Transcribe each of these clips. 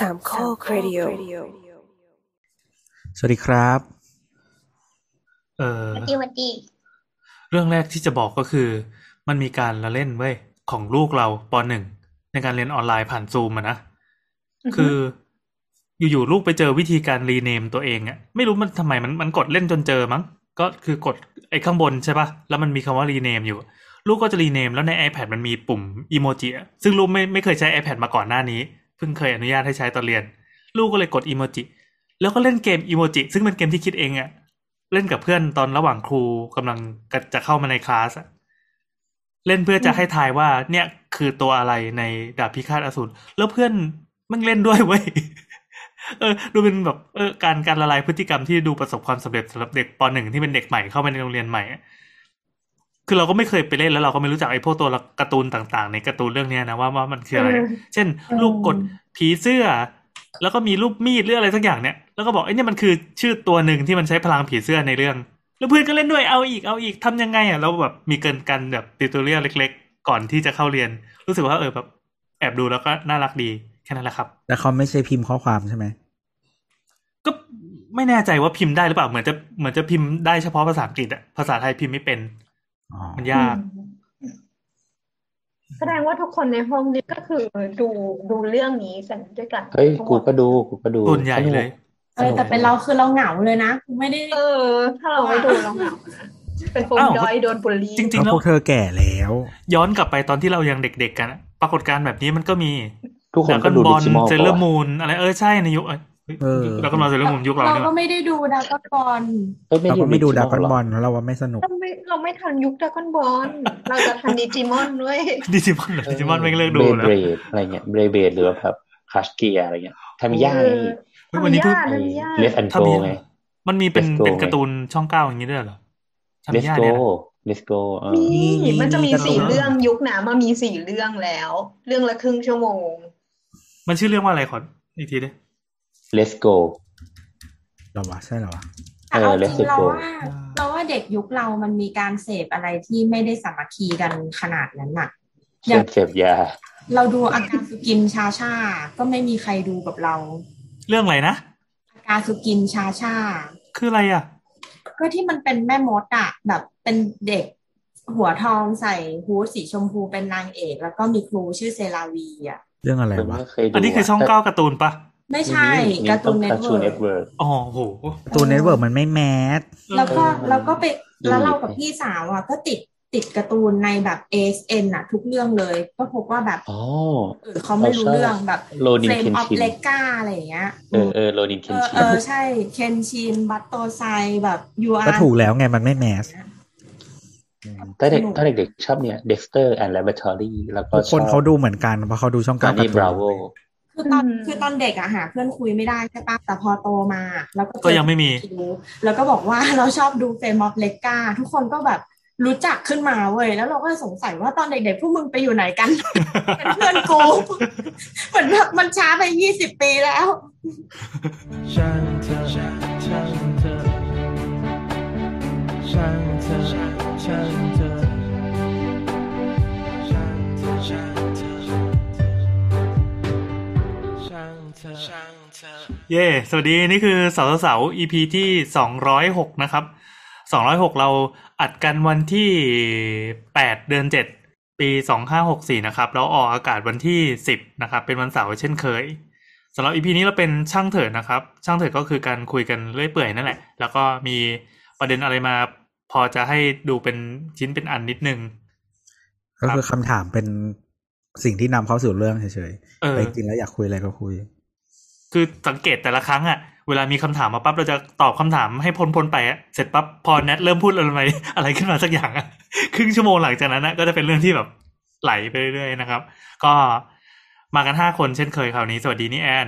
สามข้อครดิโอสวัสดีครับ เออสวัสดีสวัสดี เรื่องแรกที่จะบอกก็คือ มันมีการละเล่นเว้ย ของลูกเราปหนึ่ง ในการเรียนออนไลน์ผ่านซูมอะนะ คืออยู่ๆลูกไปเจอวิธีการรีเนมตัวเองอะไม่รู้มันทำไมมันมันกดเล่นจนเจอมั้ง ก็คือกดไอ้ข้างบนใช่ปะแล้วมันมีคำว่ารีเนมอยู่ ลูกก็จะรีเนมแล้วใน iPad มันมีปุ่มอีโมจิอะซึ่งลูกไม่ไม่เคยใช้ iPad มาก่อนหน้านี้ เพิ่งเคยอนุญาตให้ใช้ตอนเรียน ลูกก็เลยกดอีโมจิแล้วก็เล่นเกมอีโมจิซึ่งเป็นเกมที่คิดเองอะเล่นกับเพื่อนตอนระหว่างครูกำลังจะเข้ามาในคลาสอะเล่นเพื่อจะให้ทายว่า เนี่ยคือตัวอะไรในดาบพิฆาตอสูรแล้วเพื่อนมันเล่นด้วยเว้ยเออดูเป็นแบบเออการการละลายพฤติกรรมที่ดูประสบความสำเร็จสำหรับเด็กปหนึ่งที่เป็นเด็กใหม่เข้ามาในโรงเรียนใหม่อ คือเราก็ไม่เคยไปเล่นแล้วเราก็ไม่รู้จักไอ้พวกตัวละการ์ตูนต่างๆ ในการ์ตูนเรื่องเนี้ยนะว่าว่ามันคืออะไร เช่นลูกกดผีเสื้อ แล้วก็มีรูปมีดหรืออะไรสักอย่างเนี่ยแล้วก็บอกไอ้เนี่ยมันคือชื่อตัวหนึ่งที่มันใช้พลังผีเสื้อในเรื่อง แล้วเพื่อนก็เล่นด้วยเอาอีกเอาอีกทำยังไงอะแล้วแบบมีเกินกันแบบติวตัวเรียลเล็ก ๆ ก่อนที่จะเข้าเรียน รู้สึกว่าเออแบบแอบดูแล้วก็น่ารักดีแค่นั้นแหละครับแต่เขาไม่ใช่พิมพ์ข้อความใช่ไหมก็ไม่แน่ใจว่าพิมพ์ได้หรือเปล่าเหมือนจะเหมือนจะพิมพ์ได้เฉพาะภาษาอังกฤษอะภาษาไทยพิมพ์ไม่เป็นอ๋อ มันยาก แสดงว่าทุกคนในห้องนี้ก็คือดูดูเรื่องนี้กันด้วยกันเฮ้ยทั้งหมกูดก็ดูกูก็ดูส่วนใหญ่สนุกเลย เออแต่เป็นเราคือเราเหงาเลยนะไม่ได้ เออ ถ้าเราไม่ดูเราเหงานะเป็น FOMO อ้าว ดอยโดนบูลลี่จริงๆแล้วแล้วพวกเธอแก่แล้ว ย้อนกลับไปตอนที่เรายังเด็ก ๆ กันอะปรากฏการณ์แบบนี้มันก็มีทุกคนก็ดูดราก้อนบอลดิจิมอนเซเลอร์มูนอะไรเออใช่ในยุค เอ้ยเออดราก้อนบอลเซเลอร์มูนยุคเราเราเนี่ยก็ไม่ได้ดูดรากอนบอลเอ้ยไม่เราก็ไม่ดูดากอนหรบอลแล้วเราว่าไม่สนุก เราไม่เราไม่ทันยุคดราก้อนบอลเราจะทันดิจิมอนด้วยดิจิมอนเหรอดิจิมอนไม่งเลิกดูเบแล้เบวรดอะไรเงี้ยเบรเบรดหรือว่าแบบคัชเกียอะไรเงี้ยทามิยาเอไงอเฮ้ยวันนี้เพิ่งทำยากเลสแอนโกทำยากไงมันมีเป็น Let's go เป็นการ์ตูนช่องเก้าอย่างนี้ด้วยเหรอทำเลสยากโกเนี่ยนะเลสโกเออมีมีมันจะมีมีสี่การ์ตูนเรื่องยุคหนามามีสี่เรื่องแล้ว เรื่องละครึ่งชั่วโมง มันชื่อเรื่องว่าอะไรขออีกทีดิ เลสโกเหรอวะใช่เหรอวะแต่เอาเออจริง Let's เรา go ว่าเราว่าเด็กยุคเรามันมีการเสพอะไรที่ไม่ได้สามัคคีกันขนาดนั้นน่ะเสอย่างพเสพยา เราดูอากาสุกินชาชาก็ไม่มีใครดูกับเรา เรื่องอะไรนะอากาสุกินชาชาคืออะไรอะ ก็ที่มันเป็นแม่มดอะแบบเป็นเด็กหัวทองใส่ฮูดสีชมพูเป็นนางเอก แล้วก็มีครูชื่อเซราวีอะเรื่องอะไรผมวะไม่เคยดูอันนี้คือช่องเก้าการ์ตูนปะ ไม่ใช่การ์ตูนเน็ตการ์ตูนเวิเน็ร์ตเวิร์กอ๋อโหตัวเน็ตเวิร์กมันไม่แมสแล้วก็เออแล้วก็ไปดูแล้วเราดิกับพี่สาวอะก็ติดติดการ์ตูนในแบบ ASN อะทุกเรื่องเลย ก็พบว่าแบบอ๋อเออเขาไม่รู้เรื่องแบบโลนินเฟรมเคนออฟชินเลกาอะไรอย่างเงี้ยเออเออโลนินเคนเออชิเอนอใช่เคนชินบัตโตไซแบบยูอาก็ถูกแล้วไงมันไม่ mass ถ้าเด็กถ้าเด็กๆชอบเนี่ย Dexter and Laboratory แล้วก็ทุกคนเขาดูเหมือนกันเพราะเขาดูช่องกาเก้านี่การ์ตูบรานโว คือตอนอืมคือตอนเด็กอะหาเพื่อนคุยไม่ได้ใช่ปะแต่พอโตมา แล้วก็เจอก็ยังไม่มีรู้แล้วก็บอกว่าเราชอบดู Flame of Recca ทุกคนก็แบบรู้จักขึ้นมาเว้ยแล้วเราก็สงสัยว่าตอนเด็กๆพวกมึงไปอยู่ไหนกัน เป็นเพื่อนกูเหมือนแบบมันช้าไปยี่สิบปีแล้วช่างเธอช่างเธอช่างเธอช่างเธอ เธอเย่สวัสดีนี่คือเสาเสา EP ที่สองร้อยหกนะครับสองร้อยหกเราอัดกันวันที่แปดเดือนเจ็ดปีสองห้าหกสี่นะครับแล้วออกอากาศวันที่สิบนะครับ เป็นวันเสาร์เช่นเคยสำหรับ EP นี้เราเป็นช่างเถิดนะครับ ช่างเถิดก็คือการคุยกันเรื่อยเปื่อยนั่นแหละ แล้วก็มีประเด็นอะไรมา พอจะให้ดูเป็นชิ้นเป็นอันนิดนึง ก็คือคำถามเป็นสิ่งที่นำเข้าสู่เรื่องเฉยเอๆอแต่จริงๆแล้วอยากคุยอะไรก็คุย คือสังเกตแต่ละครั้งอะเวลามีคำถามมาปั๊บเราจะตอบคำถามให้พ้นพ้นๆไปอะเสร็จปั๊บพอแนทเริ่มพูดอะไรอะไรขึ้นมาสักอย่างอะครึ่งชั่วโมงหลังจากนั้นนะก็จะเป็นเรื่องที่แบบไหลไปเรื่อยๆนะครับ ก็มากันห้าคนเช่นเคยคราวนี้ สวัสดีนี่แอน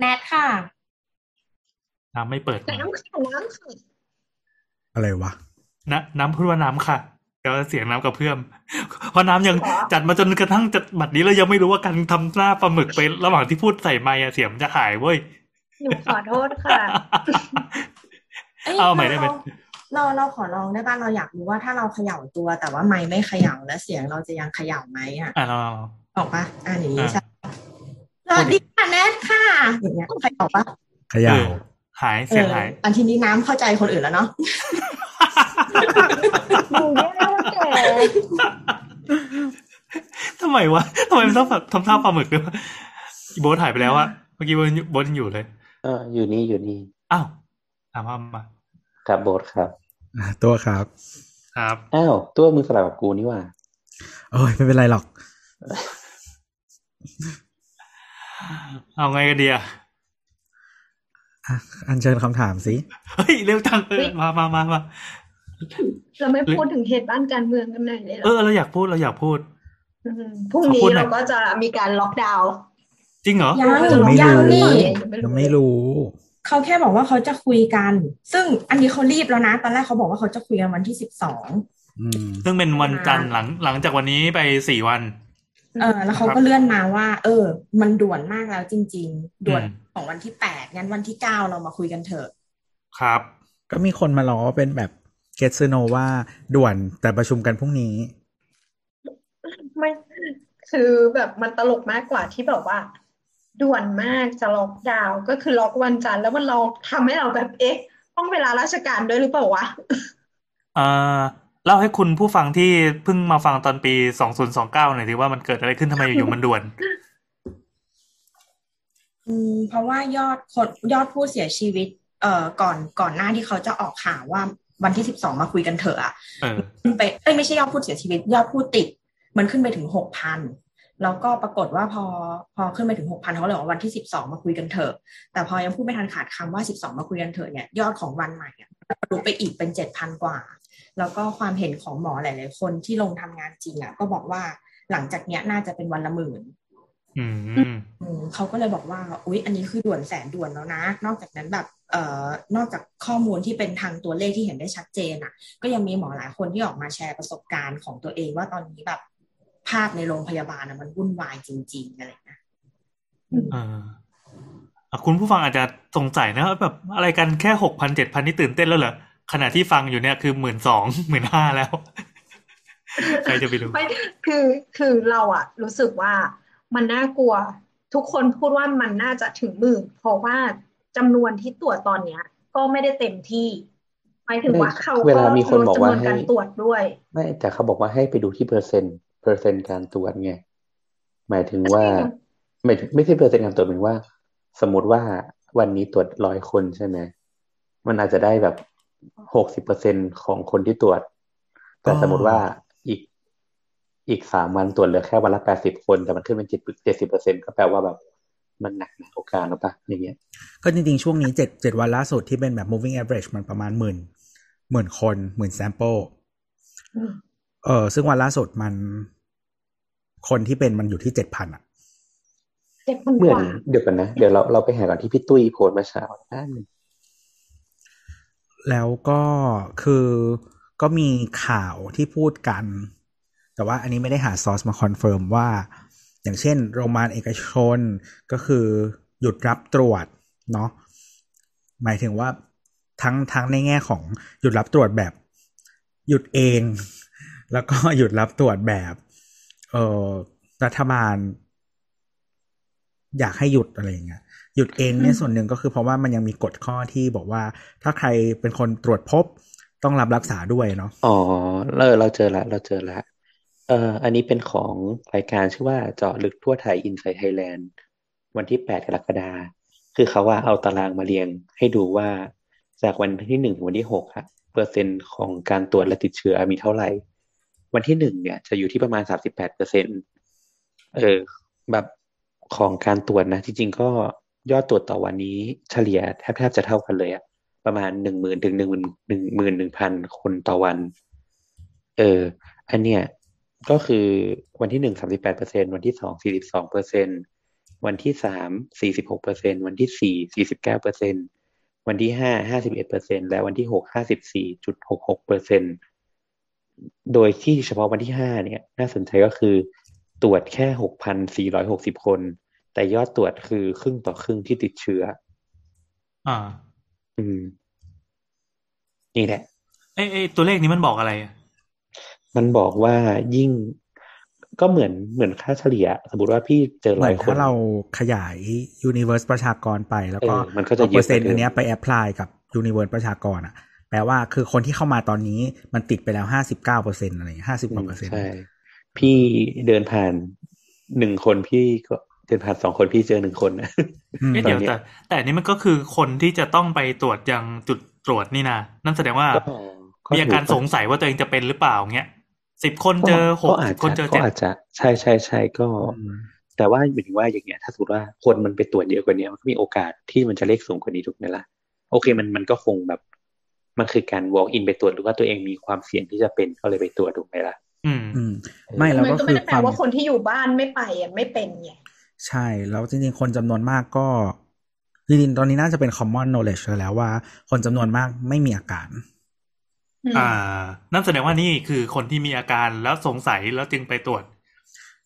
แนทค่ะน้ำไม่เปิดน้ำค่ะน้ำค่ะอะไรวะ นะ น้ำพูดว่าน้ำค่ะ แล้วเสียงน้ำกระเพื่อมเพราะน้ำยังจัดมาจนกระทั่งจัดบัดนี้เรายังไม่รู้ว่าการทำหน้าปลาหมึกไประหว่างที่พูดใส่ไมค์อะเสียงมันจะหายเว้ยหนูขอโทษค่ะยเอาใหม่ได้ไหมเราเราขอลองได้ป่ะเราอยากรู้ว่าถ้าเราเขย่าตัวแต่ว่าไม้ไม่เขย่าแล้วเสียงเราจะยังเขย่าไหมอะอะเราออกปะอ่าอย่างนี้อะใช่สวัสดีค่ะแนทค่ะอะอย่างเงี้ยใครตอบปะเขย่าเออหายเสียงหายอออันทีนี้น้ำเข้าใจคนอื่นแล้วเนาะหนูแย่ว่าแก ทำไมวะทำไมมันต้องแบบทำท่าปลาหมึกด้วยวะอีโบทหายไปแล้วอะเมื่อกี้โบทโบทยังอยู่เลย เออ อยู่นี่อยู่นี่อ้าวถามว่ามาครับโบทครับอะตัวครับ ครับอ้าวตัวมือสลับกับกูนี่หว่าโอ้ยไม่เป็นไรหรอก เอาไงกันดีอะอะอันเชิญคำถามสิ เฮ้ย เร็วจังเออมามามามา เราไม่พูดถึงเหตุบ้านการเมืองกันหน่อยเลยเหรเอออเราอยากพูดเราอยากพูดมพรุ่งนี้ขอพูดหน่อยเราก็จะมีการล็อกดาวน์จริงเหรอยังไม่ยังรู้นี่ยังไม่รู้ เขาแค่บอกว่าเขาจะคุยกัน ซึ่งอันนี้เขารีบแล้วนะ ตอนแรกเขาบอกว่าเขาจะคุยกันวันที่สิบสองอืมซึ่งเป็นวันจันทร์หลังหลังจากวันนี้ไปสี่วัน เออ แล้วเขาก็เลื่อนมาว่า เออ มันด่วนมากแล้วจริง ๆ ด่วนอืมของวันที่แปดงั้นวันที่เก้าเรามาคุยกันเถอะ ครับ ก็มีคนมาล้อว่าเป็นแบบ เกตซโนว่าด่วนแต่ประชุมกันพรุ่งนี้ ไม่คือแบบมันตลกมากกว่าที่แบบว่า ด่วนมากจะล็อกดาวน์ก็คือล็อกวันจันทร์แล้วมันเราทำให้เราแบบเอ๊ะต้องเวลาราชการด้วยหรือเปล่าวะเอ่อเล่าให้คุณผู้ฟังที่เพิ่งมาฟังตอนปีสองศูนย์สองเก้าหน่อยสิว่ามันเกิดอะไรขึ้นทำไมอยู่ๆมันด่วนอืมเพราะว่ายอดคนยอดผู้เสียชีวิต เอ่อก่อนก่อนหน้าที่เขาจะออกข่าวว่า วันที่สิบสองมาคุยกันเถอะอะเออขึ้นไปเอ้ยไม่ใช่ยอดผู้เสียชีวิตยอดผู้ติด มันขึ้นไปถึงหกพันแล้วก็ปรากฏว่าพอพอขึ้นไปถึงหกพันเขาเลยบอกว่าวันที่สิบสองมาคุยกันเถอะ แต่พอยังพูดไม่ทันขาดคำว่าสิบสองมาคุยกันเถอะเนี่ยยอดของวันใหม่อะทะลุไปอีกเป็นเจ็ดพันกว่า แล้วก็ความเห็นของหมอหลาย ๆ คนที่ลงทำงานจริงอะก็บอกว่าหลังจากเนี้ยน่าจะเป็นวันละหมื่น อืมอืมเขาก็เลยบอกว่า อุ๊ย อันนี้คือด่วนแสนด่วนแล้วนะ นอกจากนั้นแบบเอ่อนอกจากข้อมูลที่เป็นทางตัวเลขที่เห็นได้ชัดเจนอะ ก็ยังมีหมอหลายคนที่ออกมาแชร์ประสบการณ์ของตัวเองว่าตอนนี้แบบภาพในโรงพยาบาลอะมันวุ่นวายจริง ๆ อะไรนะเอออะคุณผู้ฟังอาจจะสงสัยนะว่าแบบอะไรกันแค่หกพันเจ็ดพันนี่ตื่นเต้นแล้วเหรอขณะที่ฟังอยู่เนี่ยคือหมื่นสองหมื่นห้าแล้วใครจะไปรู้ไม่คือคือเราอะรู้สึกว่า มันน่ากลัว ทุกคนพูดว่ามันน่าจะถึงหมื่นเพราะว่าจำนวนที่ตรวจตอนเนี้ย ก็ไม่ได้เต็มที่หมายถึงว่าเขาเวก็ลามีคนลดบอกจำนว่าวนให้การตรวจด้วย ไม่แต่เขาบอกว่าให้ไปดูที่เปอร์เซ็นต์เปอร์เซ็นต์การตรวจไงหมายถึงว่าใช่ไงไม่ไม่ใช่เปอร์เซ็นต์การตรวจหมายถึงว่า สมมติว่าวันนี้ตรวจร้อยคนใช่ไหมมันอาจจะได้แบบหกสิบเปอร์เซ็นของคนที่ตรวจ แต่อ๋อสมมติว่า อีกอีกสามวันตรวจเหลือแค่วันละแปดสิบคน แต่มันขึ้นเป็นเจ็ดเจ็ดสิบเปอร์เซ็นก็แปลว่าแบบมันหนักหนาโอกาสหรือปะอย่างเงี้ย ก็จริงๆ ช่วงนี้เจ็ดเจ็ดวันล่าสุดที่เป็นแบบ moving average มันประมาณหมื่นหมื่นคนหมื่น sample อืมเออซึ่งวันล่าสุดมัน คนที่เป็นมันอยู่ที่เจ็ดพันอะเจ็ดพันเหมืกอนว่าเดี๋ยวกันนะ เดี๋ยวเราเราไปหาก่อนที่พี่ตุ้ยโพสต์เมื่อเช้าอ่าแล้วก็คือก็มีข่าวที่พูดกัน แต่ว่าอันนี้ไม่ได้หา source มา confirm ว่า อย่างเช่น โรงพยาบาลเอกชนก็คือหยุดรับตรวจเนาะหมายถึงว่าทั้งทั้งในแง่ของหยุดรับตรวจแบบหยุดเอง แล้วก็หยุดรับตรวจแบบเออรัฐบาล อยากให้หยุดอะไรอย่างเงี้ยหยุดเองเนี่ยส่วนหนึ่งก็คือเพราะว่ามันยังมีกฎข้อที่บอกว่า ถ้าใครเป็นคนตรวจพบต้องรับรักษาด้วยเนาะอ๋อเราเราเจอละเราเจอละ เอ่ออันนี้เป็นของรายการชื่อว่าเจาะลึกทั่วไทยอินไซ e ์ไทยแลนด์วันที่แปดกรกฎาคคือเขาว่าเอาตารางมาเรียง ให้ดูว่าจากวันที่หนึ่งถึงวันที่หกอะเปอร์เซ็นต์ของการตรวจและติดเชื้อมีเท่าไหร่ วันที่หนึ่งเนี่ย จะอยู่ที่ประมาณสามสิบแปดเปอร์เซ็นต์เออแบบของการตรวจนะ จริงๆก็ยอดตรวจต่อวันนี้เฉลี่ยแทบแทบจะเท่ากันเลยอะประมาณหนึ่งหมื่นถึงหนึ่งหมื่นหนึ่งหมื่นหนึ่งพันคนต่อวัน เอออันเนี้ย ก็คือวันที่หนึ่งสามสิบแปดเปอร์เซ็นวันที่สองสี่สิบสองเปอร์เซ็นวันที่สามสี่สิบหกเปอร์เซ็นวันที่สี่สี่สิบเก้าเปอร์เซ็นวันที่ห้าห้าสิบเอ็ดเปอร์เซ็นและวันที่หกห้าสิบสี่จุดหกหกเปอร์เซ็นโดยที่เฉพาะวันที่ห้าเนี่ยน่าสนใจก็คือ ตรวจแค่หกพันสี่ร้อยหกสิบคน แต่ยอดตรวจคือครึ่งต่อครึ่งที่ติดเชื้อ อ่า อืม นี่แหละเอ้ยเอ้ยตัวเลขนี้มันบอกอะไรอะ มันบอกว่ายิ่งก็เหมือนเหมือนค่าเฉลี่ย สมมติว่าพี่เจอเหมืร้ออนยคนถ้าเราขยาย universe ประชากรไป แล้วก็เออมันก็จะเอาเปอร์เซ็นต์เยอะกว่าเดิมอันเนี้ยไปแอพพลายกับ universe ประชากรอะ แปลว่าคือคนที่เข้ามาตอนนี้มันติดไปแล้วห้าสิบเก้าเปอร์เซ็นต์อะไรห้าสิบกว่าเปอร์เซ็นต์ใช่พี่เดินผ่านหนึ่งคนพี่ก็เดินผ่านสองคนพี่เจอหนึ่งคนนะอืมเอ๊ะเดี๋ยวตอนเนี้ยแต่แต่อันนี้มันก็คือคนที่จะต้องไปตรวจยังจุดตรวจนี่นะนั่นแสดงว่าก็ก็มีอาการถืสงสัยว่าตัวเองจะเป็นหรือเปล่าเงี้ย สิบคนเจอหกอาสิจบคนเจจะอก็เจ็ดอาจจะใช่ใช่ใช่ก็อืมแต่ว่าหมายถึงว่าอย่างเงี้ย ถ้าสมมติว่าคนมันไปตรวจเยอะกว่านี้มันก็มีโอกาสที่มันจะเลขสูงกว่านี้ถูกไหมล่ะโอเคมันมันก็คงแบบ มันคือการ walk in ไปตรวจหรือว่าตัวเองมีความเสี่ยงที่จะเป็นก็เลยไปตรวจถูกไหมล่ะอืมอืมไม่แล้วมันก็ก็คืไม่อได้แปคลวามว่าคนที่อยู่บ้านไม่ไปอะไม่เป็นไงใช่แล้วจริงๆ คนจำนวนมากก็จริงๆตอนนี้น่าจะเป็น common knowledge แล้วว่า คนจำนวนมากไม่มีอาการ อืมอ่า นั่นแสดงว่านี่คือคนที่มีอาการแล้วสงสัยแล้วจึงไปตรวจ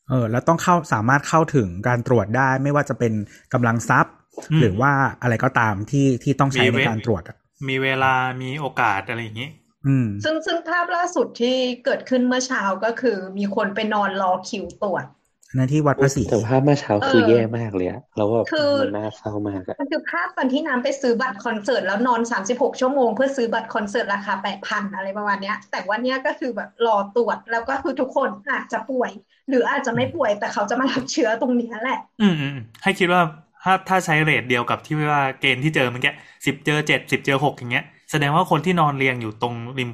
เออ แล้วต้องเข้าสามารถเข้าถึงการตรวจได้ ไม่ว่าจะเป็นกำลังทรัพย์อืมหรือว่าอะไรก็ตามที่ที่ต้องใช้มีในเวการตรวจอะมีเวลามีโอกาสอะไรอย่างนี้อืมซึ่งซึ่งภาพล่าสุดที่เกิดขึ้นเมื่อเช้าก็คือ มีคนไปนอนรอคิวตรวจอั นนั้นที่วัดภาษีแต่ภาพเมื่อเช้าคือเออแย่มากเลยอะแล้วก็คือมันน่าเศร้ามากอะมันคือภาพตอนที่น้ำไปซื้อบัตรคอนเสิร์ตแล้วนอน36ชั่วโมงเพื่อซื้อบัตรคอนเสิร์ตราคา8,000อะไรประมาณเนี้ย แต่วันเนี้ยก็คือแบบรอตรวจแล้วก็คือทุกคนอาจจะป่วย หรืออาจจะไม่ป่วยแต่เขาจะมารับเชื้อตรงเนี้ยแหละอืมอืมอืมให้คิดว่าถ้าถ้าใช้เรทเดียวกับที่ว่าเกณฑ์ที่เจอเมื่อกี้สิบเจอเจ็ดสิบเจอหกอย่างเงี้ย แสดงว่าคนที่นอนเรียงอยู่ตรงริม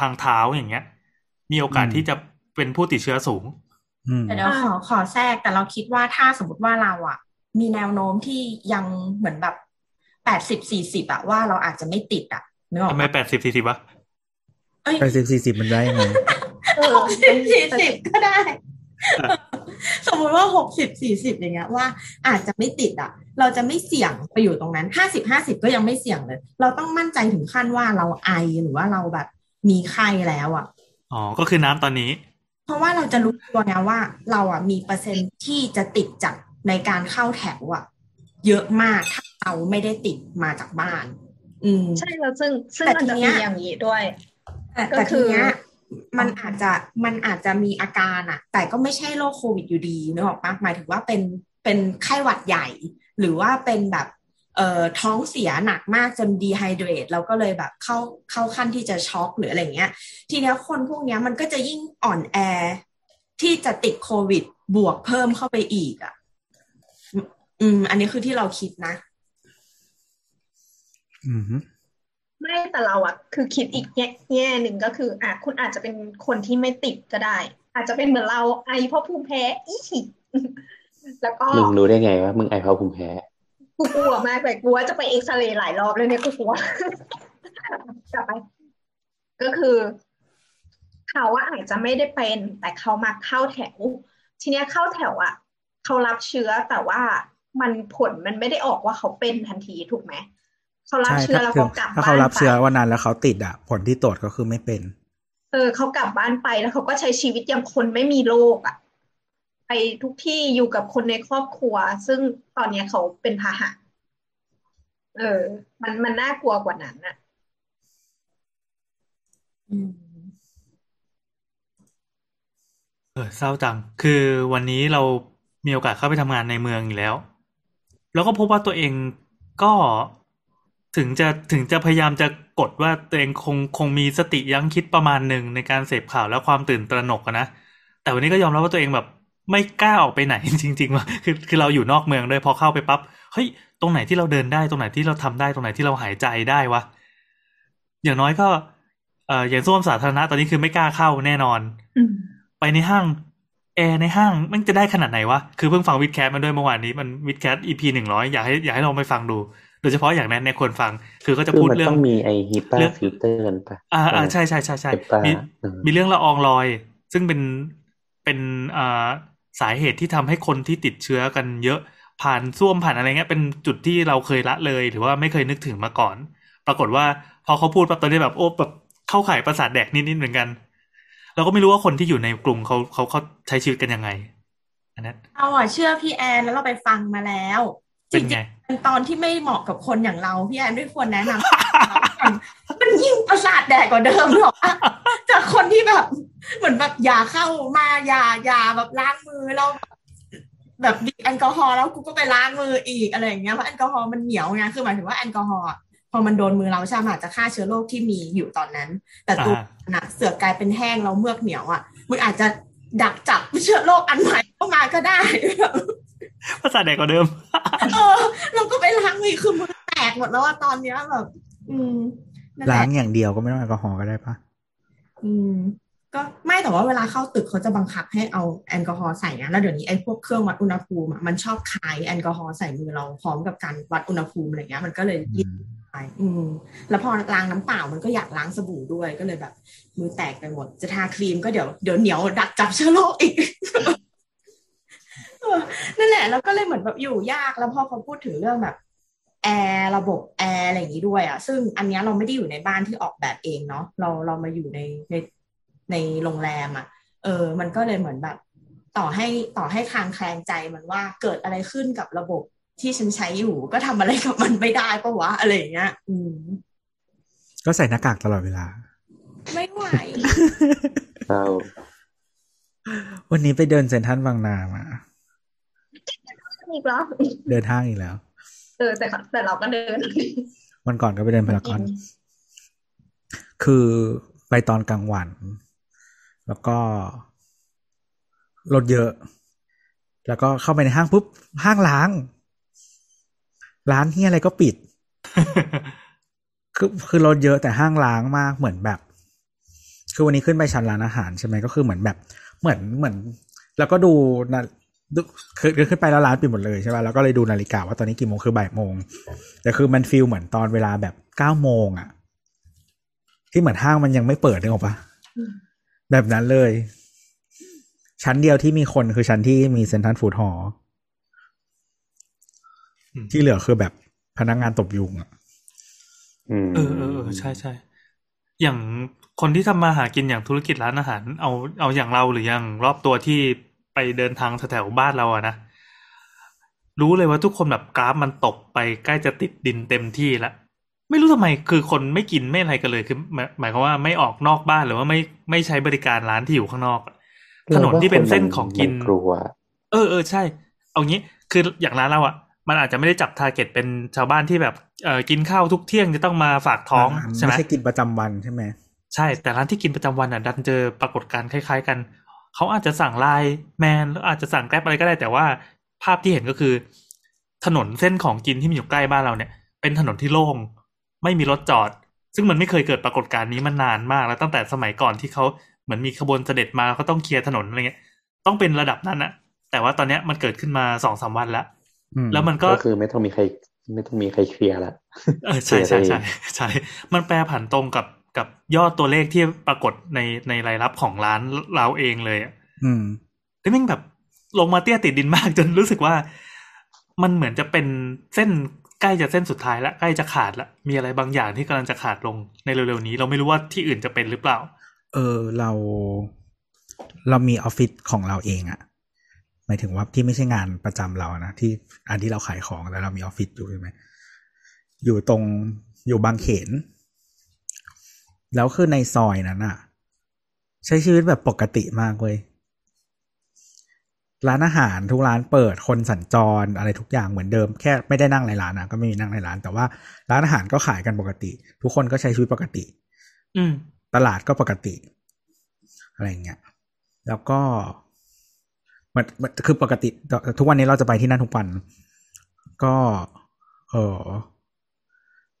ทางเท้าอย่างเงี้ย มีโอกาสอืมที่จะเป็นผู้ติดเชื้อสูงอืม แต่เดี๋ยวขอขอแทรกแต่เราคิดว่าถ้าสมมติว่าเราอะมีแนวโน้มที่ยังเหมือนแบบแปดสิบสี่สิบอะว่าเราอาจจะไม่ติดอะนึกออกทำไมปะแปดสิบสี่สิบวะเอ้ยไปสิบสี่สิบมันได้ยังไงเออหกสิบสี่สิบก็ได้ สมมุติว่าหกสิบสี่สิบอย่างเงี้ยว่าอาจจะไม่ติดอะ เราจะไม่เสี่ยงไปอยู่ตรงนั้นห้าสิบห้าสิบก็ยังไม่เสี่ยงเลย เราต้องมั่นใจถึงขั้นว่าเราไอหรือว่าเราแบบมีไข้แล้วอะ อ๋อ ก็คือน้ำตอนนี้ เพราะว่าเราจะรู้ตัวไงว่า เราอะมีเปอร์เซ็นต์ที่จะติดจากในการเข้าแถวอะ เยอะมากถ้าเราไม่ได้ติดมาจากบ้าน อืมใช่แล้วซึ่งซึ่งแต่มันจะทีเนี้มียอย่างนี้ด้วยแต่ก็แต่คืทีอเนี้ยมันอาจจะมันอาจจะมีอาการอะแต่ก็ไม่ใช่โรคโควิดอยู่ดีนึกออกปะหมายถึงว่าเป็นเป็นไข้หวัดใหญ่ หรือว่าเป็นแบบเอ่อ ท้องเสียหนักมากจนดีไฮเดรตแล้วก็เลยแบบเข้าเข้าขั้นที่จะช็อกหรืออะไรเงี้ย ทีเนี้ยคนพวกเนี้ยมันก็จะยิ่งอ่อนแอที่จะติดโควิดบวกเพิ่มเข้าไปอีกอะอืมอืม อันนี้คือที่เราคิดนะ อืมฮึไม่แต่เราอะคือคิดอีกแง่แง่หนึ่งก็คืออะคุณอาจจะเป็นคนที่ไม่ติดก็ได้ อาจจะเป็นเหมือนเราไอเพราะภูมิแพ้อีแล้วก็มึงรู้ได้ไงว่ามึงไอเพราะภูมิแพ้ กูกลัวมากเลยกลัวจะไปเอ็กซเรย์หลายรอบเลยเนี่ยกูกลัวกลับไป ก็คือ เขาว่าอาจจะไม่ได้เป็น แต่เขามาเข้าแถว ทีเนี้ยเข้าแถวอะเขารับเชื้อแต่ว่ามันผลมันไม่ได้ออกว่าเขาเป็นทันทีถูกไหมเขารับใช่เชื้อถ้าแล้วถึเขางกลับถ้าบ้าเขานรับไปเชื้อวันนั้นแล้วเขาติดอะ ผลที่ตรวจก็คือไม่เป็น เออเขากลับบ้านไปแล้วเขาก็ใช้ชีวิตอย่างคนไม่มีโรคอะ ไปทุกที่อยู่กับคนในครอบครัว ซึ่งตอนนี้เขาเป็นพาหะ เออ มันมันน่ากลัวกว่านั้นอะอืมเออเศร้าจัง คือวันนี้เรามีโอกาสเข้าไปทำงานในเมืองอยู่แล้ว แล้วก็พบว่าตัวเองก็ถึงจะถึงจะพยายามจะกดว่าตัวเองคงคงมีสติยั้งคิดประมาณหนึ่งในการเสพข่าวและความตื่นตระหนกนะ แต่วันนี้ก็ยอมรับว่าตัวเองแบบ ไม่กล้าออกไปไหนจริงๆว่าคือคือเราอยู่นอกเมืองด้วยพอเข้าไปปั๊บเฮ้ยตรงไหนที่เราเดินได้ตรงไหนที่เราทำได้ตรงไหนที่เราหายใจได้วะอย่างน้อยก็เอ่ออย่างส้วมสาธารณะตอนนี้คือไม่กล้าเข้าแน่นอนอืมไปในห้างแอร์ในห้างมันจะได้ขนาดไหนวะ คือเพิ่งฟังวิดแคสมาด้วยเมื่อวานนี้มันวิดแคส EP หนึ่งร้อยอยากให้อยากให้ลองไปฟังดู โดยเฉพาะอย่างนั้นในยควรฟัง คือเขาจะคือพูดมันเรื่อต้งองมีไอฮิปาเรื่องฟิลเตอร์กันปะอ่าอ่าใช่ใช่ใช่ใช่เปปามีอืมมีเรื่องละอองลอย ซึ่งเป็นเป็นอ่า สาเหตุที่ทำให้คนที่ติดเชื้อกันเยอะผ่านส้วมผ่านอะไรเงี้ยเป็นจุดที่เราเคยละเลย หรือว่าไม่เคยนึกถึงมาก่อน ปรากฏว่าพอเขาพูดปั๊บตอนนี้แบบโอ้แบบเข้าข่ายประสาทแดกนิดๆเหมือนกัน เราก็ไม่รู้ว่าคนที่อยู่ในกลุ่มเขาเขาเขาใช้ชีวิตกันยังไงอันนั้นเราอะเชื่อพี่แอนแล้วเราไปฟังมาแล้ว เป็นไงเป็นตอนที่ไม่เหมาะกับคนอย่างเราพี่แอนไม่ควรแนะนำมันยิ่งประสาทแดกกว่าเดิมหรอกอะจากคนที่แบบ เหมือนแบบอย่าเข้ามาอย่าอย่าแบบล้างมือแล้วแบบบีบแอลกอฮอล์แล้วกูก็ไปล้างมืออีกอะไรอย่างเงี้ยเพราะแอลกอฮอล์มันเหนียวไงคือหมายถึงว่าแอลกอฮอล์อะพอมันโดนมือเราใช่ไหมอาจจะฆ่าเชื้อโรคที่มีอยู่ตอนนั้น แต่ตัวอ่าน่ะเสือกกลายเป็นแห้งแล้วเมือกเหนียวอะมึงอาจจะดักจับเชื้อโรคอันใหม่เข้ามาก็ได้ ภาษาแดกกว่าเดิม เออเราก็ไปล้างมือคือมือแตกหมดแล้วอะตอนเนี้ยแบบ อืมนั่นแหล้าละ งอย่างเดียวก็ไม่ต้องแอลกอฮอล์ก็ได้ปะอืมก็ไม่แต่ว่าเวลาเข้าตึกเขาจะบังคับให้เอาแอลกอฮอล์ใส่นะแล้วเดี๋ยวนี้ไอ้พวกเครื่องวัดอุณหภูมิอะมันชอบคายแอลกอฮอล์ใส่มือเราพร้อมกับการวัดอุณหภูมิอะไรเงี้ยมันก็เลยอืยิ่งมไปอืม แล้วพอล้างน้ำเปล่ามันก็อยากล้างสบู่ด้วยก็เลยแบบ มือแตกไปหมด จะทาครีมก็เดี๋ยวเดี๋ยวเหนียวดักจับเชื้อโรคอีกเออ นั่นแหละ แล้วก็เลยเหมือนแบบอยู่ยากแล้วพอเขาพูดถึงเรื่องแบบแอร์ระบบแอร์อะไรอย่างนี้ด้วยอะ ซึ่งอันเนี้ยเราไม่ได้อยู่ในบ้านที่ออกแบบเองเนาะเราเรามาอยู่ในในในโรงแรมอะ เออ มันก็เลยเหมือนแบบ ต่อให้ต่อให้คลางแคลงใจมันว่าเกิดอะไรขึ้นกับระบบที่ฉันใช้อยู่ ก็ทำอะไรกับมันไม่ได้ปะวะอะไรอย่างเงี้ย อืม ก็ใส่หน้ากากตลอดเวลา ไม่ไหวเราวันนี้ไปเดินเซ็นทรัลบางนามา อีกแล้ว เดินห้างอีกแล้ว เออแต่แต่เราก็เดิน วันก่อนก็ไปเดินพารากอน คือไปตอนกลางวัน แล้วก็รถเยอะ แล้วก็เข้าไปในห้างปุ๊บ ห้างล้าง ร้านที่อะไรก็ปิด คือคือรถเยอะแต่ห้างล้างมากเหมือนแบบ คือวันนี้ขึ้นไปชั้นร้านอาหารใช่ไหมก็คือเหมือนแบบ เหมือนเหมือน แล้วก็ดูนะดู คือคือขึ้นไปแล้วร้านปิดหมดเลยใช่ป่ะแล้วก็เลยดูนาฬิกาว่าตอนนี้กี่โมงคือบ่ายโมง แต่คือมันฟีลเหมือนตอนเวลาแบบเก้าโมงอะที่เหมือนห้างมันยังไม่เปิดนึกออกปะอืมแบบนั้นเลย ชั้นเดียวที่มีคนคือชั้นที่มีเซ็นทรัลฟู้ดฮอลล์อืมที่เหลือคือแบบพนักงานตบยุงอะอืมเออเออเออใช่ใช่อย่างคนที่ทำมาหากินอย่างธุรกิจร้านอาหาร เอาเอาอย่างเราหรืออย่างรอบตัวที่ ไปเดินทางแถวๆบ้านเราอะนะ รู้เลยว่าทุกคนแบบกราฟมันตกไปใกล้จะติดดินเต็มที่แล้วไม่รู้ทำไมคือคนไม่กินไม่อะไรกันเลยคือหมายหมายความว่าไม่ออกนอกบ้านหรือว่าไม่ไม่ใช้บริการร้านที่อยู่ข้างนอกอะถนนที่เป็นเส้นของกินมักลัวเออเออใช่ เอางี้คืออย่างร้านเราอะมันอาจจะไม่ได้จับทาร์เก็ตเป็นชาวบ้านที่แบบเออกินข้าวทุกเที่ยงจะต้องมาฝากท้องาใช่ไหมไม่ใช่กินประจำวันใช่ไหมใช่ แต่ร้านที่กินประจำวันอะดันเจอปรากฏการณ์คล้าย ๆ กัน เขาอาจจะสั่งไลน์แมนหรืออาจจะสั่งแกร็บอะไรก็ได้ แต่ว่าภาพที่เห็นก็คือ ถนนเส้นของกินที่มันอยู่ใกล้บ้านเราเนี่ย เป็นถนนที่โล่งไม่มีรถจอด ซึ่งมันไม่เคยเกิดปรากฏการณ์นี้มานานมาก แล้วตั้งแต่สมัยก่อนที่เขาเหมือนมีขบวนเสด็จมาเขาต้องเคลียร์ถนนอะไรเงี้ย ต้องเป็นระดับนั้นอะแต่ว่าตอนเนี้ยมันเกิดขึ้นมาสองสามวันแล้วอืมแล้วมันก็ก็คือไม่ต้องมีใคร ไม่ต้องมีใครเคลียร์ละเออใช่ใช่เคลียร์ใช่เองใช่ มันแปรผันตรงกับ กับยอดตัวเลขที่ปรากฏในในรายรับของร้านเราเองเลยอะอืมแล้วแม่งแบบลงมาเตี้ยติดดินมากจนรู้สึกว่า มันเหมือนจะเป็นเส้นใกล้จะเส้นสุดท้ายละใกล้จะขาดละมีอะไรบางอย่างที่กำลังจะขาดลงในเร็วๆนี้ เราไม่รู้ว่าที่อื่นจะเป็นหรือเปล่า เออเรา เรามีออฟฟิศของเราเองอะหมายถึงว่าที่ไม่ใช่งานประจำเรานะที่อันที่เราขายของแต่เรามีออฟฟิศอยู่ใช่ไหมอยู่ตรงอยู่บางเขน แล้วคือในซอยนั้นอะใช้ชีวิตแบบปกติมากเว้ยร้านอาหารทุกร้านเปิดคนสัญจรอะไรทุกอย่างเหมือนเดิมแค่ไม่ได้นั่งในร้านนะก็ไม่มีนั่งในร้าน แต่ว่าร้านอาหารก็ขายกันปกติ ทุกคนก็ใช้ชีวิตปกติ อืม ตลาดก็ปกติ อะไรอย่างเงี้ยแล้วก็มันมันคือปกติ ทุกวันนี้เราจะไปที่นั่นทุกวัน ก็ เออ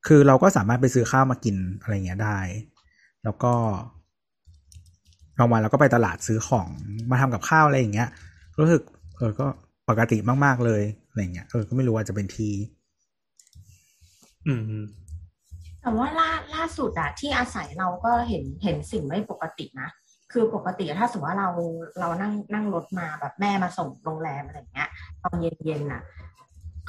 คือเราก็สามารถไปซื้อข้าวมากินอะไรเงี้ยได้ แล้วก็บางวันเราก็ไปตลาดซื้อของมาทำกับข้าวอะไรอย่างเงี้ย รู้สึกเออก็ปกติมากๆเลยอะไรเงี้ยเออก็ไม่รู้ว่าจะเป็นทีอืมแต่ว่าล่าล่าสุดอะที่อาศัยเราก็เห็นเห็นสิ่งไม่ปกตินะคือปกติถ้าสมมติว่าเราเรานั่งนั่งรถมาแบบแม่มาส่งโรงแรมอะไรอย่างเงี้ยตอนเย็นๆน่ะ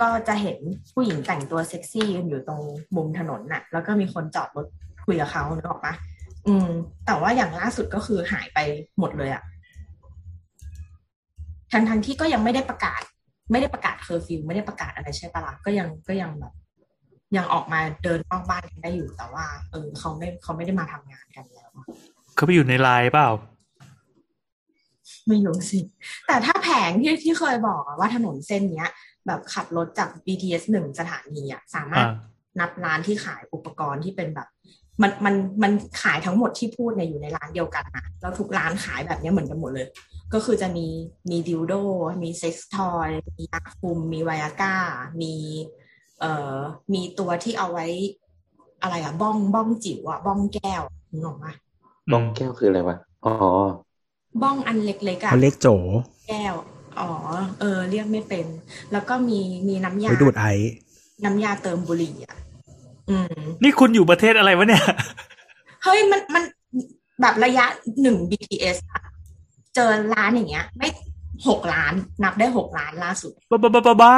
ก็จะเห็นผู้หญิงแต่งตัวเซ็กซี่ยืนอยู่ตรงมุมถนนน่ะ แล้วก็มีคนจอดรถคุยกับเขานึกออกปะ อืม แต่ว่าอย่างล่าสุดก็คือหายไปหมดเลยอะทั้งทั้งๆที่ก็ยังไม่ได้ประกาศ ไม่ได้ประกาศเคอร์ฟิวไม่ได้ประกาศอะไรใช่ปะล่ะก็ยังก็ยังแบบยังออกมาเดินนอกบ้านกันได้อยู่แต่ว่า เออเขาไม่เขาไม่ได้มาทำงานกันแล้วอะเขาไปอยู่ในไลน์เปล่า ไม่รู้สิ แต่ถ้าแผงที่ที่เคยบอกอะว่าถนนเส้นเนี้ย แบบขับรถจาก BTS หนึ่งสถานีอะสามารถอ่านับร้านที่ขายอุปกรณ์ที่เป็นแบบ มันมันมันขายทั้งหมดที่พูดเนี่ยอยู่ในร้านเดียวกันนะแล้วทุกร้านขายแบบเนี้ยเหมือนกันหมดเลย ก็คือจะมีมีดิวโด มีเซ็กซ์ทอยมียาคุม มีไวอาก้า มีเอ่อมีตัวที่เอาไว้ อะไรอะบ้องบ้องจิ๋วอะบ้องแก้วนึกออกไหมบ้องแก้วคืออะไรวะอ๋อบ้องอันเล็กๆอะเขาเรียกโจแก้วอ๋อเออ เรียกไม่เป็น แล้วก็มีมีน้ำยาไว้ดูดไอ น้ำยาเติมบุหรี่อะอืม นี่คุณอยู่ประเทศอะไรวะเนี่ย เฮ้ยมันมันแบบระยะหนึ่ง BTS อะเจอร้านอย่างเงี้ย ไม่หกล้านนับได้หกล้านล่าสุดบ้าบ้าบ้าบ้าบ้า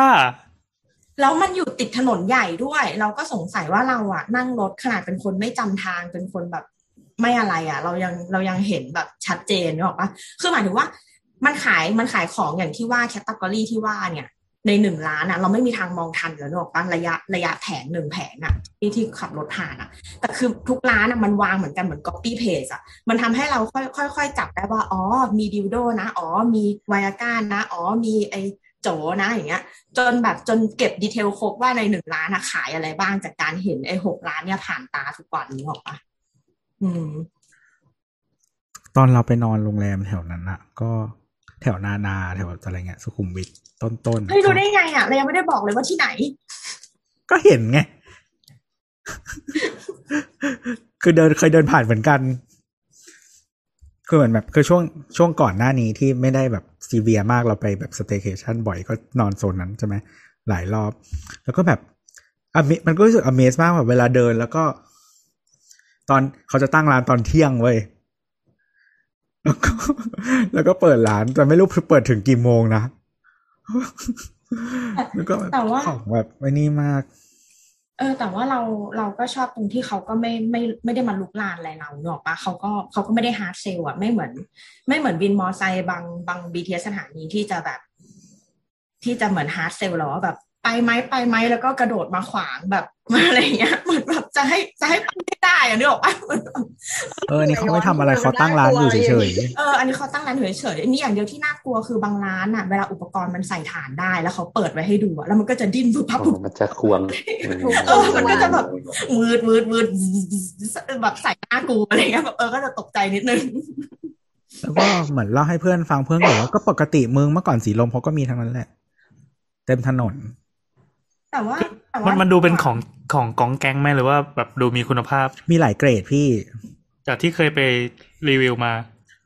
แล้วมันอยู่ติดถนนใหญ่ด้วย เราก็สงสัยว่าเราอะนั่งรถขนาดเป็นคนไม่จำทางเป็นคนแบบไม่อะไรอะเรายังเรายังเห็นแบบชัดเจนนึกออกปะคือหมายถึงว่า มันขายมันขายของอย่างที่ว่าแคตตากรีที่ว่าเนี่ย ในหนึ่งร้านอะเราไม่มีทางมองทันแล้วนึกอกปะระยะระยะแผงหนึ่งแผงอะที่ที่ขับรถผ่านอะแต่คือทุกร้านอะมันวางเหมือนกันเหมือน copy paste อะมันทำให้เราค่อยค่อยค่อยจับได้ว่า อ๋อ มีดิวโดนะ อ๋อ มีไวอาก้านะ อ๋อ มีไอโจนะอย่างเงี้ย จนแบบจนเก็บดีเทลครบว่าในหนึ่งร้านอะขายอะไรบ้างจากการเห็นไอ้หกร้านเนี่ยผ่านตาทุกวันนี้ออกปะอืม ตอนเราไปนอนโรงแรมแถวนั้นอะก็แถวนานาแถวอะไรเงี้ยสุขุมวิท ต้นต้นๆเฮ้ยรู้ได้ไงอะเรายังไม่ได้บอกเลยว่าที่ไหน ก็เห็นไง คือเดินเคยเดินผ่านเหมือนกัน คือเหมือนแบบคือช่วงช่วงก่อนหน้านี้ที่ไม่ได้แบบซีเวียมากเราไปแบบสเต y c a t i o n บ่อยก็นอนโซนนั้นใช่ไหมหลายรอบ แล้วก็แบบอะมันก็รู้สึก amaze มากแบบเวลาเดินแล้วก็ ตอนเขาจะตั้งร้านตอนเที่ยงเว้ยแล้วก็แล้วก็เปิดร้านแต่ไม่รู้เปิดถึงกี่โมงนะ แล้วก็แต่ว่าของแบบไม่นี่มาก เออ แต่ว่าเราเราก็ชอบตรงที่เขาก็ไม่ไม่ไม่ได้มาลุกลานอะไรเราเนกอะปะเขาก็เขาก็ไม่ได้ hard sell อะไม่เหมือน ไม่เหมือนวินมอไซค์บางบาง BTS สถานีที่จะแบบ ที่จะเหมือน hard sell แล้วว่าแบบ ไปไหมไปไหมแล้วก็กระโดดมาขวางแบบมาอะไรเงี้ยเหมือนแบบจะให้จะให้ไปไม่ได้อะนึกออกปะเหมือนแบบเออนี่เขาไม่ทำอะไรเขาตั้งร้านอยู่เฉยเอออันนี้เขาตั้งร้านเฉยๆอันนี้อย่างเดียวที่น่ากลัวคือบางร้านอะเวลาอุปกรณ์มันใส่ฐานได้แล้วเขาเปิดไว้ให้ดูอะแล้วมันก็จะดิ้นปุ๊บปั๊บอ๋ปุ๊อบมันจะควงเออมันก็จะแบบวืดวืดวืดแบบใส่หน้ากูอะไรเงี้ยแบบเออก็จะตกใจนิดนึงๆแล้วก็เหมือนเล่าให้เพื่อนฟังเพื่อนบอกว่าก็ปกติเมืองเมื่อก่อนสีลมเขาก็มีทั้งนั้นแหละ เต็มถนน แต่ว่าแต่มัว่านมันดูเป็นของของกองแก๊งไหมหรือว่าแบบดูมีคุณภาพ มีหลายเกรดพี่ จากที่เคยไปรีวิวมา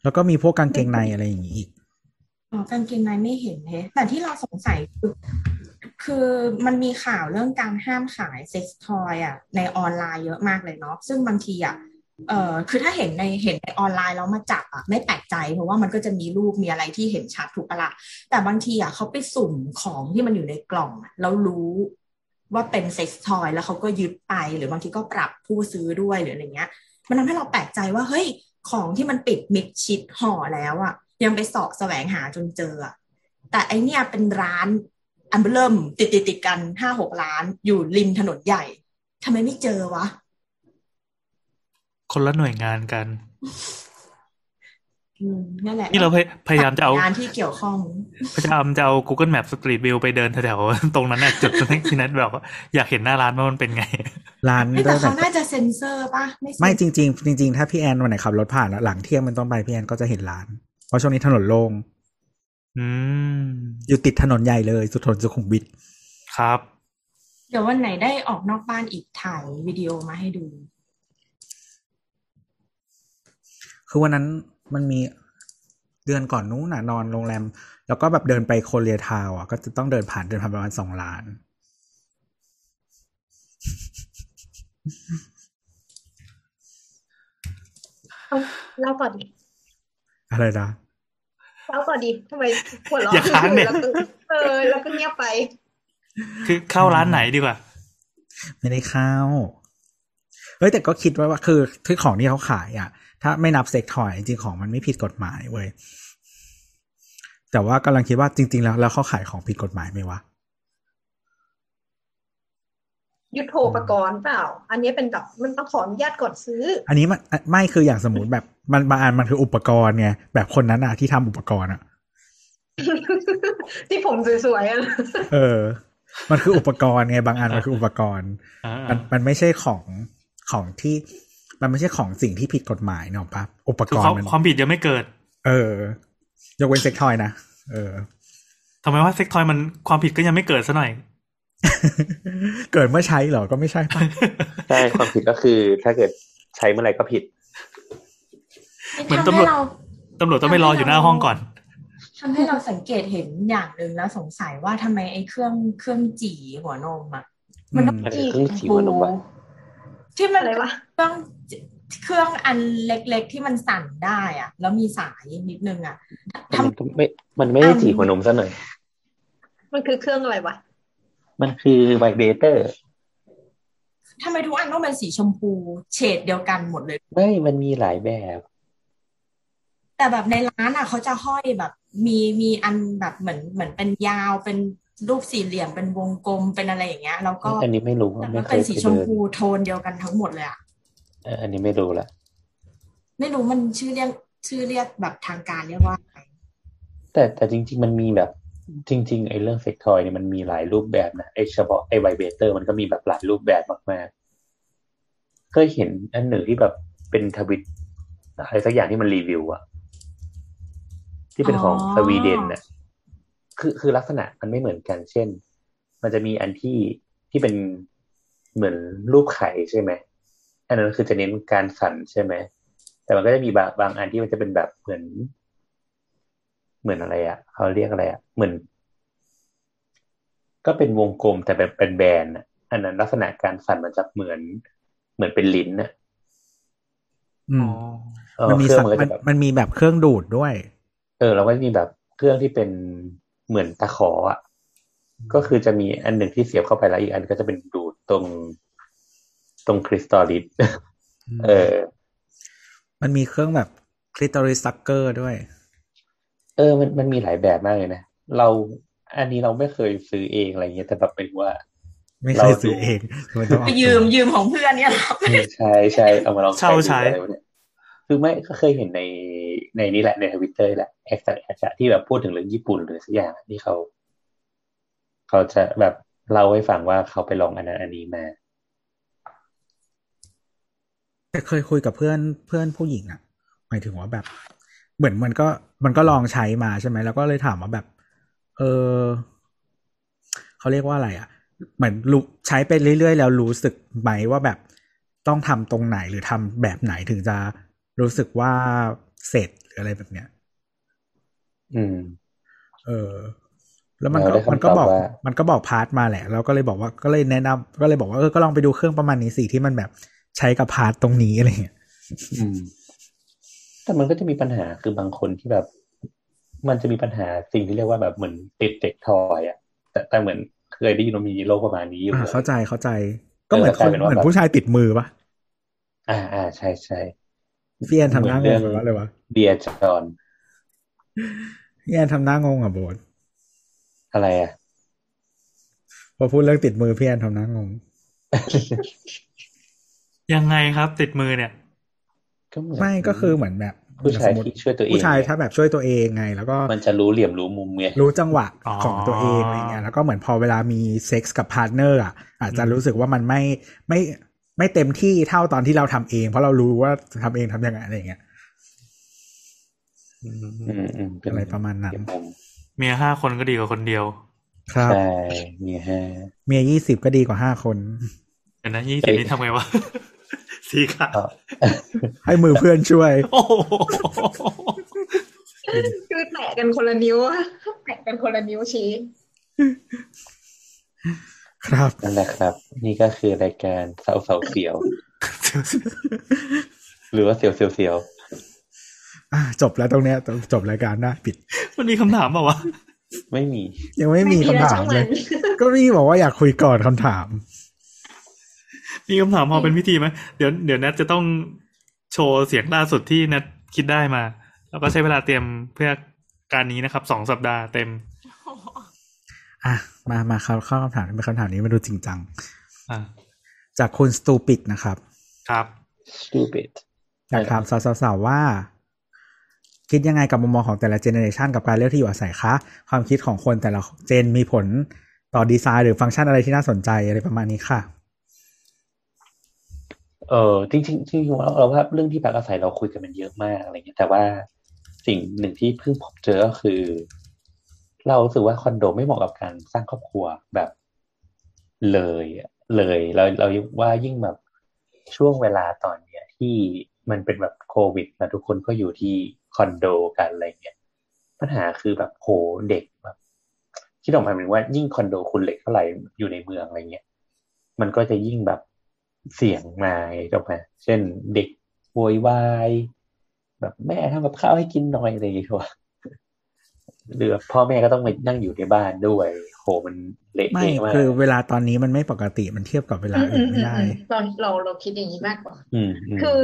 แล้วก็มีพวกกางเกงในอะไรอย่างนี้อีกอ๋อกางเกงในไม่เห็นเฮะแต่ที่เราสงสัยคือคือมันมีข่าวเรื่องการห้ามขาย sex toy อะในออนไลน์เยอะมากเลยเนาะซึ่งบางทีอะ เออคือถ้าเห็นในเห็นในออนไลน์แล้วมาจับอะไม่แปลกใจ เพราะว่ามันก็จะมีรูปมีอะไรที่เห็นชัดถูกปะละแต่บางทีอะเขาไปสุ่มของที่มันอยู่ในกล่องแล้วรู้ว่าเป็น sex toy แล้วเขาก็ยึดไปหรือบางทีก็ปรับผู้ซื้อด้วยหรืออะไรเงี้ย มันทำให้เราแปลกใจว่าเฮ้ยของที่มันปิดมิดชิดห่อแล้วอะ ยังไปสาะแสวงหาจนเจออะแต่ไอเนี่ยเป็นร้านอันเริ่มติดติดติดกันห้าหกร้านอยู่ริมถนนใหญ่ทำไมไม่เจอวะ คนละหน่วยงานกันอืมนั่นแหละนี่เราพยพยายามจะเอางานที่เกี่ยวข้องพยายามจะเอา Google Map Street View ไปเดินแถวๆตรงนั้นน่ะจุดที่นัทแบบว่าอยากเห็นหน้าร้านว่ามันเป็นไง ร้านเฮ้ยแต่ได้แบเขาบน่าจะเซ็นเซอร์ป่ะ ไม่เซ็นไม่จริงๆจริงๆถ้าพี่แอนวันไหนขับรถผ่านแล้วหลังเที่ยงมันต้องไปพี่แอนก็จะเห็นร้าน เพราะช่วงนี้ถนนโล่งอืมอยู่ติดถนนใหญ่เลยสุดถนนสุขุมวิทครับ เดี๋ยววันไหนได้ออกนอกบ้านอีกถ่ายวิดีโอมาให้ดู คือวันนั้นมันมีเดือนก่อนนู้นน่ะนอนโรงแรม แล้วก็แบบเดินไปโคเรียทาวน์อะก็จะต้องเดินผ่านเดินผ่านประมาณสองล้าน เอาเล่าก่อนดิอะไรนะเล่าก่อนดิทำไมหัวเราะอย่าค้างเนี่ย แล้วก็เออแล้วก็เงียบไป คือเข้าร้านไหนดีกว่า ไม่ได้เข้าเฮ้ยแต่ก็คิดไว้ว่าคือที่ของที่เขาขายอะ ถ้าไม่นับเซ็กทอยจริงๆของมันไม่ผิดกฎหมายเว้ยแต่ว่ากำลังคิดว่าจริง ๆ แล้วแล้วเขาขายของผิดกฎหมายไหมวะยุทโธปกรณ์เปล่า อันนี้เป็นแบบมันต้องขออนุญาตก่อนซื้อ อันนี้มันไม่คืออย่างสมมติแบบมันบางอันมันคืออุปกรณ์ไงแบบคนนั้นอะที่ทำอุปกรณ์อะที่ผมสวยๆอะเออ มันคืออุปกรณ์ไงบางอันมันคืออุปกรณ์อ่ามันมันไม่ใช่ของของที่ มันไม่ใช่ของสิ่งที่ผิดกฎหมายเนอะปะอุปคืกอรความณ์มันความผิดยังไม่เกิด เออยกเว้นเซ็กทอยนะเออทำไมว่าเซ็กทอยมันความผิดก็ยังไม่เกิดซะหน่อย เกิดเมื่อใช้เหรอก็ไม่ใช่ปะใช่ความผิดก็คือถ้าเกิดใช้เมื่อไหร่ก็ผิด เหมือนทำตำรวจให้เราตำรวจต้องไปรออยู่หน้าห้องก่อนทำให้เราสังเกตเห็นอย่างหนึ่งแล้วสงสัยว่าทำไมไอ้เครื่องเครื่องจีหัวนมอะมันต้องอืมมันคือเครื่องจีหัวนมวะที่มันอะไรวะเครื่อง เครื่องอันเล็กๆที่มันสั่นได้อะแล้วมีสายนิดนึงอะแต่มันก็ไม่มันไม่ได้จีหัวนมซะหน่อย มันคือเครื่องอะไรวะ มันคือไวเบเตอร์ทำไมทุกอันต้องเป็นสีชมพู เฉดเดียวกันหมดเลย ไม่ มันมีหลายแบบ แต่แบบในร้านอะ เขาจะห้อยแบบ มีมีอันแบบเหมือนเหมือนเป็นยาวเป็นรูปสี่เหลี่ยมเป็นวงกลมเป็นอะไรอย่างเงี้ย แล้วก็อันนี้ไม่รู้แต่ไม่ว่าเคเป็นยสีไปชมเดินพูโทนเดียวกันทั้งหมดเลยอะเอออันนี้ไม่รู้ละไม่รู้มันชื่อเรียกชื่อเรียกแบบทางการเรียกว่าอะไรแต่แต่จริง ๆ มันมีแบบ จริง ๆ ไอ้เรื่องเซ็กทอยเนี่ยมันมีหลายรูปแบบนะไอ้เฉพาะไอ้ไวเบเตอร์มันก็มีแบบหลายรูปแบบมากๆเคยเห็นอันหนึ่งที่แบบเป็นทวิตอะไรสักอย่างที่มันรีวิวอะที่เป็นของสวีเดนน่ะ คือคือลักษณะมันไม่เหมือนกัน เช่น มันจะมีอันที่ที่เป็นเหมือนรูปไข่ใช่ไหม อันนั้นคือจะเน้นการสั่นใช่ไหม แต่มันก็จะมีบางบางอันที่มันจะเป็นแบบเหมือน เหมือนอะไรอะ่ะเขาเรียกอะไรอะ่ะเหมือน ก็เป็นวงกลมแต่แบบเป็นแบนอะ อันนั้นลักษณะการสั่นมันจะเหมือน เหมือนเป็นลิ้นน่ะอืมเออมันมีเครื่อสังกมันก็มัจะนแบบมันมีแบบเครื่องดูดด้วย เออ เราก็มีแบบเครื่องที่เป็นเหมือนตะขออะ ก็คือจะมีอันหนึ่งที่เสียบเข้าไปแล้วอีกอันก็จะเป็นดูดตรง ตรงคริสตัลลิสเออ มันมีเครื่องแบบคลิตอริสักเกอร์ด้วย เออ มันมันมีหลายแบบมากเลยนะ เราอันนี้เราไม่เคยซื้อเองอะไรเงี้ยแต่แบบเป็นว่า ไม่เคยซื้อเองมันต้องไปเอายืมยืมของเพื่อนเนี่ยเหรอเออใช่ใช่เอามาลองเช่าใช้ดูอะไรวะเนี่ยคือไม่ก็เคยเห็นในในนี้แหละในทวิตเตอร์แหละแอคแอคที่แบบพูดถึงเรื่องญี่ปุ่นหรือสักอย่างที่เขา เขาจะแบบเล่าให้ฟังว่าเขาไปลองอันนั้นอันนี้มา แต่เคยคุยกับเพื่อนเพื่อนผู้หญิงอะหมายถึงว่าแบบ เหมือนมันก็มันก็ลองใช้มาใช่ไหมแล้วก็เลยถามว่าแบบ เออเขาเรียกว่าอะไรอะเหมือนรู้ใช้ไปเรื่อยๆ แล้วรู้สึกไหมว่าแบบต้องทำตรงไหนหรือทำแบบไหนถึงจะรู้สึกว่าเสร็จหรืออะไรแบบเนี้ย อืม เออ แล้วมันก็เราได้คำมันก็บอกตอบว่ามันก็บอก part มาแหละ แล้วก็เลยบอกว่าก็เลยแนะนำก็เลยบอกว่าเออก็ลองไปดูเครื่องประมาณนี้สิที่มันแบบ ใช้กับ part ตรงนี้อะไรเงี้ยอืมแต่มันก็จะมีปัญหาคือบางคนที่แบบ มันจะมีปัญหาสิ่งที่เรียกว่าแบบเหมือนติดเด็กทอยอะแต่แต่เหมือนเคยได้ยินว่ามีโรคประมาณนี้อยู่อ่าเข้าใจเข้าใจ ก็เหมือนเออคกลายนเป็นว่าเหมือนแบบผู้ชายติดมือปะอ่าอ่าใช่ใช่พี่แอนทำหน้างเหมืงอนเรื่องไปว่าเลยวะเดียจอนพี่แอนทำหน้างงอะโบนอะไรอะพอพูดเรื่องติดมือพี่แอนทำหน้างง ยังไงครับติดมือเนี่ย ก็เหมือน ไม่ก็คือเหมือนแบบผู้ชายสมมุติที่ช่วยตัวเอง ผู้ชายถ้าแบบช่วยตัวเองไง แล้วก็มันจะรู้เหลี่ยมรู้มุมไงรู้จังหวะอ๋อของตัวเองอะไรเงี้ยแล้วก็เหมือนพอเวลามีเซ็กส์กับ partner อะอาจจะรู้สึกว่ามันไม่ไม่ไม่เต็มที่เท่าตอนที่เราทำเอง เพราะเรารู้ว่าทำเองทำยังไงอะไรเงี้ยอืมอืมเป็อะไรประมาณนั้นเหลี่ยมุมเมียห้าคนก็ดีกว่าคนเดียว ครับใช่มีฮะเมียยี่สิบก็ดีกว่าห้าคน เดี๋ยวนะยี่สิบนี่ทำไงวะสีขาวก็ให้มือเพื่อนช่วยโอ้โหคือแตะกันคนละนิ้วอะแตะกันคนละนิ้วชี้ ครับนั่นแหละครับ นี่ก็คือรายการเสาเสาเสียว หรือว่าเสียวเสียวเสียวอะจบแล้วตรงเนี้ยจบรายการได้ปิด มันมีคำถามเปล่าวะ ไม่มี ยังไม่มีคำถามเลยไช่งนก็พี่บอกว่าอยากคุยก่อนคำถาม มีคำถามพอเป็นพิธีไหมเดี๋ยวเดี๋ยวแนทจะต้องโชว์เสียงล่าสุดที่แนทคิดได้มา แล้วก็ใช้เวลาเตรียมเพื่อการนี้นะครับสองสัปดาห์เต็มอะมามาเข้าเข้าคำถามเป็นคำถามนี้มาดูจริงจังอ่าจากคุณสตูปิกนะครับ ครับ stupid อยากถามสาวๆว่า คิดยังไงกับมุมมองของแต่ละเจเนอเรชันกับการเลือกที่อยู่อาศัยคะ ความคิดของคนแต่ละเจนมีผลต่อดีไซน์หรือฟังก์ชันอะไรที่น่าสนใจอะไรประมาณนี้ค่ะ เออจริงๆจริงๆเราเราว่าเรื่องที่พักอาศัยเราคุยกันมันเยอะมากอะไรเงี้ยแต่ว่าสิ่งหนึ่งที่เพิ่งผมเจอก็คือ เรารู้สึกว่าคอนโดไม่เหมาะกับการสร้างครอบครัวแบบเลยเลยเราเราว่ายิ่งแบบช่วงเวลาตอนเนี้ยที่มันเป็นแบบโควิดแล้วทุกคนก็อยู่ที่คอนโดกันอะไรเงี้ยปัญหาคือแบบโหเด็กแบบคิดออกมาเหมือนว่ายิ่งคอนโดคุณเล็กเท่าไหร่อยู่ในเมืองอะไรเงี้ยมันก็จะยิ่งแบบ เสี่ยงมาถูกไหมเช่นเด็กโวยวายแบบแม่ทำกับข้าวให้กินหน่อยอะไรอย่างเงี้ยว่ะหรือแบบพ่อแม่ก็ต้องมานั่งอยู่ในบ้านด้วยโหมันเละไม่เทะมากคือเวลาตอนนี้มันไม่ปกติมันเทียบกับเวลาอืมอือื่นมไม่อืมได้อืมเราเราเราคิดอย่างนี้มากกว่าอืมอืมคือ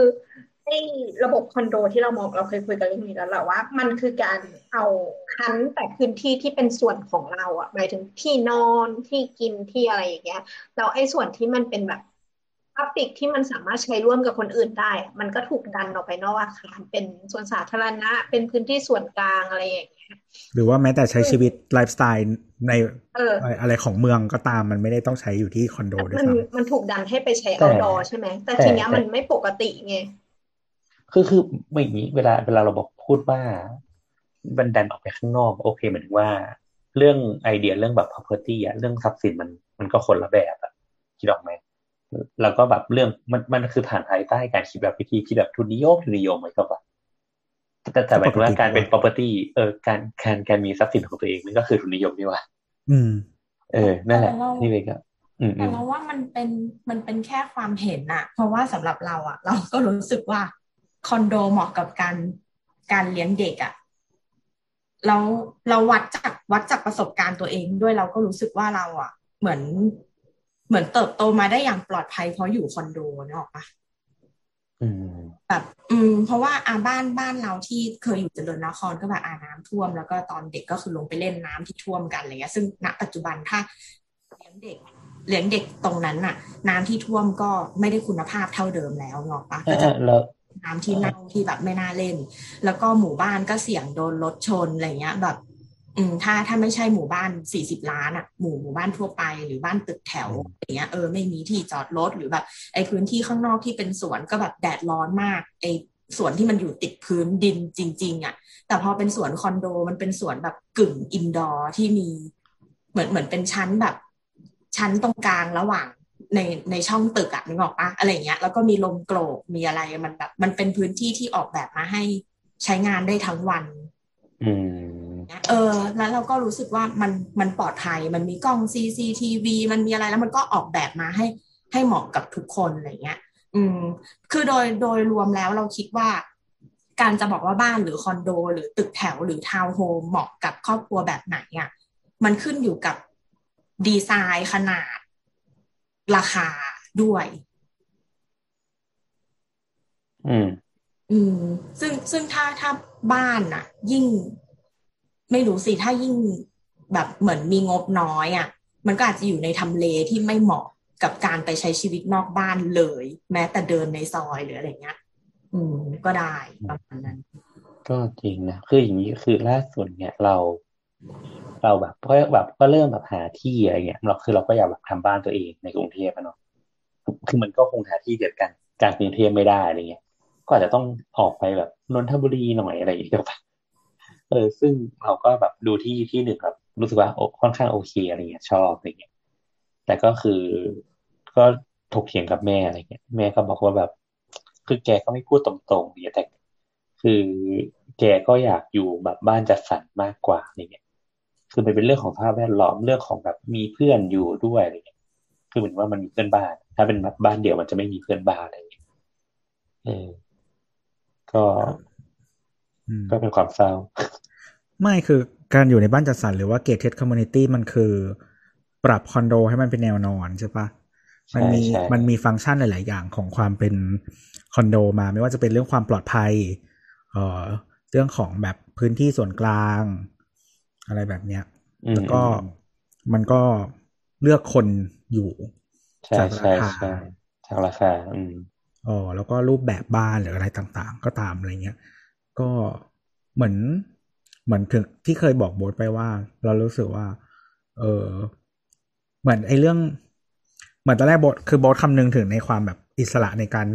ไอ้ระบบคอนโดที่เรามองเราเคยคุยกันเรื่องนี้แล้วแหละว่า มันคือการเอาคั้นแต่พื้นที่ที่เป็นส่วนของเราอะหมายถึงที่นอนที่กินที่อะไรอย่างเงี้ยแล้วไอ้ส่วนที่มันเป็นแบบ พับปิกที่มันสามารถใช้ร่วมกับคนอื่นได้อะมันก็ถูกดันออกไปนอกอาคารเป็นส่วนสาธารณะ เป็นพื้นที่ส่วนกลางอะไรอย่างเงี้ยหรือว่าแม้แต่ใช้ชีวิตไลฟ์สไตล์ในเอออะไรของเมืองก็ตามมันไม่ได้ต้องใช้อยู่ที่คอนโดด้วยมันซ้มันถูกดันให้ไปใช้ outdoor ใช่ไหมแต่ทีเนี้ยมันไม่ปกติไงคือคือไม่อย่างนี้เวลาเวลาเราบอกพูดว่าบันดันออกไปข้างนอกโอเคเหมือนว่าเรื่องไอเดียเรื่องแบบ property อะเรื่องทรัพย์สินมันมันก็คนละแบบอะคิดออกไหม แล้วก็แบบเรื่องมันมันคือผ่านภายใต้การคิดแบบวิธีคิดแบบทุนนิยมทุนนิยมไหมครับว่าแต่แต่หมายถึงว่าการเป็น property เออการการการมีทรัพย์สินของตัวเองมันก็คือทุนนิยมนี่หว่าำอืม เออนั่นแหละแต่เรานี่เลยก็อืมอืแต่มเราว่ามันเป็นมันเป็นแค่ความเห็นอะเพราะว่าสำหรับเราอะเราก็รู้สึกว่าคอนโดเหมาะกับการการเลี้ยงเด็กอะเราเราวัดจากวัดจากประสบการณ์ตัวเองด้วยเราก็รู้สึกว่าเราอะเหมือน เหมือนเติบโตมาได้อย่างปลอดภัยเพราะอยู่คอนโดเนกอะปะอืมแบบอืม เพราะว่าอาบ้านบ้านเราที่เคยอยู่เจริญนครก็แบบอาน้ำท่วม แล้วก็ตอนเด็กก็คือลงไปเล่นน้ำที่ท่วมกันอะไรเงี้ยซึ่งณปัจจุบันถ้าเลี้ยงเด็กเลี้ยงเด็กตรงนั้นน่ะ น้ำที่ท่วมก็ไม่ได้คุณภาพเท่าเดิมแล้วเนาะปะเอก็อจะเออแล้วน้ำที่เน่าที่แบบไม่น่าเล่น แล้วก็หมู่บ้านก็เสี่ยงโดนรถชนอะไรเงี้ย แบบอืม ถ้าถ้าไม่ใช่หมู่บ้านสี่สิบล้านอะหมู่หมู่บ้านทั่วไปหรือบ้านตึกแถวอย่างเงี้ยเออไม่มีที่จอดรถหรือแบบไอ้พื้นที่ข้างนอกที่เป็นสวนก็แบบแดดร้อนมากไอ้สวนที่มันอยู่ติดพื้นดินจริง ๆอะ แต่พอเป็นสวนคอนโดมันเป็นสวนแบบกึ่งอินดอร์ที่มีเหมือนเหมือนเป็นชั้นแบบ ชั้นตรงกลางระหว่างในในช่องตึกอะนึกออกปะอะไรอย่างเงี้ยแล้วก็มีลมโกรกมีอะไรมันแบบมันเป็นพื้นที่ที่ออกแบบมาให้ใช้งานได้ทั้งวัน อืมเนี่ยเออแล้วเราก็รู้สึกว่ามันมันปลอดภัย มันมีกล้อง CCTV มันมีอะไรแล้วมันก็ออกแบบมาให้ให้เหมาะกับทุกคนอะไรเงี้ย อืม คือโดยโดยรวมแล้วเราคิดว่า การจะบอกว่าบ้านหรือคอนโด หรือตึกแถวหรือทาวน์โฮมเหมาะกับครอบครัวแบบไหนอะมันขึ้นอยู่กับดีไซน์ขนาด ราคาด้วย อืม อืม ซึ่งซึ่งถ้าถ้า บ้านน่ะยิ่ง ไม่รู้สิถ้ายิ่งแบบเหมือนมีงบน้อยอะมันก็อาจจะอยู่ในทำเลที่ไม่เหมาะกับการไปใช้ชีวิตนอกบ้านเลย แม้แต่เดินในซอยหรืออะไรเงี้ย อืม ก็ได้ประมาณนั้น ก็จริงนะคืออย่างนี้คือล่าสุดเนี่ยเรา เราแบบก็แบบก็เริ่มแบบหาที่อะไรเงี้ยเราคือเราก็อยากแบบทำบ้านตัวเองในกรุงเทพะเนาะคือมันก็คงหาที่เดียวกันกางกรุงเทพไม่ได้อะไรเงี้ย ก็อาจจะต้องออกไปแบบนนทบุรีหน่อยอะไรอย่างเงี้ยเออซึ่งเราก็แบบดูที่ที่หนึ่งแบบรู้สึกว่าโอค่อนข้างโอเคอะไรเงี้ยชอบอะไรเงี้ยแต่ก็คือก็ถกเถียงกับแม่อะไรเงี้ยแม่ก็บอกว่าแบบ คือแกก็ไม่พูดตรงๆเนี่ยแต่คือแกก็อยากอยู่แบบบ้านจัดสรรมากกว่าอะไรเงี้ยคือมันเป็นเรื่องของภาพแวดล้อมเรื่องของแบบมีเพื่อนอยู่ด้วยอะไรเงี้ยคือเหมือนว่ามันมีเพื่อนบ้าน ถ้าเป็นแบบบ้านเดี่ยวมันจะไม่มีเพื่อนบ้านอะไรเงี้ยเออ ก็อืมก็เป็นความเศร้า ไม่คือการอยู่ในบ้านจัดสรรหรือว่าเก t เท d คอมมูนิตี้มันคือ ปรับคอนโดให้มันเป็นแนวนอนใช่ปะมันมีใช่ใช่มันมีฟังก์ชันหลาย ๆ อย่างของความเป็นคอนโดมา ไม่ว่าจะเป็นเรื่องความปลอดภัย เอ่อเรื่องของแบบพื้นที่ส่วนกลาง อะไรแบบเนี้ยอืมแล้วก็มันก็เลือกคนอยู่ใช่จากใช่ราคาใช่จากราคา อืม อ๋อแล้วก็รูปแบบบ้านหรืออะไรต่างๆ ก็ตามอะไรเงี้ย ก็เหมือนเหมือนถึงที่เคยบอกโบ๊ทไปว่า เรารู้สึกว่า เออเหมือนไอ้เรื่อง เหมือนตอนแรกโบ๊ทคือโบ๊ทคำนึงถึงในความแบบอิสระในการ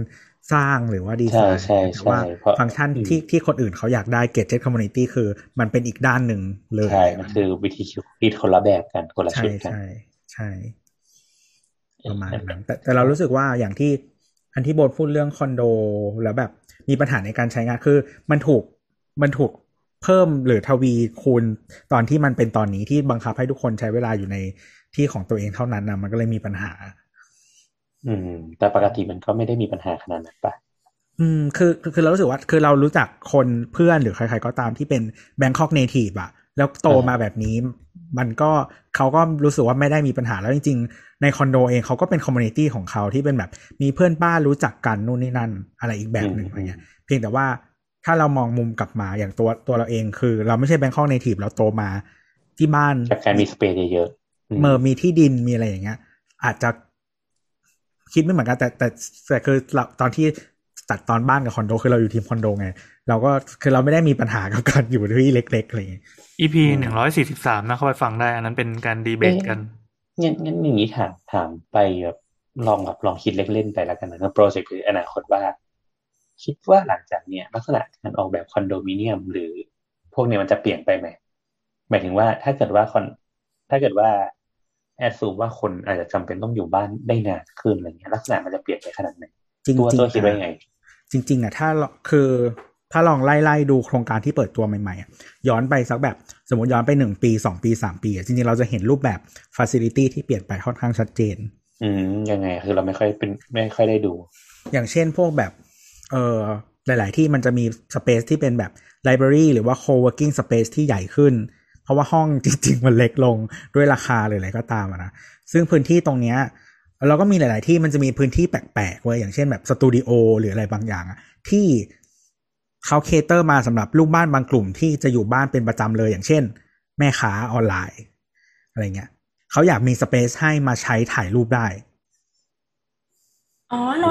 สร้างหรือว่าดีไซน์ใช่ใช่แต่ว่าใช่เพราะฟังก์ชันอืมที่ที่คนอื่นเขาอยากได้ Gadget Community คือมันเป็นอีกด้านหนึ่งเลยใช่มันคือวิธีคิดคนละแบบกันคนละใช่ชุดกันใช่ใช่ประมาณนั้นแต่แต่เรารู้สึกว่าอย่างที่ อันที่โบทพูดเรื่องคอนโดแล้วแบบมีปัญหาในการใช้งานคือ มันถูกมันถูกเพิ่มหรือทวีคูณตอนที่มันเป็นตอนนี้ที่บังคับให้ทุกคนใช้เวลาอยู่ในที่ของตัวเองเท่านั้นนะมันก็เลยมีปัญหา อืม แต่ปกติมันก็ไม่ได้มีปัญหาขนาดนั้นปะอืมคือคือคือเรารู้สึกว่าคือเรารู้จักคนเพื่อนหรือใคร ๆ ก็ตามที่เป็น Bangkok Native อะแล้วโตมาแบบนี้ มันก็เขาก็รู้สึกว่าไม่ได้มีปัญหาแล้วจริง ๆ ในคอนโดเองเขาก็เป็น community ของเขาที่เป็นแบบมีเพื่อนบ้านรู้จักกันนู่นนี่นั่นอะไรอีกแบบหนึ่งอะไรเงี้ยเพียงแต่ว่าถ้าเรามองมุมกลับมาอย่างตัวตัวเราเองคือ เราไม่ใช่ Bangkok Native เราโตมาที่บ้านจากการมีสเปซเยอะๆอืมเมื่อมีที่ดินมีอะไรอย่างเงี้ย อาจจะคิดไม่เหมือนกันแต่แต่แต่คือเราตอนที่ ตัดตอนบ้านกับคอนโดคือเราอยู่ทีมคอนโดไง เราก็คือเราไม่ได้มีปัญหากับการอยู่ที่เล็กๆอะไรอย่างเงี้ย EP หนึ่งร้อยสี่สิบสามนะเข้าไปฟังได้ อันนั้นเป็นการดีเบตกันงั้นงั้นอย่างนี้ถามถามไปแบบลองแบบลองคิดเล่นๆไปแล้วกันนะโปรเจกต์หรืออนาคตว่า คิดว่าหลังจากเนี้ยลักษณะการออกแบบคอนโดมิเนียม หรือพวกเนี้ยมันจะเปลี่ยนไปไหมหมายถึงว่าถ้าเกิดว่าคอนถ้าเกิดว่าแอดซูมว่าคนอาจจะจำเป็นต้องอยู่บ้านได้นานขึ้นอะไรเงี้ยลักษณะมันจะเปลี่ยนไปขนาดไหนจริงตัวจริงตัวคิดว่ายังไง จริงๆอะถ้าเราคือถ้าลองไล่ไล่ดูโครงการที่เปิดตัวใหม่ๆอะย้อนไปสักแบบสมมติย้อนไปหนึ่งปีสองปีสามปีอะจริงๆ เราจะเห็นรูปแบบฟ a ซิลิตี้ที่เปลี่ยนไปค่อนข้างชัดเจน อืม ยังไง คือเราไม่ค่อยเป็นไม่ค่อยได้ดู อย่างเช่นพวกแบบ เออหลาย ๆ ที่มันจะมี space ที่เป็นแบบ library หรือว่า co-working space ที่ใหญ่ขึ้น เพราะว่าห้องจริง ๆ มันเล็กลงด้วยราคาหรืออะไรก็ตามอะนะซึ่งพื้นที่ตรงเนี้ย เราก็มีหลาย ๆ ที่มันจะมีพื้นที่แปลกๆเว้ยอย่างเช่นแบบสตูดิโอหรืออะไรบางอย่างอะที่เขาเคเตอร์มาสำหรับลูกบ้านบางกลุ่มที่จะอยู่บ้านเป็นประจำเลย อย่างเช่น แม่ค้าออนไลน์ อะไรเงี้ยเขาอยากมีสเปซให้มาใช้ถ่ายรูปได้ อ๋อเรา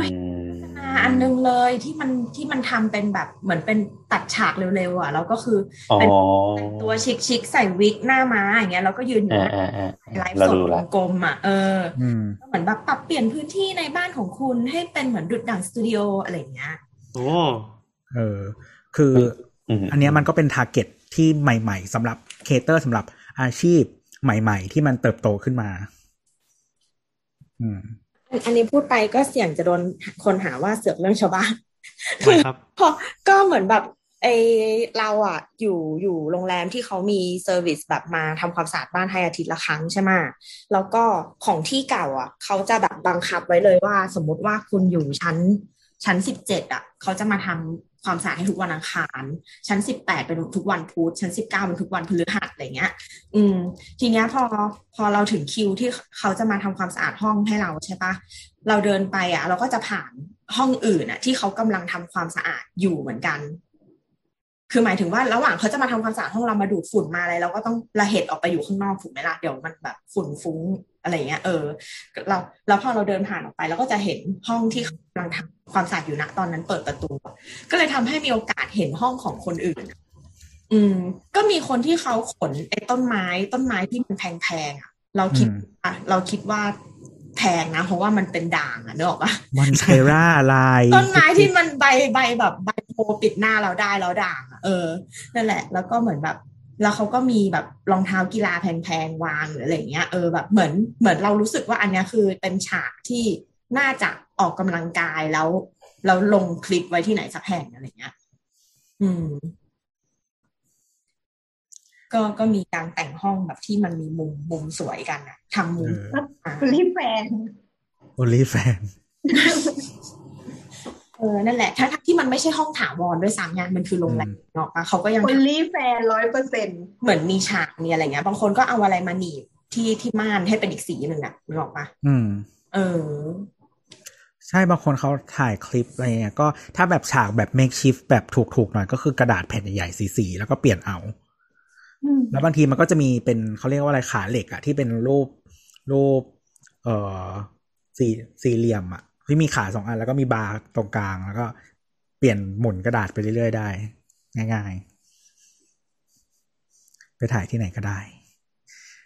อืเห็นมมาอันนึงเลยที่มันที่มันทำเป็นแบบเหมือนเป็นตัดฉากเร็วๆอะแล้วก็คืออ๋อเป็นแต่งตัวชิคๆใส่วิกหน้าม้าอย่างเงี้ยแล้วก็ยืนอยู่อ่าหน้าอ่าอ่าไลฟ์เราสดดูวละงกลมอะเอออืมก็เหมือนแบบปรับเปลี่ยนพื้นที่ในบ้านของคุณให้เป็นเหมือนดุดดั่งสตูดิโออะไรอย่างเงี้ยโอ้เออคืออืมอันเนี้ยมันก็เป็น target ที่ใหม่ๆสำหรับ cater สำหรับอาชีพใหม่ ๆ ที่มันเติบโตขึ้นมา อืม อันนี้พูดไปก็เสี่ยงจะโดนคนหาว่าเสือกเรื่องชาวบ้านทำไมครับพอก็เหมือนแบบไอเราอะอยู่อยู่โรงแรมที่เขามี service แบบมาทำความสะอาดบ้านให้อาทิตย์ละครั้งใช่ไหมแล้วก็ของที่เก่าอะเขาจะแบบบังคับไว้เลยว่า สมมุติว่าคุณอยู่ชั้นชั้นสิบเจ็ดอะเขาจะมาทำ ความสะอาดให้ทุกวันอังคาร ชั้นสิบแปดเป็นทุกวันพุธชั้นสิบเก้าเป็นทุกวันพฤหัสอะไรเงี้ย อืม ทีเนี้ยพอพอเราถึงคิวที่เขาจะมาทำความสะอาดห้องให้เราใช่ปะเราเดินไปอะ เราก็จะผ่านห้องอื่นอะ ที่เขากำลังทำความสะอาดอยู่เหมือนกัน คือหมายถึงว่าระหว่างเขาจะมาทำความสะอาดห้องเรามาดูดฝุ่นมาอะไรเราก็ต้องระเหตุออกไปอยู่ข้างนอกถูกไหมล่ะเดี๋ยวมันแบบฝุ่นฟุ้ง อะไรเงี้ยเออเราแล้วพอเราเดินผ่านออกไปเราก็จะเห็นห้องที่เขากำลังทำความสะอาดอยู่นะตอนนั้นเปิดประตู ก็เลยทำให้มีโอกาสเห็นห้องของคนอื่น อืม ก็มีคนที่เขาขนไอ้ต้นไม้ต้นไม้ที่มันแพงๆอะเราคิดอืมอะเราคิดว่าแพงนะ เพราะว่ามันเป็นด่างอะนึกออกปะมอนเทราลายต้นไม้ที่มันใบใบแบบใบโพปิดหน้าเราได้แล้วด่างอะเออนั่นแหละ แล้วก็เหมือนแบบ แล้วเขาก็มีแบบรองเท้ากีฬาแพงๆวางหรืออะไรอย่างเงี้ยเออแบบเหมือนเหมือนเรารู้สึกว่าอันเนี้ยคือเป็นฉากที่น่าจะออกกำลังกายแล้วแล้วลงคลิปไว้ที่ไหนสักแห่งอะไรเงี้ย อืม ก็ก็มีการแต่งห้องแบบที่มันมีมุมมุมสวยกันอะทำมุมเอออะรีบแฟนโอลิแฟนเออนั่นแหละถ้าถ้าที่มันไม่ใช่ห้องถาวรด้วยซ้ำเนี่ยมันคือโรงแรมเนาะปะเขาก็ยังคนทำรีบแฟนร้อยเปอร์เซ็นต์เหมือนมีฉากมีอะไรเงี้ยบางคนก็เอาอะไรมาหนีบที่ที่ม่านให้เป็นอีกสีหนึ่งอะนึกออกปะอืม เออ ใช่บางคนเขาถ่ายคลิปอะไรเงี้ยก็ถ้าแบบฉากแบบ make shift แบบถูกๆหน่อยก็คือกระดาษแผ่นใหญ่ๆสีๆแล้วก็เปลี่ยนเอาอืมแล้วบางทีมันก็จะมีเป็นเขาเรียกว่าอะไรขาเหล็กอะที่เป็นรูปรูป เอ่อสี่สี่เหลี่ยมอะ ที่มีขาสองอันแล้วก็มีบาร์ตรงกลาง แล้วก็เปลี่ยนหมุนกระดาษไปเรื่อยๆได้ ง่าย ๆ ไปถ่ายที่ไหนก็ได้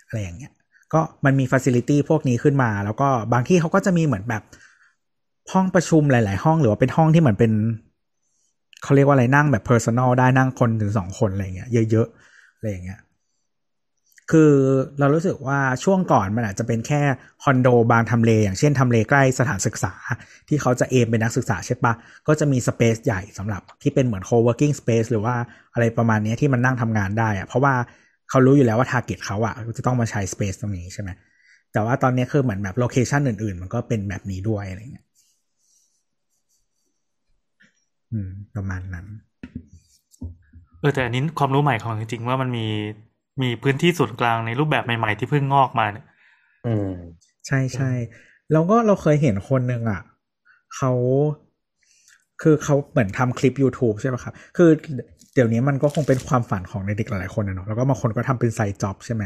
อะไรอย่างเงี้ย ก็มันมีฟัซิลิตี้พวกนี้ขึ้นมา แล้วก็บางที่เขาก็จะมีเหมือนแบบห้องประชุมหลาย ๆ ห้องหรือว่าเป็นห้องที่เหมือนเป็นเขาเรียกว่าอะไรนั่งแบบ personal ได้นั่งคนถึงสองคนอะไรเงี้ยเยอะๆอะไรอย่างเงี้ย คือเรารู้สึกว่าช่วงก่อนมันอาจจะเป็นแค่คอนโดบางทำเล อย่างเช่นทำเลใกล้สถานศึกษา ที่เขาจะเอมเป็นนักศึกษาใช่ปะก็จะมีสเปซใหญ่สำหรับที่เป็นเหมือน co-working space หรือว่าอะไรประมาณนี้ที่มันนั่งทำงานได้อะเพราะว่าเขารู้อยู่แล้วว่า target เขาอะจะต้องมาใช้ space ตรงนี้ใช่ไหมแต่ว่าตอนนี้คือเหมือนแบบโลเคชันอื่นๆ มันก็เป็นแบบนี้ด้วยอะไรเงี้ยอืมประมาณนั้นเออแต่อันนี้ความรู้ใหม่ของจริงๆว่ามันมี มีพื้นที่ส่วนกลางในรูปแบบใหม่ ๆ ที่เพิ่งงอกมาเนี่ยอืม ใช่ใช่แล้วก็เราเคยเห็นคนหนึ่งอะเขาคือเขาเหมือนทำคลิป YouTube ใช่ไหมครับ คือเดี๋ยวนี้มันก็คงเป็นความฝันของเด็กๆหลายๆคนนะเนาะแล้วก็บางคนก็ทำเป็นไซด์จ็อบใช่ไหม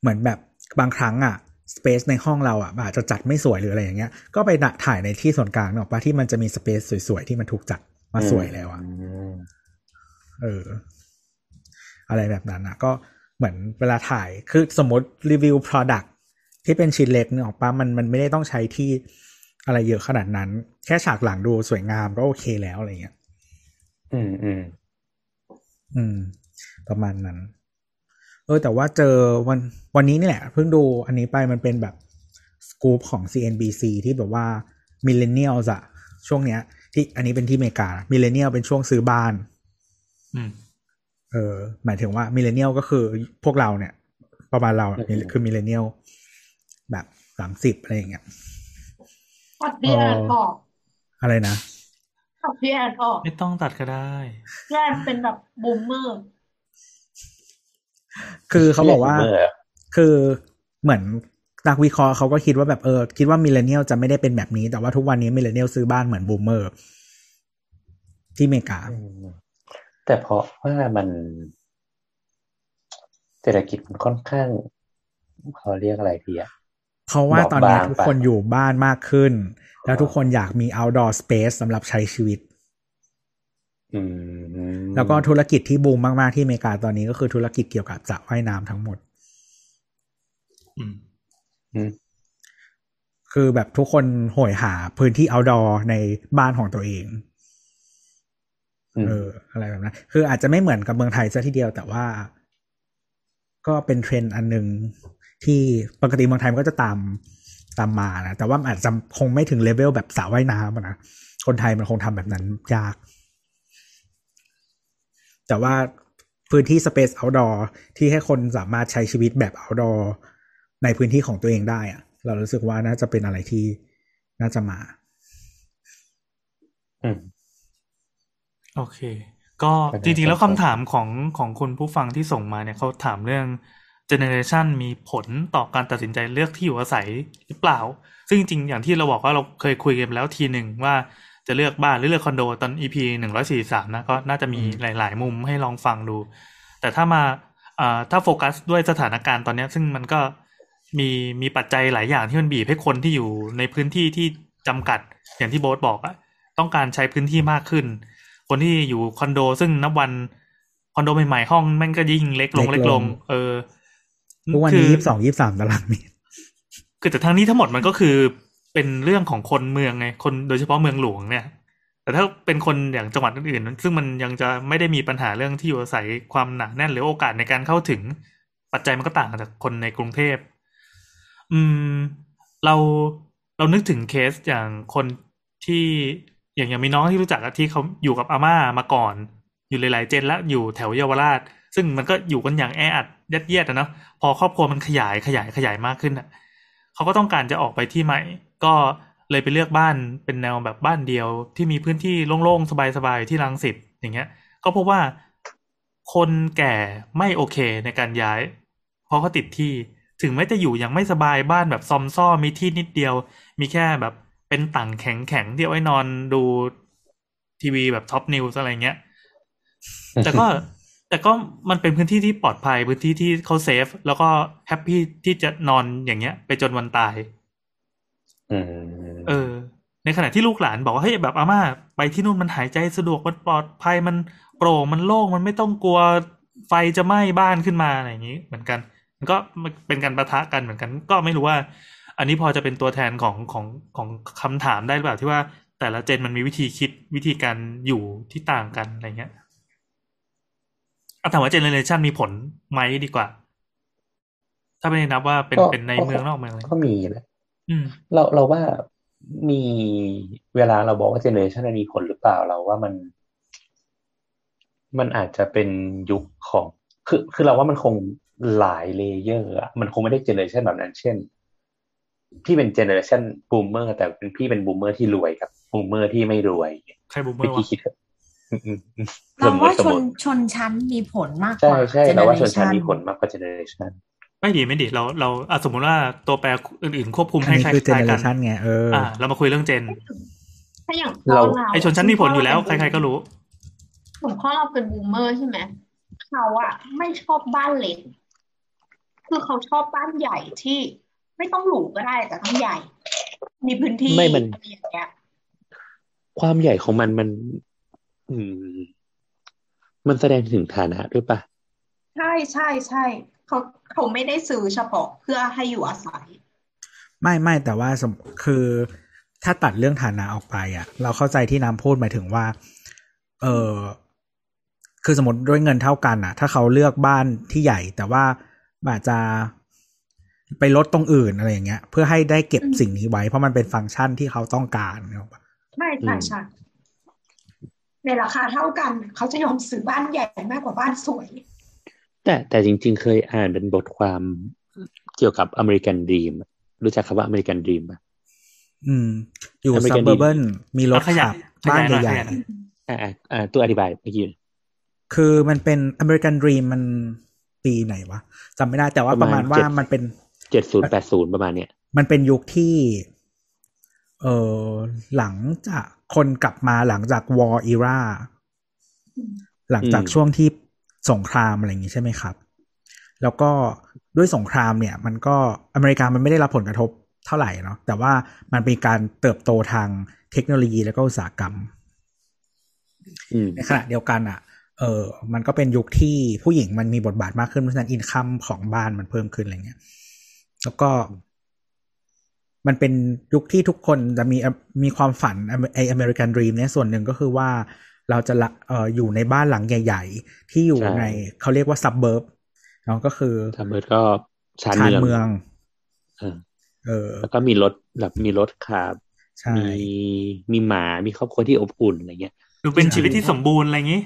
เหมือนแบบบางครั้งอะสเปซในห้องเราอะอาจจะจัดไม่สวยหรืออะไรอย่างเงี้ย ก็ไปถ่ายในที่ส่วนกลางเนาะปะที่มันจะมีสเปซสวยๆ ที่มันถูกจัดมาสวยแล้วอะอืมเออ อะไรแบบนั้นนะก็เหมือนเวลาถ่ายคือสมมติรีวิว Product ที่เป็นชิ้นเล็กเนี่ยออกปะมันมันไม่ได้ต้องใช้ที่อะไรเยอะขนาดนั้น แค่ฉากหลังดูสวยงามก็โอเคแล้วอะไรเงี้ย อืมอืมอืม ประมาณนั้น เออแต่ว่าเจอวันวันนี้นี่แหละ เพิ่งดูอันนี้ไปมันเป็นแบบสกู๊ปของ CNBC ที่แบบว่า millennial อะช่วงเนี้ย ที่อันนี้เป็นที่อเมริกา millennial เป็นช่วงซื้อบ้าน อืม เออหมายถึงว่า millennial ก็คือพวกเราเนี่ย ประมาณเราเนี่ยคือ millennial แบบสามสิบอะไรอย่างเงี้ยตัดพี่แอนออกอะไรนะตัดพี่แอนออก ไม่ต้องตัดก็ได้พี่แอนเป็นแบบ boomerคือเขาบอกว่าเมื่อคือเหมือนนักวิเคราะห์เขาก็คิดว่าแบบเออคิดว่า millennial จะไม่ได้เป็นแบบนี้ แต่ว่าทุกวันนี้ millennial ซื้อบ้านเหมือน boomerที่อเมริกาอืม แต่เพราะว่ามันเศรษฐกิจมันค่อนข้างเขาเรียกอะไรดีอะเพราะว่าตอนนี้บอบบางทุกคนอยู่บ้านมากขึ้น แล้วทุกคนอยากมี outdoor space สำหรับใช้ชีวิตอืมแล้วก็ธุรกิจที่บูมมาก ๆ ที่อเมริกาตอนนี้ก็คือธุรกิจเกี่ยวกับสระว่ายน้ำทั้งหมดอืมอืมคือแบบทุกคนโหยหาพื้นที่ outdoor ในบ้านของตัวเองอืม เอออะไรแบบนั้นคืออาจจะไม่เหมือนกับเมืองไทยซะทีเดียวแต่ว่า ก็เป็นเทรนด์อันหนึ่งที่ปกติเมืองไทยมันก็จะตามตามมานะ แต่ว่ามันอาจจะคงไม่ถึงเลเวลแบบสระว่ายน้ำอะนะ คนไทยมันคงทำแบบนั้นยาก แต่ว่าพื้นที่ Space Outdoor ที่ให้คนสามารถใช้ชีวิตแบบ Outdoor ในพื้นที่ของตัวเองได้อะเรารู้สึกว่าน่าจะเป็นอะไรที่น่าจะมา อืม โอเค ก็ประเด็นจริงๆแล้วสำคัคำญถามของของคุณผู้ฟังที่ส่งมาเนี่ยเขาถามเรื่องเจเนเรชันมีผลต่อการตัดสินใจเลือกที่อยู่อาศัยหรือเปล่า ซึ่งจริงๆอย่างที่เราบอกว่าเราเคยคุยกันแล้วทีหนึ่งว่าจะเลือกบ้านหรือเลือกคอนโดตอน EP หนึ่งร้อยสี่สามนะก็น่าจะมีหลาย ๆ มุมให้ลองฟังดู แต่ถ้ามาอ่าถ้าโฟกัสด้วยสถานการณ์ตอนเนี้ยซึ่งมันก็มีมีปัจจัยหลายอย่างที่มันบีบให้คนที่อยู่ในพื้นที่ที่จำกัดอย่างที่โบ๊ทบอกอะต้องการใช้พื้นที่มากขึ้น คนที่อยู่คอนโด ซึ่งนับวันคอนโดใหม่ๆห้องแม่งก็ยิ่งเล็กลงเล็เล็กกลลงงเออทุกวันคืนี้อยี่สิบสองยี่สิบสามตารางเมตรคือแต่ทั้งนี้ทั้งหมดมันก็คือเป็นเรื่องของคนเมืองไง คนโดยเฉพาะเมืองหลวงเนี่ย แต่ถ้าเป็นคนอย่างจังหวัดอื่นๆ ซึ่งมันยังจะไม่ได้มีปัญหาเรื่องที่อยู่อาศัยความหนาแน่นหรือโอกาสในการเข้าถึงปัจจัยมันก็ต่างจากคนในกรุงเทพ อืม เราเรานึกถึงเคสอย่างคนที่ อย่างอย่างมีน้องที่รู้จักที่เขาอยู่กับอาม่ามาก่อน อยู่หลายๆเจนแล้วอยู่แถวเยาวราช ซึ่งมันก็อยู่กันอย่างแออัดยัดเยียดอะเนาะพอครอบครัวมันขยายขยายขยายมากขึ้นอะเขาก็ต้องการจะออกไปที่ใหม่ ก็เลยไปเลือกบ้านเป็นแนวแบบบ้านเดี่ยวที่มีพื้นที่โล่งๆสบายๆที่รังสิตอย่างเงี้ย ก็พบว่าคนแก่ไม่โอเคในการย้าย เพราะเขาติดที่ถึงแม้จะอยู่ยังไม่สบายบ้านแบบซอมซ่อมีที่นิดเดียว มีแค่แบบ เป็นตั่งแข็งแข็งๆที่เอาไว้นอนดูทีวีแบบ Top News อะไรเงี้ย แต่ก็แต่ก็มันเป็นพื้นที่ที่ปลอดภัยพื้นที่ที่เขา safe แล้วก็happy ที่จะนอนอย่างเงี้ย ไปจนวันตายอืมเออ ในขณะที่ลูกหลานบอกว่าเฮ้ยแบบอาม่าไปที่นู่นมันหายใจสะดวกมันปลอดภัยมันโปร่งมันโล่งมันไม่ต้องกลัวไฟจะไหม้บ้านขึ้นมาอะไรอย่างนี้ เหมือนกัน มันก็มันเป็นการปะทะกันเหมือนกัน ก็ไม่รู้ว่า อันนี้พอจะเป็นตัวแทนของของของคำถามได้หรือเปล่าที่ว่าแต่ละ gen มันมีวิธีคิดวิธีการอยู่ที่ต่างกันอะไรเงี้ยเอาถามว่า generation มีผลไหมดีกว่า ถ้าไม่ได้นับว่าเป็นก็เป็นในเมืองนอกเมืองเลยก็มีแหละอืมเราเราว่ามีเวลาเราบอกว่า generation มันมีผลหรือเปล่าเราว่ามัน มันอาจจะเป็นยุคของ คือคือเราว่ามันคงหลาย layer อะมันคงไม่ได้ generation แบบนั้น เช่น พี่เป็น generation boomer แต่เป็นพี่เป็น boomer ที่รวยกับ boomer ที่ไม่รวยใครบูมเมอวิร์ธีวะคิดอืมอืมอืมเราว่าสชมนมติชนชั้นมีผลมากกใช่ว่าใช่เราว่าชนชั้น generation มีผลมากกว่าเจเนอเรชันไม่ดีไม่ดีเราเราอะสมมุติว่าตัวแปรอื่นๆควบคุมอันให้นี้คล้าคือเจเนยอๆเรกันชันไงเออออ่าเรามาคุยเรื่องเจนถ้าอย่างพ่อเราเราไอชนชั้นมีผลอยู่แล้วใครๆก็รู้หลวงพ่อเราเป็นบูมเมอร์ใช่ไหมเขาอะไม่ชอบบ้านเล็กคือเขาชอบบ้านใหญ่ที่ ไม่ต้องหรูก็ได้แต่ต้องใหญ่ มีพื้นที่ไม่มันอะไรอย่างเงี้ยความใหญ่ของมันมัน อืม มันแสดงถึงฐานะด้วยปะใช่ใช่ใช่เขาเขาไม่ได้ซื้อเฉพาะเพื่อให้อยู่อาศัย ไม่ไม่แต่ว่าสมคือถ้าตัดเรื่องฐานะออกไปอะ เราเข้าใจที่น้ำพูดหมายถึงว่า เออคือสมมติด้วยเงินเท่ากันอะ ถ้าเขาเลือกบ้านที่ใหญ่ แต่ว่าอาจจะ ไปลดตรงอื่นอะไรอย่างเงี้ย เพื่อให้ได้เก็บอืมสิ่งนี้ไว้ เพราะมันเป็นฟังก์ชันที่เขาต้องการเนกอะปะใช่ใช่ใช่ในราคาเท่ากัน เขาจะยอมซื้อบ้านใหญ่มากกว่าบ้านสวย แต่แต่จริง ๆ เคยอ่านเป็นบทความเกี่ยวกับอเมริกันด e มรู้จักคำว่าอเมริกันด e มปะอืม อยู่อเมริซักับนเบอร์เบิลมีรถขยาขัยบขบ้านยายหน่อยใหขญ่ยายหน่อยอ่าอ่าอ่าตัวอธิบายเมื่อกี้ๆคือมันเป็นอเมริกันด e ีมมันปีไหนวะจำไม่ได้แต่ว่าประมาณว่ามันเป็น เจ็ดศูนย์แปดศูนย์ประมาณเนี้ยมันเป็นยุคที่ เออหลังจากคนกลับมาหลังจากวอร์อีราหลังจากช่วงที่สงครามอะไรอย่างนี้ใช่ไหมครับ แล้วก็ด้วยสงครามเนี่ย มันก็อเมริกามันไม่ได้รับผลกระทบเท่าไหร่เนาะแต่ว่ามันเป็นการเติบโตทางเทคโนโลยีแล้วก็อุตสาหกรรมอืมในขณะเดียวกันอะ เออ มันก็เป็นยุคที่ผู้หญิงมันมีบทบาทมากขึ้นเพราะฉะนั้น income ของบ้านมันเพิ่มขึ้นอะไรเงี้ย แล้วก็มันเป็นยุคที่ทุกคนจะมีมีความฝันไออเมริกันด e ีมเนี่ยส่วนหนึ่งก็คือว่าเราจะละเอออยู่ในบ้านหลังใหญ่ ๆ ที่อยู่ใช่ในเขาเรียกว่า suburb เนาะก็คือ suburbก็ชานเมืเมืองเออเออ แล้วก็มีรถแบบมีรถขับใช่มีมีหมามีครอบครัวที่อบอุ่นอะไรเงี้ยดูเป็นชีวิตที่สมบูรณ์อะไรอย่างนี้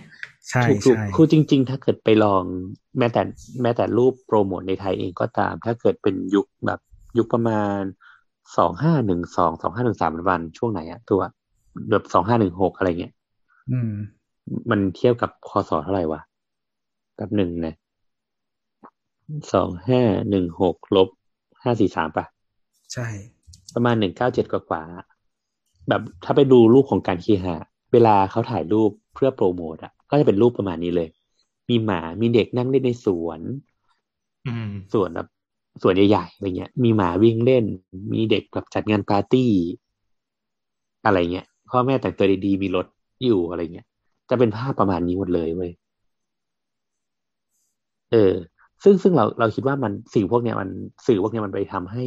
ใช่ถูกถูกใช่คือจริง ๆ ถ้าเกิดไปลองแม้แต่แม้แต่รูปโปรโมทในไทยเองก็ตาม ถ้าเกิดเป็นยุคแบบยุคประมาณสองห้าหนึ่งสองสองห้าหนึ่งสามวันช่วงไหนอะตัวแบบสองห้าหนึ่งหกอะไรเงี้ยอืม มันเทียบกับคศเท่าไหร่วะกับหนึ่งนะสองห้าหนึ่งหกลบห้าสี่สามปะใช่ ประมาณหนึ่งเก้าเจ็ดกว่าๆแบบถ้าไปดูรูปของการเคหะเวลาเขาถ่ายรูปเพื่อโปรโมทอะ ก็จะเป็นรูปประมาณนี้เลย มีหมามีเด็กนั่งเล่นในสวนอืมสวนแบบสวนใหญ่ๆอะไรเงี้ย มีหมาวิ่งเล่น มีเด็กแบบจัดงานปาร์ตี้ อะไรเงี้ยพ่อแม่แต่งตัวดีๆมีรถอยู่อะไรเงี้ยจะเป็นภาพประมาณนี้หมดเลยเว้ยเออ ซึ่งซึ่งเราเราคิดว่ามันสิ่งพวกเนี้ยมันสื่อพวกเนี้ยมันไปทำให้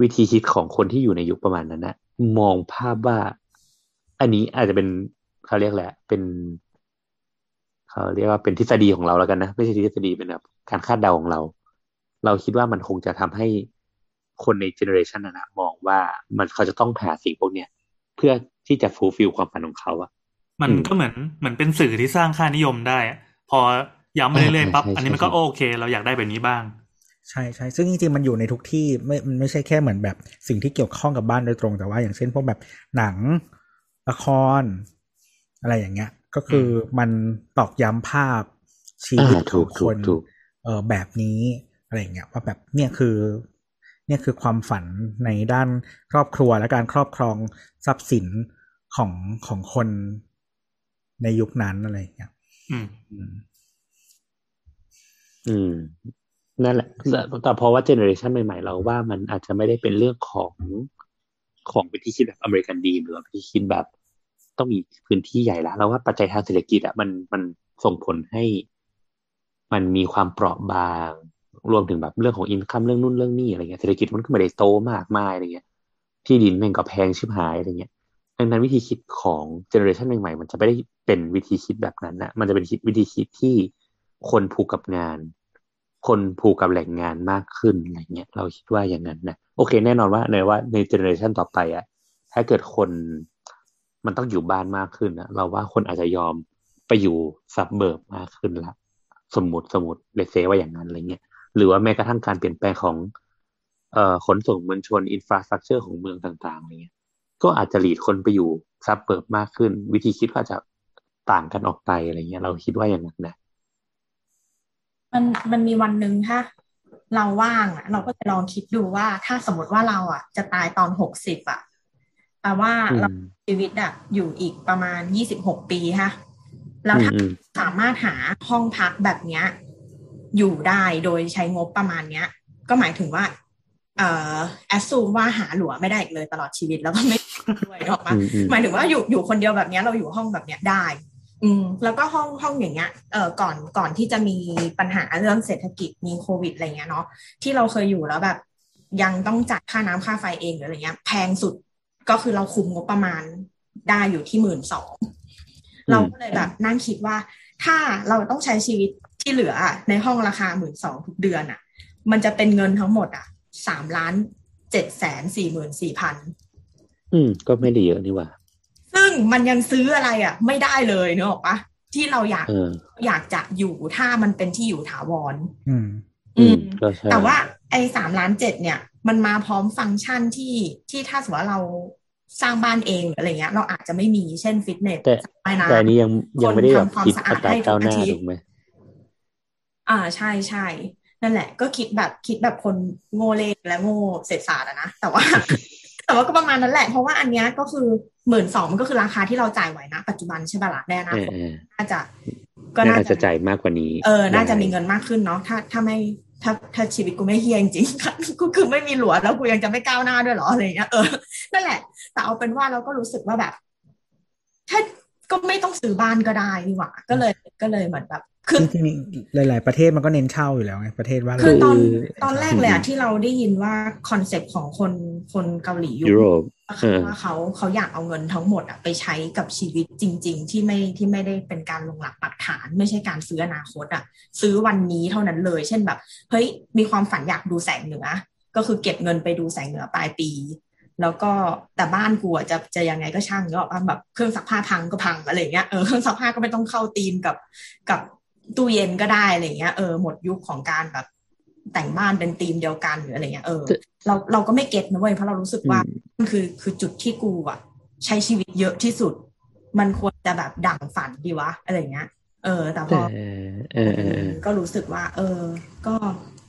วิธีคิดของคนที่อยู่ในยุคประมาณนั้นนะมองภาพว่า อันนี้อาจจะเป็นเขาเรียกแหละไรเป็น เขาเรียกว่าเป็นทฤษฎีของเราแล้วกันนะไม่ใช่ทฤษฎีเป็นแบบการคาดเดาของเรา เราคิดว่ามันคงจะทำให้คนใน generation นั้นนะมองว่ามันเขาจะต้องหาสิ่งพวกเนี้ยเพื่อที่จะฟูลฟิลความฝันของเขาอะมันอืมก็เหมือนเหมือนเป็นสื่อที่สร้างค่านิยมได้อะพอย้ำไปเรื่อยๆปั๊บใช่ใช่อันนี้มันก็ใช่โอเค เราอยากได้แบบนี้บ้าง ใช่ใช่ซึ่งจริงๆมันอยู่ในทุกที่ไม่มันไม่ใช่แค่เหมือนแบบสิ่งที่เกี่ยวข้องกับบ้านโดยตรงแต่ว่าอย่างเช่นพวกแบบหนังละคร อะไรอย่างเงี้ย ก็คืออมันตอกย้ำภาพชีวิตอ่าขถูองกคถูกนถูกเออแบบนี้อะไรอย่างเงี้ยว่าแบบเนี่ยคือ เนี่ยคือความฝันในด้านครอบครัวและการครอบครองทรัพย์สินของของคนในยุคนั้นอะไรอย่างเงี้ยอืมอืม อืมนั่นแหละแต่แต่เพราะว่าเจเนอเรชันใหม่ ๆ เราว่ามันอาจจะไม่ได้เป็นเรื่องของของวิธีคิดแบบอเมริกันดีหรือว่าวิธีคิดแบบ ต้องมีพื้นที่ใหญ่และเราว่าปัจจัยทางเศรษฐกิจอะมันมันส่งผลให้มันมีความเปราะบาง รวมถึงแบบเรื่องของ income เรื่องนู่นเรื่องนี่อะไรเงี้ยเศรษฐกิจมันก็ไม่ได้โตมากมายอะไรเงี้ยที่ดินแม่งก็แพงชิบหายอะไรเงี้ยดังนั้นวิธีคิดของ generation ใหม่ๆมันจะไม่ได้เป็นวิธีคิดแบบนั้นนะมันจะเป็นคิดวิธีคิดที่คนผูกกับงาน คนผูกกับแหล่งงานมากขึ้นอะไรเงี้ยเราคิดว่าอย่างนั้นนะโอเค แน่นอนว่าในว่าใน generation ต่อไปอะถ้าเกิดคน มันต้องอยู่บ้านมากขึ้นนะเราว่าคนอาจจะยอมไปอยู่ suburb มากขึ้นละสมมติสมมติ let's say ว่าอย่างนั้นอะไรเงี้ยหรือว่าแม้กระทั่งการเปลี่ยนแปลงของเอ่อขนส่งมวลชน infrastructure ของเมืองต่างๆอะไรเงี้ยก็อาจจะ lead คนไปอยู่ suburb มากขึ้น วิธีคิดก็อาจจะต่างกันออกไปอะไรเงี้ย เราคิดว่าอย่างนั้นนะมันมันมีวันหนึ่งถ้าเราว่างอะ เราก็จะลองคิดดูว่าถ้าสมมติว่าเราอะ จะตายตอนหกสิบอะ แปลว่าอืมเราชีวิตอะอยู่อีกประมาณยี่สิบหกปีฮะแล้วถ้าอืมสามารถหาห้องพักแบบเนี้ย อยู่ได้โดยใช้งบประมาณเนี้ย ก็หมายถึงว่า เอ่อแอสซูมว่าหาหลัวไม่ได้อีกเลยตลอดชีวิตแล้วก็ไม่ด้วยหรอกปะอืมอืมหมายถึงว่าอยู่อยู่คนเดียวแบบเนี้ยเราอยู่ห้องแบบเนี้ยได้ อืม แล้วก็ห้องห้องอย่างเงี้ยเอ่อก่อนก่อนที่จะมีปัญหาเรื่องเศรษฐกิจมีโควิดอะไรเงี้ยเนาะที่เราเคยอยู่แล้วแบบ ยังต้องจ่ายค่าน้ำค่าไฟเองหรืออะไรเงี้ย แพงสุด ก็คือเราคุมงบประมาณได้อยู่ที่หมื่นสองเราก็เลยแบบนั่งคิดว่า ถ้าเราต้องใช้ชีวิตที่เหลืออะในห้องราคาหมื่นสองทุกเดือนอะ มันจะเป็นเงินทั้งหมดอะสามล้านเจ็ดแสนสี่หมื่นสี่พันอืม ก็ไม่ได้เยอะนี่หว่า ซึ่งมันยังซื้ออะไรอะ ไม่ได้เลยเนกอะปะที่เราอยากเอออยากจะอยู่ถ้ามันเป็นที่อยู่ถาวร อืม อืมก็ใช่แต่ว่าไอ้สามล้านเจ็ดเนี่ย มันมาพร้อมฟังก์ชันที่ที่ถ้าสมมติว่าเรา สร้างบ้านเองหรืออะไรเงี้ย เราอาจจะไม่มีเช่นฟิตเนสแต่ว่ายน้ำแต่อันนี้ยังยังไม่ได้แบบคนทำความคิดสะอาอัดตราให้ทุกก้าวหน้าอาทิตย์ถูกไหมอ่าใช่ใช่นั่นแหละ ก็คิดแบบคิดแบบคนโง่เลขและโง่เศรษฐศาสตร์อะนะแต่ว่า แต่ว่าก็ประมาณนั้นแหละ เพราะว่าอันเนี้ยก็คือหมื่นสองมันก็คือราคาที่เราจ่ายไหวนะปัจจุบันใช่ปะล่ะในอนาเออคตเออน่าจะ ก็น่าน่าจะจ่ายมากกว่านี้ เออ น่าจะได้มีเงินมากขึ้นเนาะถ้าถ้าไม่ ถ้าถ้าชีวิตกูไม่เหี้ยจริงๆกูคือไม่มีหลัวแล้วกูยังจะไม่ก้าวหน้าด้วยเหรออะไรอย่างเงี้ยเออนั่นแหละ แต่เอาเป็นว่าเราก็รู้สึกว่าแบบ ถ้าก็ไม่ต้องซื้อบ้านก็ได้นี่หว่า ก็เลยก็เลยเหมือนแบบ คือจริงๆหลาย ๆ ประเทศมันก็เน้นเช่าอยู่แล้วไงประเทศว่าคือตอนคือตอนแรกเลยอะที่เราได้ยินว่า concept ของคนคนเกาหลียุยุโรปก็เอคืออว่าเขาเขาอยากเอาเงินทั้งหมดอะไปใช้กับชีวิตจริง ๆ ที่ไม่ที่ไม่ได้เป็นการลงหลักปักฐาน ไม่ใช่การซื้ออนาคตอะซื้อวันนี้เท่านั้นเลย เช่นแบบเฮ้ยมีความฝันอยากดูแสงเหนือ ก็คือเก็บเงินไปดูแสงเหนือปลายปี แล้วก็แต่บ้านกูอะจะจะยังไงก็ช่างเนาะแบบเครื่องซักผ้าพังก็พังอะไรอย่างเงี้ยเออเครื่องซักผ้าก็ไม่ต้องเข้าธีมกับกับ ตู้เย็นก็ได้อะไรเงี้ยเออหมดยุคของการแบบแต่งบ้านเป็นธีมเดียวกันหรืออะไรเงี้ยเออเราเราก็ไม่เก็ตนะเว้ยเพราะเรารู้สึกว่าอืมมันคือคือจุดที่กูอะใช้ชีวิตเยอะที่สุด มันควรจะแบบดั่งฝันดีวะอะไรเงี้ย เออ แต่พแต่อเออเออเออก็รู้สึกว่า เออ ก็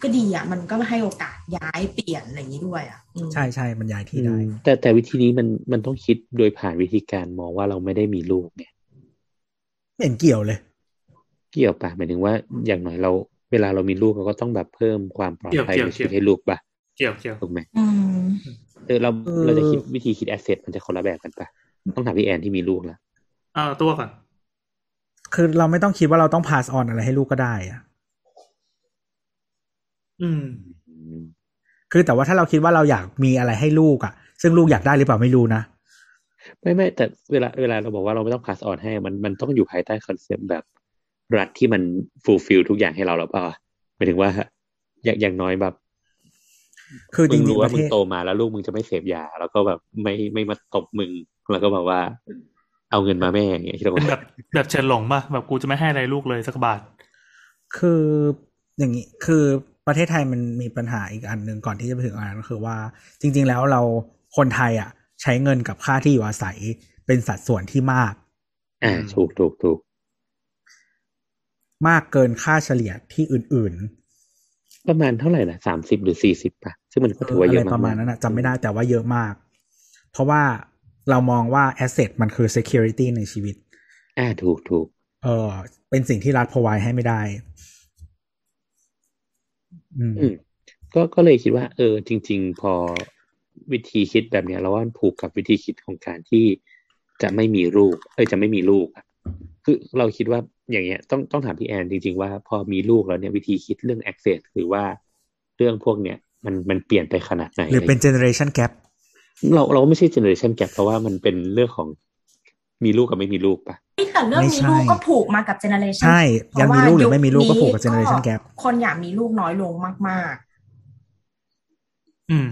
ก็ดีอะ มันก็ให้โอกาสย้ายเปลี่ยนอะไรอย่างนี้ด้วยอะอืมใช่ใช่มันย้ายที่ได้แต่แต่วิธีนี้มันมันต้องคิดโดยผ่านวิธีการมองว่าเราไม่ได้มีลูกไงไม่เห็นเกี่ยวเลย เกี่ยวปะหมายถึงว่าอย่างน้อยเรา เวลาเรามีลูกเราก็ต้องแบบเพิ่มความปลอดภัยเกี่ยวในชีวิตเกี่ยวให้ลูกปะเกี่ยวเกี่ยวถูกไหมอืมเออเราเออเราจะคิดวิธีคิด asset มันจะคนละแบบกันปะต้องถามพี่แอนที่มีลูกแล้วเอาตัวก่อนคือเราไม่ต้องคิดว่าเราต้อง pass on อะไรให้ลูกก็ได้อะอืมอืม คือแต่ว่าถ้าเราคิดว่าเราอยากมีอะไรให้ลูกอะซึ่งลูกอยากได้หรือเปล่าไม่รู้นะไม่ไม่แต่เวลาเวลาเราบอกว่าเราไม่ต้อง pass on ให้ มันมันต้องอยู่ภายใต้ concept แบบ รัฐที่มัน fulfill ทุกอย่างให้เราแล้วเปล่าหมายถึงว่าอย่างอย่างน้อยแบบ คือจมึงริงรู้ๆปว่าระมึเทงศโตมาแล้วลูกมึงจะไม่เสพยา แล้วก็แบบไม่ไม่มาตบมึง แล้วก็แบบว่า เอาเงินมาแม่อย่างเงี้ยที่เราเป็นแบบแบบเฉินหลงป่ะแบบกูจะไม่ให้อะไรลูกเลยสักบาท คืออย่างนี้คือประเทศไทยมันมีปัญหาอีกอันหนึ่งก่อนที่จะไปถึงอันนั้นก็คือว่า จริง ๆ แล้วเราคนไทยอะ ใช้เงินกับค่าที่อยู่อาศัยเป็นสัดส่วนที่มากอ่าถูกถูกถูก มากเกินค่าเฉลี่ยที่อื่นประมาณเท่าไหร่นะสามสิบหรือสี่สิบป่ะ ซึ่งมันก็ถือว่าอะเยไรอะมากประมาณนั้นนะจำไม่ได้แต่ว่าเยอะมาก เพราะว่าเรามองว่า asset มันคือ security ในชีวิตอ่าถูกถูกเออเป็นสิ่งที่รัฐ provide ให้ไม่ได้อืมอืมก็ก็เลยคิดว่า เออ จริง ๆ พอวิธีคิดแบบเนี้ยเราว่ามันผูกกับวิธีคิดของการที่จะไม่มีลูก เอ้ยจะไม่มีลูกอะ คือเราคิดว่าอย่างเงี้ยต้องต้องถามพี่แอนจริง ๆ ว่าพอมีลูกแล้วเนี่ยวิธีคิดเรื่อง access หรือว่าเรื่องพวกเนี้ยมันมันเปลี่ยนไปขนาดไหนหรือเป็น generation gap เราเราไม่ใช่ generation gap เพราะว่ามันเป็นเรื่องของมีลูกกับไม่มีลูกปะแต่เรื่องไม่มีใช่ลูกก็ผูกมากับเจเนอเรชันใช่ยังมีลูกหรือไม่มีลูกก็ผูกกับ generation gap คนอยากมีลูกน้อยลงมากอืม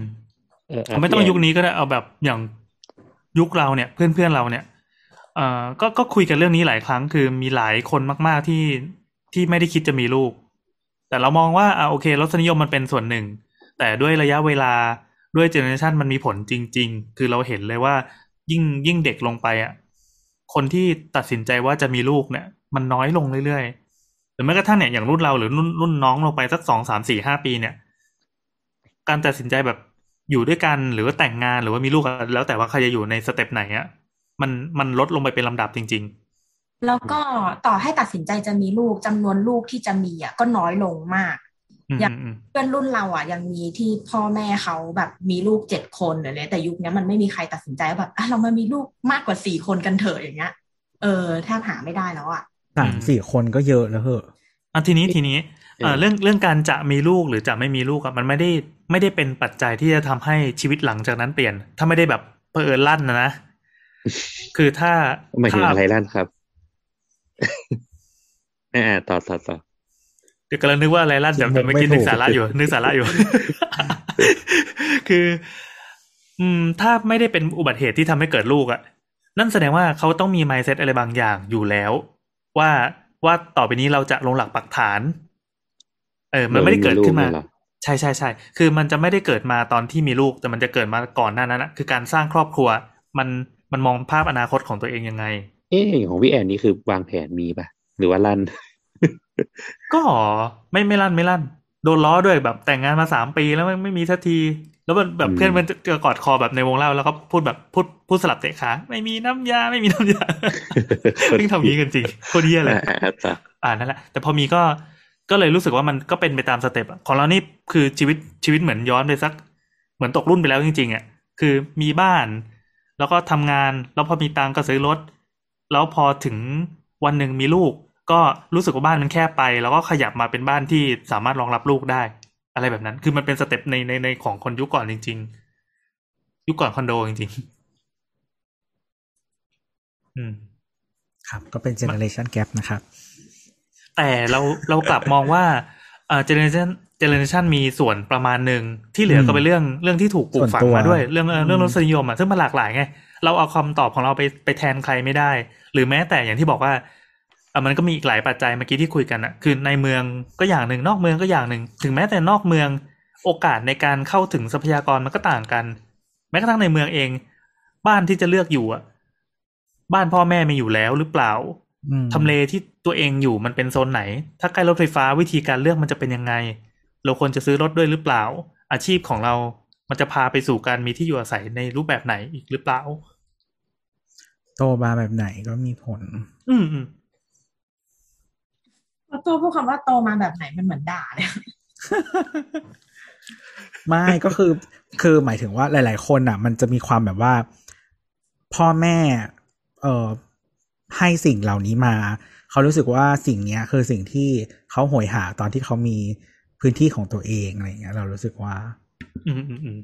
เออเอาไม่ต้องยุคนี้ก็ได้เอาแบบอย่างยุคเราเนี่ย เพื่อนเพื่อนๆเราเนี่ย เอ่อก็ก็คุยกันเรื่องนี้หลายครั้ง คือมีหลายคนมากๆที่ที่ไม่ได้คิดจะมีลูก แต่เรามองว่าอ่าโอเครสนิยมมันเป็นส่วนหนึ่ง แต่ด้วยระยะเวลาด้วยเจเนอเรชันมันมีผลจริง ๆ คือเราเห็นเลยว่ายิ่งยิ่งเด็กลงไปอะคนที่ตัดสินใจว่าจะมีลูกเนี่ย มันน้อยลงเรื่อยๆหรือแม้กระทั่งเนี่ยอย่างรุ่นเราหรือรุ่นรุ่นน้องลงไปสักสองสามสี่ห้าปีเนี่ย การตัดสินใจแบบอยู่ด้วยกันหรือว่าแต่งงานหรือว่ามีลูกแล้วแต่ว่าใครจะอยู่ในสเต็ปไหนอะ มันมันลดลงไปเป็นลำดับจริง ๆ แล้วก็ต่อให้ตัดสินใจจะมีลูกจำนวนลูกที่จะมีอะก็น้อยลงมากๆอืมอย่างอืมเพื่อนรุ่นเราอะยังมีที่พ่อแม่เขาแบบมีลูกเจ็ดคนหรืออะไรแต่ยุคนี้มันไม่มีใครตัดสินใจว่าแบบอะเรามามีลูกมากกว่าสี่คนกันเถอะอย่างเงี้ย เออแทบหาไม่ได้แล้วอะสามสี่คนก็เยอะแล้วเหอะอะทีนี้ทีนี้เอ่อเรื่องเรื่องการจะมีลูกหรือจะไม่มีลูกอะมันไม่ได้ไม่ได้เป็นปัจจัยที่จะทำให้ชีวิตหลังจากนั้นเปลี่ยน ถ้าไม่ได้แบบเผอิญลั่นนะนะ คือถ้าหมายถึงถ้าอะไรลั่นครับอ่าต่อต่อต่อเดี๋ยวกำลังนึกว่าอะไรลั่นเดี๋ยวคิดมุกเมื่อกี้ไม่นึกถูกสาระอยู่ นึกสาระอยู่ คือ อืม ถ้าไม่ได้เป็นอุบัติเหตุที่ทำให้เกิดลูกอะนั่นแสดงว่าเขาต้องมี mindset อะไรบางอย่างอยู่แล้ว ว่าว่าต่อไปนี้เราจะลงหลักปักฐาน เออ มันไม่ได้เกิดขึ้นมาเรไลูกเยเหรอใช่ใช่ใช่คือมันจะไม่ได้เกิดมาตอนที่มีลูก แต่มันจะเกิดมาก่อนหน้านั้นนะคือการสร้างครอบครัว มัน มันมองภาพอนาคตของตัวเองยังไง เอ๊ะอย่างของพี่แอนนี่คือวางแผนมีปะหรือว่าลั่น ก็ไม่ไม่ลั่นไม่ลั่น โดนล้อด้วยแบบแต่งงานมาสามปีแล้วไม่ไม่มีสักที แล้วมันแบบอืมเพื่อนมันจะกอดคอแบบในวงเล่าแล้วก็พูดแบบพูดพูดสลับเตะขาไม่มีน้ำยาไม่มีน้ำยาเพิ่งทำอย่างนี้กันจริงโคตรเหี้ยเลยอ่าอ่าต่ออ่านั่นแหละแต่พอมีก็ก็เลยรู้สึกว่ามันก็เป็นไปตาม step อะของเรานี่คือชีวิตชีวิตเหมือนย้อนไปสัก เหมือนตกรุ่นไปแล้วจริงๆอะคือมีบ้าน แล้วก็ทำงาน แล้วพอมีตังค์ก็ซื้อรถ แล้วพอถึงวันหนึ่งมีลูก ก็รู้สึกว่าบ้านมันแคบไป แล้วก็ขยับมาเป็นบ้านที่สามารถรองรับลูกได้ อะไรแบบนั้น คือมันเป็น step ในในในของคนยุคก่อนจริง ๆ ยุคก่อนคอนโดจริงๆ อืม ครับ ก็เป็น generation gap นะครับ แต่เราเรากลับมองว่าเอ่อเจเนอเรชัน เจเนอเรชันมีส่วนประมาณหนึ่งที่เหลือก็เป็นเรื่องเรื่องที่ถูกปลูกฝังมาด้วยเรื่องเอ่อเรื่องรสนิยมอะซึ่งมันหลากหลายไง เราเอาคำตอบของเราไปไปแทนใครไม่ได้ หรือแม้แต่อย่างที่บอกว่าเอะมันก็มีอีกหลายปัจจัยเมื่อกี้ที่คุยกันอะคือในเมืองก็อย่างหนึ่งนอกเมืองก็อย่างหนึ่งถึงแม้แต่นอกเมืองโอกาสในการเข้าถึงทรัพยากรมันก็ต่างกัน แม้กระทั่งในเมืองเอง บ้านที่จะเลือกอยู่อะบ้านพ่อแม่มีอยู่แล้วหรือเปล่าอืมทำเลที่ตัวเองอยู่มันเป็นโซนไหน ถ้าใกล้รถไฟฟ้าวิธีการเลือกมันจะเป็นยังไง เราควรจะซื้อรถด้วยหรือเปล่า อาชีพของเรา มันจะพาไปสู่การมีที่อยู่อาศัยในรูปแบบไหนอีกหรือเปล่า โตมาแบบไหนก็มีผล อืมอืมตัวพูดคำว่าโตมาแบบไหนมันเหมือนด่าเลยไม่ก็คือคือหมายถึงว่าหลาย ๆ คนอะ มันจะมีความแบบว่า พ่อแม่ เอ่อให้สิ่งเหล่านี้มา เขารู้สึกว่าสิ่งเนี้ย คือสิ่งที่เขาโหยหาตอนที่เขามี พื้นที่ของตัวเองอะไรเงี้ย เรารู้สึกว่า อืมอืมอืม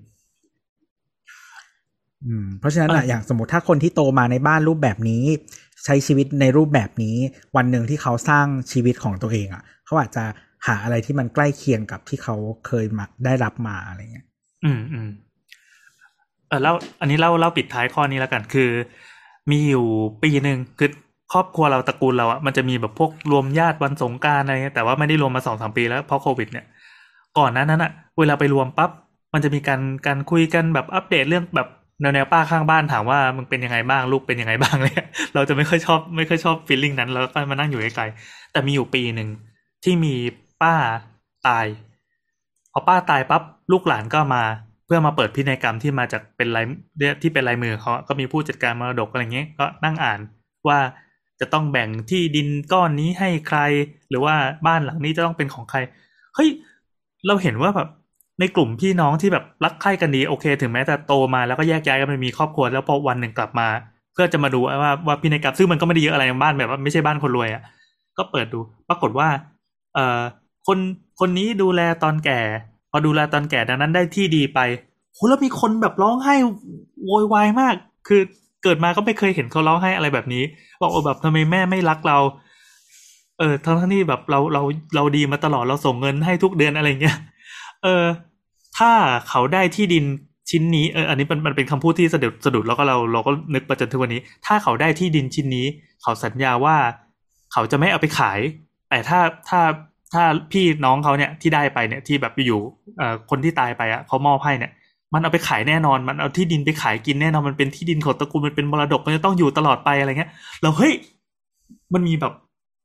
อืมเพราะฉะนั้นอะอะอย่างสมมติถ้าคนที่โตมาในบ้านรูปแบบนี้ ใช้ชีวิตในรูปแบบนี้ วันหนึ่งที่เขาสร้างชีวิตของตัวเองอะเขาอาจจะหาอะไรที่มันใกล้เคียงกับที่เขาเคยมาได้รับมาอะไรเงี้ย อืมอืมเออแล้วอันนี้เล่าเล่าปิดท้ายข้อนี้แล้วกัน คือ มีอยู่ปีหนึ่งคือ ครอบครัวเราตระกูลเราอะมันจะมีแบบพวกรวมญาติวันสงการอะไรเงี้ยแต่ว่าไม่ได้รวมมาสองสามปีแล้วเพราะโควิด เนี่ย ก่อนหน้านั้นอะเวลาไปรวมปั๊บมันจะมีการการคุยกันแบบอัปเดตเรื่องแบบแนวแนวป้าข้างบ้านถามว่ามึงเป็นยังไงบ้างลูกเป็นยังไงบ้างเลยเราจะไม่ค่อยชอบไม่ค่อยชอบฟีลลิ่งนั้นแล้วก็มานั่งอยู่ไกลๆแต่มีอยู่ปีหนึ่งที่มีป้าตายพอป้าตายปั๊บลูกหลานก็มาเพื่อมาเปิดพินัยกรรมที่มาจากเป็นลายเนี่ยที่เป็นลายมือเขาก็มีผู้จัดการมรดกอะไรเงี้ยก็นั่งอ่านว่า จะต้องแบ่งที่ดินก้อนนี้ให้ใคร หรือว่าบ้านหลังนี้จะต้องเป็นของใครเฮ้ยเราเห็นว่าแบบในกลุ่มพี่น้องที่แบบรักใคร่กันดีโอเค ถึงแม้จะโตมาแล้วก็แยกย้ายกันไปมีครอบครัวแล้วพอวันหนึ่งกลับมา เพื่อจะมาดูว่าว่าพินัยกรรมซึ่งมันก็ไม่ได้เยอะอะไรบ้านแบบว่าไม่ใช่บ้านคนรวยอะ่ะก็เปิดดู ปรากฏว่า เอ่อคนคนนี้ดูแลตอนแก่ พอดูแลตอนแก่ดังนั้นได้ที่ดีไปโหแล้วมีคนแบบร้องไห้โวยวายมาก คือ เกิดมาก็ไม่เคยเห็นเขาร้องไห้อะไรแบบนี้ บอกว่าแบบทำไมแม่ไม่รักเรา เออทั้งทั้งที่แบบเราเราเราดีมาตลอดเราส่งเงินให้ทุกเดือนอะไรเงี้ยเออ ถ้าเขาได้ที่ดินชิ้นนี้เอออันนี้มันมันเป็นคำพูดที่สะดุดสะดุดแล้วก็เราเราก็นึกไปจนถึงวันนี้ ถ้าเขาได้ที่ดินชิ้นนี้ เขาสัญญาว่าเขาจะไม่เอาไปขาย แต่ถ้าถ้าถ้าพี่น้องเขาเนี่ยที่ได้ไปเนี่ยที่แบบอยู่เอ่อคนที่ตายไปอะเขามอบให้เนี่ย มันเอาไปขายแน่นอน มันเอาที่ดินไปขายกินแน่นอน มันเป็นที่ดินของตระกูล มันเป็นมรดก มันจะต้องอยู่ตลอดไปอะไรเงี้ย เราเฮ้ย มันมีแบบ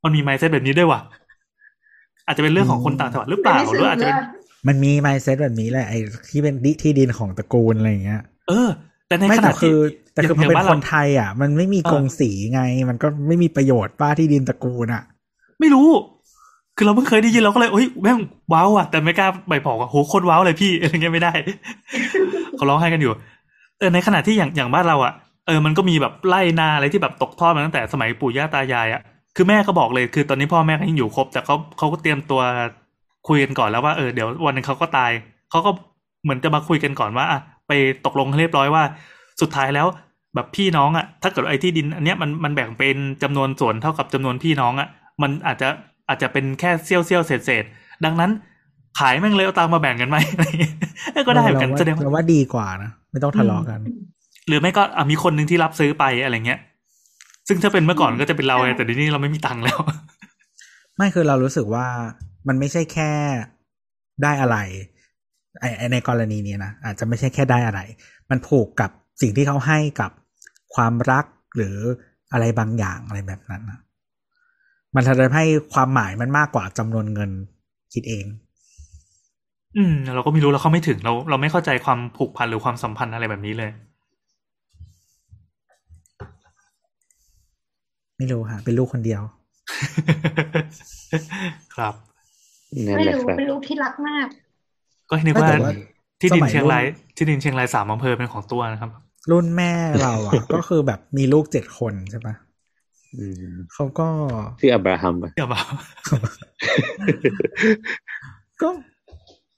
มันมีไมซ์เซตแบบนี้ด้วยว่ะ อาจจะเป็นเรื่องของคนต่างจังหวัดหรือเปล่า หรืออาจจะเป็น มันมีไมเซ็ตแบบนี้แหละ ไอ้ที่เป็นดิที่ดินของตระกูลอะไรอย่างเงี้ย เออ แต่ในไม่ขณะแต่ที่คือ แต่คือพออย่างเป็นบ้านคเรานไทยอะ มันไม่มีเออกงสีไง มันก็ไม่มีประโยชน์ป้าที่ดินตระกูลอะ ไม่รู้ คือเราเพิ่งเคยได้ยินเราก็เลยเฮ้ยแม่งว้าวอะแต่ไม่กล้าใบบอกว่าโหโคตรว้าวเลยพี่อะไรเงี้ยไม่ได้เขาร้องไห้กันอยู่เออในขณะที่อย่างอย่างบ้านเราอะเออมันก็มีแบบไล่นาอะไรที่แบบตกทอดมาตั้งแต่สมัยปู่ย่าตายายอะคือแม่ก็บอกเลยคือตอนนี้พ่อแม่ก็ยังอยู่ครบ แต่เขาเขาก็เตรียมตัวคุยกันก่อนแล้วว่าเออเดี๋ยววันหนึงเขาก็ตายเขาก็เหมือนจะมาคุยกันก่อนว่าอะไปตกลงเรียบร้อยว่า สุดท้ายแล้วแบบพี่น้องอะถ้าเกิดไอ้ที่ดิน อันเนี้ยมันมันแบ่งเป็นจำนวนส่วนเท่ากับจำนวนพี่น้องอะมันอาจจะ อาจจะเป็นแค่เซี่ยวเซี่ยวเศษเศษๆดังนั้นขายแม่งเลยเอาตังค์มาแบ่งกันไหมอะไรอย่างเงี้ยเอ้ยก็ได้เหมือนกันเราแสดงว่าว่าเราว่าดีกว่านะไม่ต้องทะเลาะกัน หรือไม่ก็อะมีคนหนึ่งที่รับซื้อไปอะไรเงี้ย ซึ่งถ้าเป็นเมื่อก่อนก็จะเป็นเราไงแต่เดี๋ยวนี้เราไม่มีตังค์แล้ว ไม่คือเรารู้สึกว่ามันไม่ใช่แค่ได้อะไรไอไอ้ในกรณีนี้นะอาจจะไม่ใช่แค่ได้อะไร มันผูกกับสิ่งที่เขาให้กับความรักหรืออะไรบางอย่างอะไรแบบนั้นนะ มันทำให้ความหมายมันมากกว่าจำนวนเงินคิดเอง อืม เราก็ไม่รู้เราเข้าไม่ถึงเรา เราไม่เข้าใจความผูกพันหรือความสัมพันธ์อะไรแบบนี้เลย ไม่รู้ฮะเป็นลูกคนเดียว ครับนั่นไม่แหละรู้ครับเป็นลูกที่รักมาก ก็นึกไม่ว่าแต่ว่าที่ดินสมัยเชียงรายรุ่นที่ดินเชียงรายสามอำเภอเป็นของตัวนะครับ รุ่นแม่เราอะ ก็คือแบบมีลูกเจ็ดคนใช่ปะอืม เขาก็ชื่ออับราฮัมปะเดี๋ยวมาก็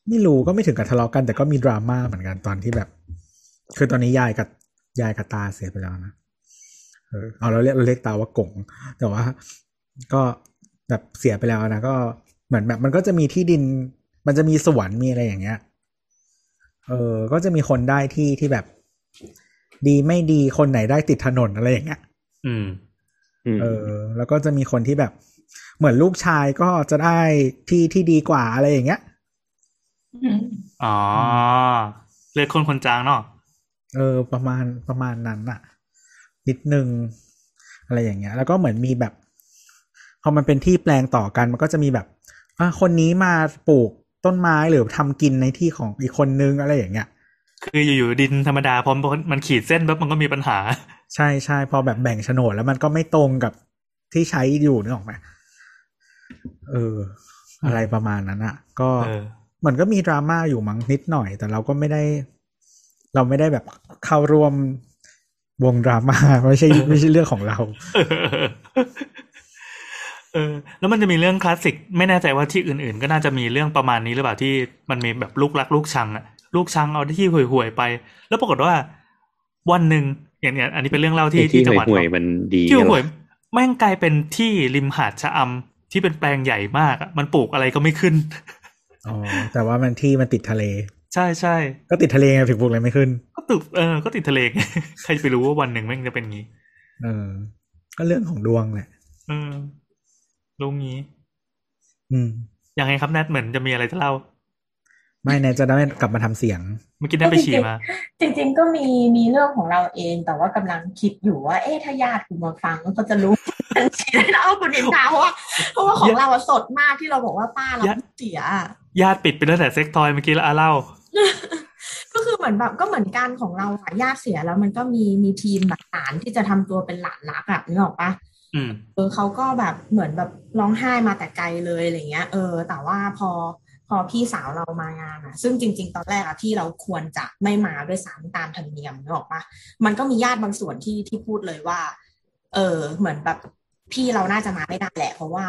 ไม่รู้ก็ไม่ถึงกับทะเลาะกัน แต่ก็มีดราม่าเหมือนกันตอนที่แบบ คือตอนนี้ยายกับยายกับตาเสียไปแล้วนะเออเอาเราเรียกเราเรียกตาว่ากงแต่ว่า ก็แบบเสียไปแล้วนะก็เหมือนแบบ มันก็จะมีที่ดิน มันจะมีสวนมีอะไรอย่างเงี้ย เออ ก็จะมีคนได้ที่ที่แบบ ดีไม่ดีคนไหนได้ติดถนนอะไรอย่างเงี้ย อืมอืม เออ แล้วก็จะมีคนที่แบบ เหมือนลูกชายก็จะได้ที่ที่ดีกว่าอะไรอย่างเงี้ยอืมอ๋อ เลือดคนคนจางเนาะเออ ประมาณประมาณนั้นอะนิดนึงอะไรอย่างเงี้ย แล้วก็เหมือนมีแบบ พอมันเป็นที่แปลงต่อกัน มันก็จะมีแบบอะคนนี้มาปลูกต้นไม้หรือทำกินในที่ของอีกคนนึงอะไรอย่างเงี้ย คืออยู่ๆดินธรรมดาพอมันขีดเส้นปุ๊บมันก็มีปัญหา ใช่ใช่พอแบบแบ่งโฉนดแล้วมันก็ไม่ตรงกับที่ใช้อยู่นึกออกไหมเออ อะไรประมาณนั้นอะก็เออมันก็มีดราม่าอยู่มั้งนิดหน่อย แต่เราก็ไม่ได้ เราไม่ได้แบบเข้าร่วมวงดราม่าไม่ใช่ไม่ใช่เรื่องของเรา เออ แล้วมันจะมีเรื่องคลาสสิก ไม่แน่ใจว่าที่อื่นๆ ก็น่าจะมีเรื่องประมาณนี้หรือเปล่าที่มันมีแบบลูกรักลูกชังอะ ลูกชังเอาที่ห่วยๆไป แล้วปรากฏว่า วันหนึ่งอย่างเนี้ยอันนี้เป็นเรื่องเล่าที่ไอ้ที่ที่จังหวัดห่วยๆมันดีที่เหรอห่วยแม่งกลายเป็นที่ริมหาดชะอำที่เป็นแปลงใหญ่มากอะมันปลูกอะไรก็ไม่ขึ้นอ๋อแต่ว่ามันที่มันติดทะเล ใช่ใช่ก็ติดทะเลไงถึงปลูกอะไรไม่ขึ้น ก็ตึกเออก็ติดทะเลไงใครจะไปรู้ว่าวันหนึ่งแม่งจะเป็นงี้ เออ ก็เรื่องของดวงแหละเออรู้งี้ อืมยังไงครับแนทเหมือนจะมีอะไรจะเล่า ไม่แน่จะได้กลับมาทำเสียง เมื่อกี้ได้ไปฉี่มาจริง ๆ ก็มีมีเรื่องของเราเองแต่ว่ากำลังคิดอยู่ว่า เอ๊ะถ้าญาติกูมาฟังเขาจะรู้ทันทีเลยนะว่าคุณนินทาเพราะว่าเพราะว่าของเราอะสดมากที่เราบอกว่าป้าเรายะเสียอะญาติปิดไปตั้งแต่เซ็กทอยเมื่อกี้แล้วอาเล่า ก็คือเหมือนแบบก็เหมือนกันของเราอะญาติเสียแล้วมันก็มีมีทีมแบบหลานที่จะทำตัวเป็นหลานรักอะนึกออกปะอืมเออเขาก็แบบเหมือนแบบร้องไห้มาแต่ไกลเลยอะไรเงี้ย เออ แต่ว่าพอ พอพี่สาวเรามางานอะซึ่งจริง ๆ ตอนแรกอะพี่เราควรจะไม่มาด้วยซ้ำตามธรรมเนียมนึกออกปะมันก็มีญาติบางส่วนที่ที่พูดเลยว่า เออเหมือนแบบพี่เราน่าจะมาไม่ได้แหละ เพราะว่า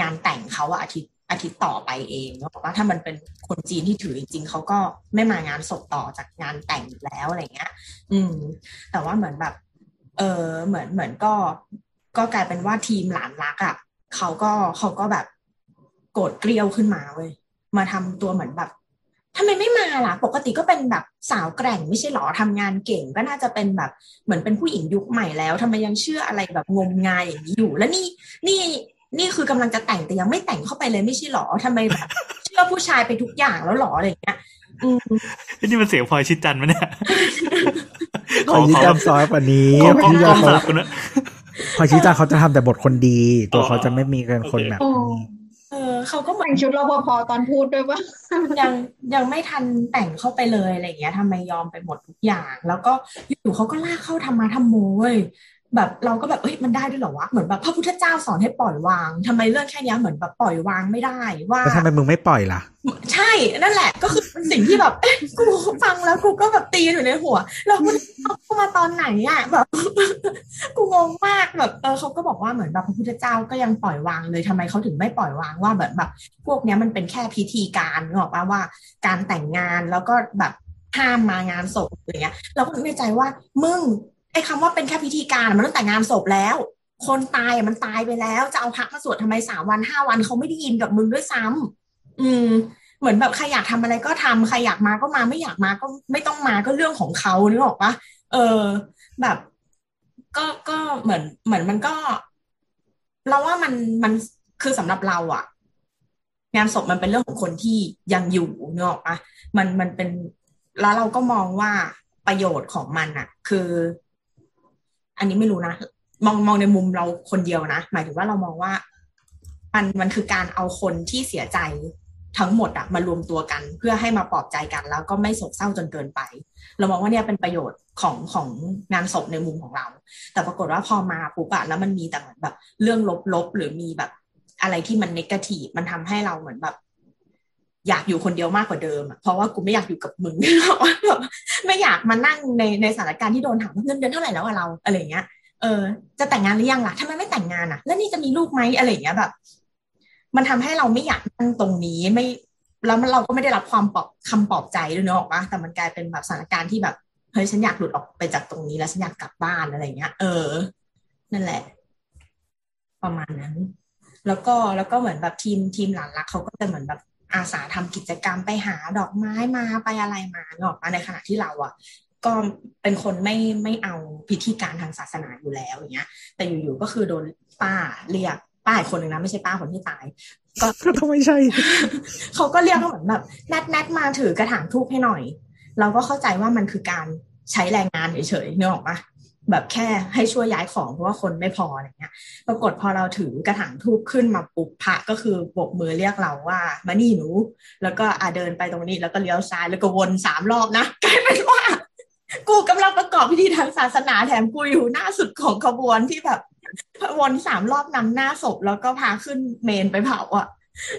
งานแต่งเขาอะอาทิตย์อาทิตย์ต่อไปเองนึกออกปะถ้ามันเป็นคนจีนที่ถือจริงๆเขาก็ไม่มางานศพต่อจากงานแต่งแล้วอะไรเงี้ย อืม แต่ว่าเหมือนแบบ เออเหมือนเหมือนก็ ก็กลายเป็นว่าทีมหลานรักอะ่ะเขาก็เขาก็แบบโกรธเกลียวขึ้นมาเว้ย มาทำตัวเหมือนแบบทำไมไม่มาล่ะ ปกติก็เป็นแบบสาวแกร่งไม่ใช่หรอทำงานเก่งก็น่าจะเป็นแบบเหมือนเป็นผู้หญิงยุคใหม่แล้วทำไมยังเชื่ออะไรแบบงมงายอย่างนี้อยู่ แล้วนี่นี่นี่คือกำลังจะแต่งแต่ยังไม่แต่งเข้าไปเลยไม่ใช่หรอทำไมแบบเชื่อผู้ชายไปทุกอย่างแล้วหรออะไรอย่างเงี้ยอืมนี่มันเสียงพลอยชิดจันทร์ไหมเนี่ยพอชี้จันซอยกว่านี้ขอพขออชี้ขจัอนเขาสลับกันนะพอชี้จันเขาจะทำแต่บทคนดี ตัวอ๋อเขาจะไม่มีเป็นคนแบบอ๋อนี้ เออเขาก็เหมือแต่นงชุดรปภตอนพูดด้วยว่ายังยังไม่ทันแต่งเข้าไปเลยอะไรอย่างเงี้ยทำไมยอมไปหมดทุกอย่าง แล้วก็อยู่ๆเขาก็ลากเข้าทำมาทำโมเว้ย แบบเราก็แบบเอ้ยมันได้ด้วยเหรอวะเหมือนแบบพระพุทธเจ้าสอนให้ปล่อยวางทำไมเรื่องแค่เนี้ยเหมือนแบบปล่อยวางไม่ได้ว่าแล้วทำไมมึงไม่ปล่อยล่ะ ใช่นั่นแหละ ก็คือเป็นสิ่งที่แบบเอ๊ะกูฟังแล้วกูก็แบบตีอยู่ในหัวแล้วมันเข้ามาตอนไหนอะแบบกูงงมากแบบเออเขาก็บอกว่าเหมือนแบบพระพุทธเจ้าก็ยังปล่อยวางเลยทำไมเขาถึงไม่ปล่อยวางว่าแบบแบบ พวกเนี้ยมันเป็นแค่พิธีการนึกออกปะว่าการแต่งงานแล้วก็แบบห้ามมางานศพอะไรเงี้ยเราก็นึกในใจว่ามึง ไอ้คำว่าเป็นแค่พิธีการมันตั้งแต่งานศพแล้ว คนตายอะมันตายไปแล้ว จะเอาพระมาสวดทำไมสามวันห้าวันเขาไม่ได้ยินกับมึงด้วยซ้ำอืม เหมือนแบบใครอยากทำอะไรก็ทำใครอยากมาก็มาไม่อยากมาก็ไม่ต้องมาก็เรื่องของเขานึกออกปะเออ แบบ ก็ก็เหมือนเหมือนมันก็ เราว่ามันมันคือสำหรับเราอะงานศพมันเป็นเรื่องของคนที่ยังอยู่นึกออกปะมันมันเป็นแล้วเราก็มองว่าประโยชน์ของมันอะคือ อันนี้ไม่รู้นะ มองมองในมุมเราคนเดียวนะ หมายถึงว่าเรามองว่า มันมันคือการเอาคนที่เสียใจทั้งหมดอะมารวมตัวกัน เพื่อให้มาปลอบใจกัน แล้วก็ไม่โศกเศร้าจนเกินไป เรามองว่าเนี่ยเป็นประโยชน์ของของงานศพในมุมของเรา แต่ปรากฏว่าพอมาปุ๊บอะแล้วมันมีแต่เหมือนแบบ เรื่องลบๆหรือมีแบบอะไรที่มันนกาทีฟมันทำให้เราเหมือนแบบ อยากอยู่คนเดียวมากกว่าเดิมอะเพราะว่ากูไม่อยากอยู่กับมึงแบบไม่อยากมานั่งในในสถานการณ์ที่โดนถามว่าเงินเดือนเท่าไหร่แล้วอะเราอะไรเงี้ยเออจะแต่งงานหรือยังล่ะทำไมไม่แต่งงานอะแล้วนี่จะมีลูกไหมอะไรเงี้ยแบบ มันทำให้เราไม่อยากนั่งตรงนี้ไม่แล้วเราก็ไม่ได้รับความปลอบคำปลอบใจด้วยเนอะออกปะแต่มันกลายเป็นแบบสถานการณ์ที่แบบเฮ้ยฉันอยากหลุดออกไปจากตรงนี้แล้วฉันอยากกลับบ้านอะไรเงี้ย เออ นั่นแหละ ประมาณนั้น แล้วก็แล้วก็เหมือนแบบทีมทีมหลานรักเขาก็จะเหมือนแบบ อาสาทำกิจกรรมไปหาดอกไม้มาไปอะไรมาเนกอะมาในขณะที่เราอะก็เป็นคนไม่ไม่เอาพิธีการทางศาสนาอยู่แล้วอย่างเงี้ย แต่อยู่ๆก็คือโดนป้าเรียกป้าอีกคนหนึ่งนะไม่ใช่ป้าคนที่ตาย ก็ก็ต้องไม่ใช่ เขาก็เรียกว่าเหมือนแบบนัดนัดมาถือกระถางทูบให้หน่อย เราก็เข้าใจว่ามันคือการใช้แรงงานเฉยๆเนกออกปะ แบบแค่ให้ช่วยย้ายของเพราะว่าคนไม่พออะไรเงี้ย ปรากฏพอเราถือกระถางทูบขึ้นมาปุ๊บพระก็คือโบกมือเรียกเราว่ามานี่หนู แล้วก็อาเดินไปตรงนี้ แล้วก็เลี้ยวซ้ายแล้วก็วนสามรอบนะกลายเป็นว่า กูกำลังประกอบพิธีทางศาสนาแถมกูอยู่หน้าสุดของขบวนที่แบบวนสามรอบนำหน้าศพแล้วก็พาขึ้นเมนไปเผาอะ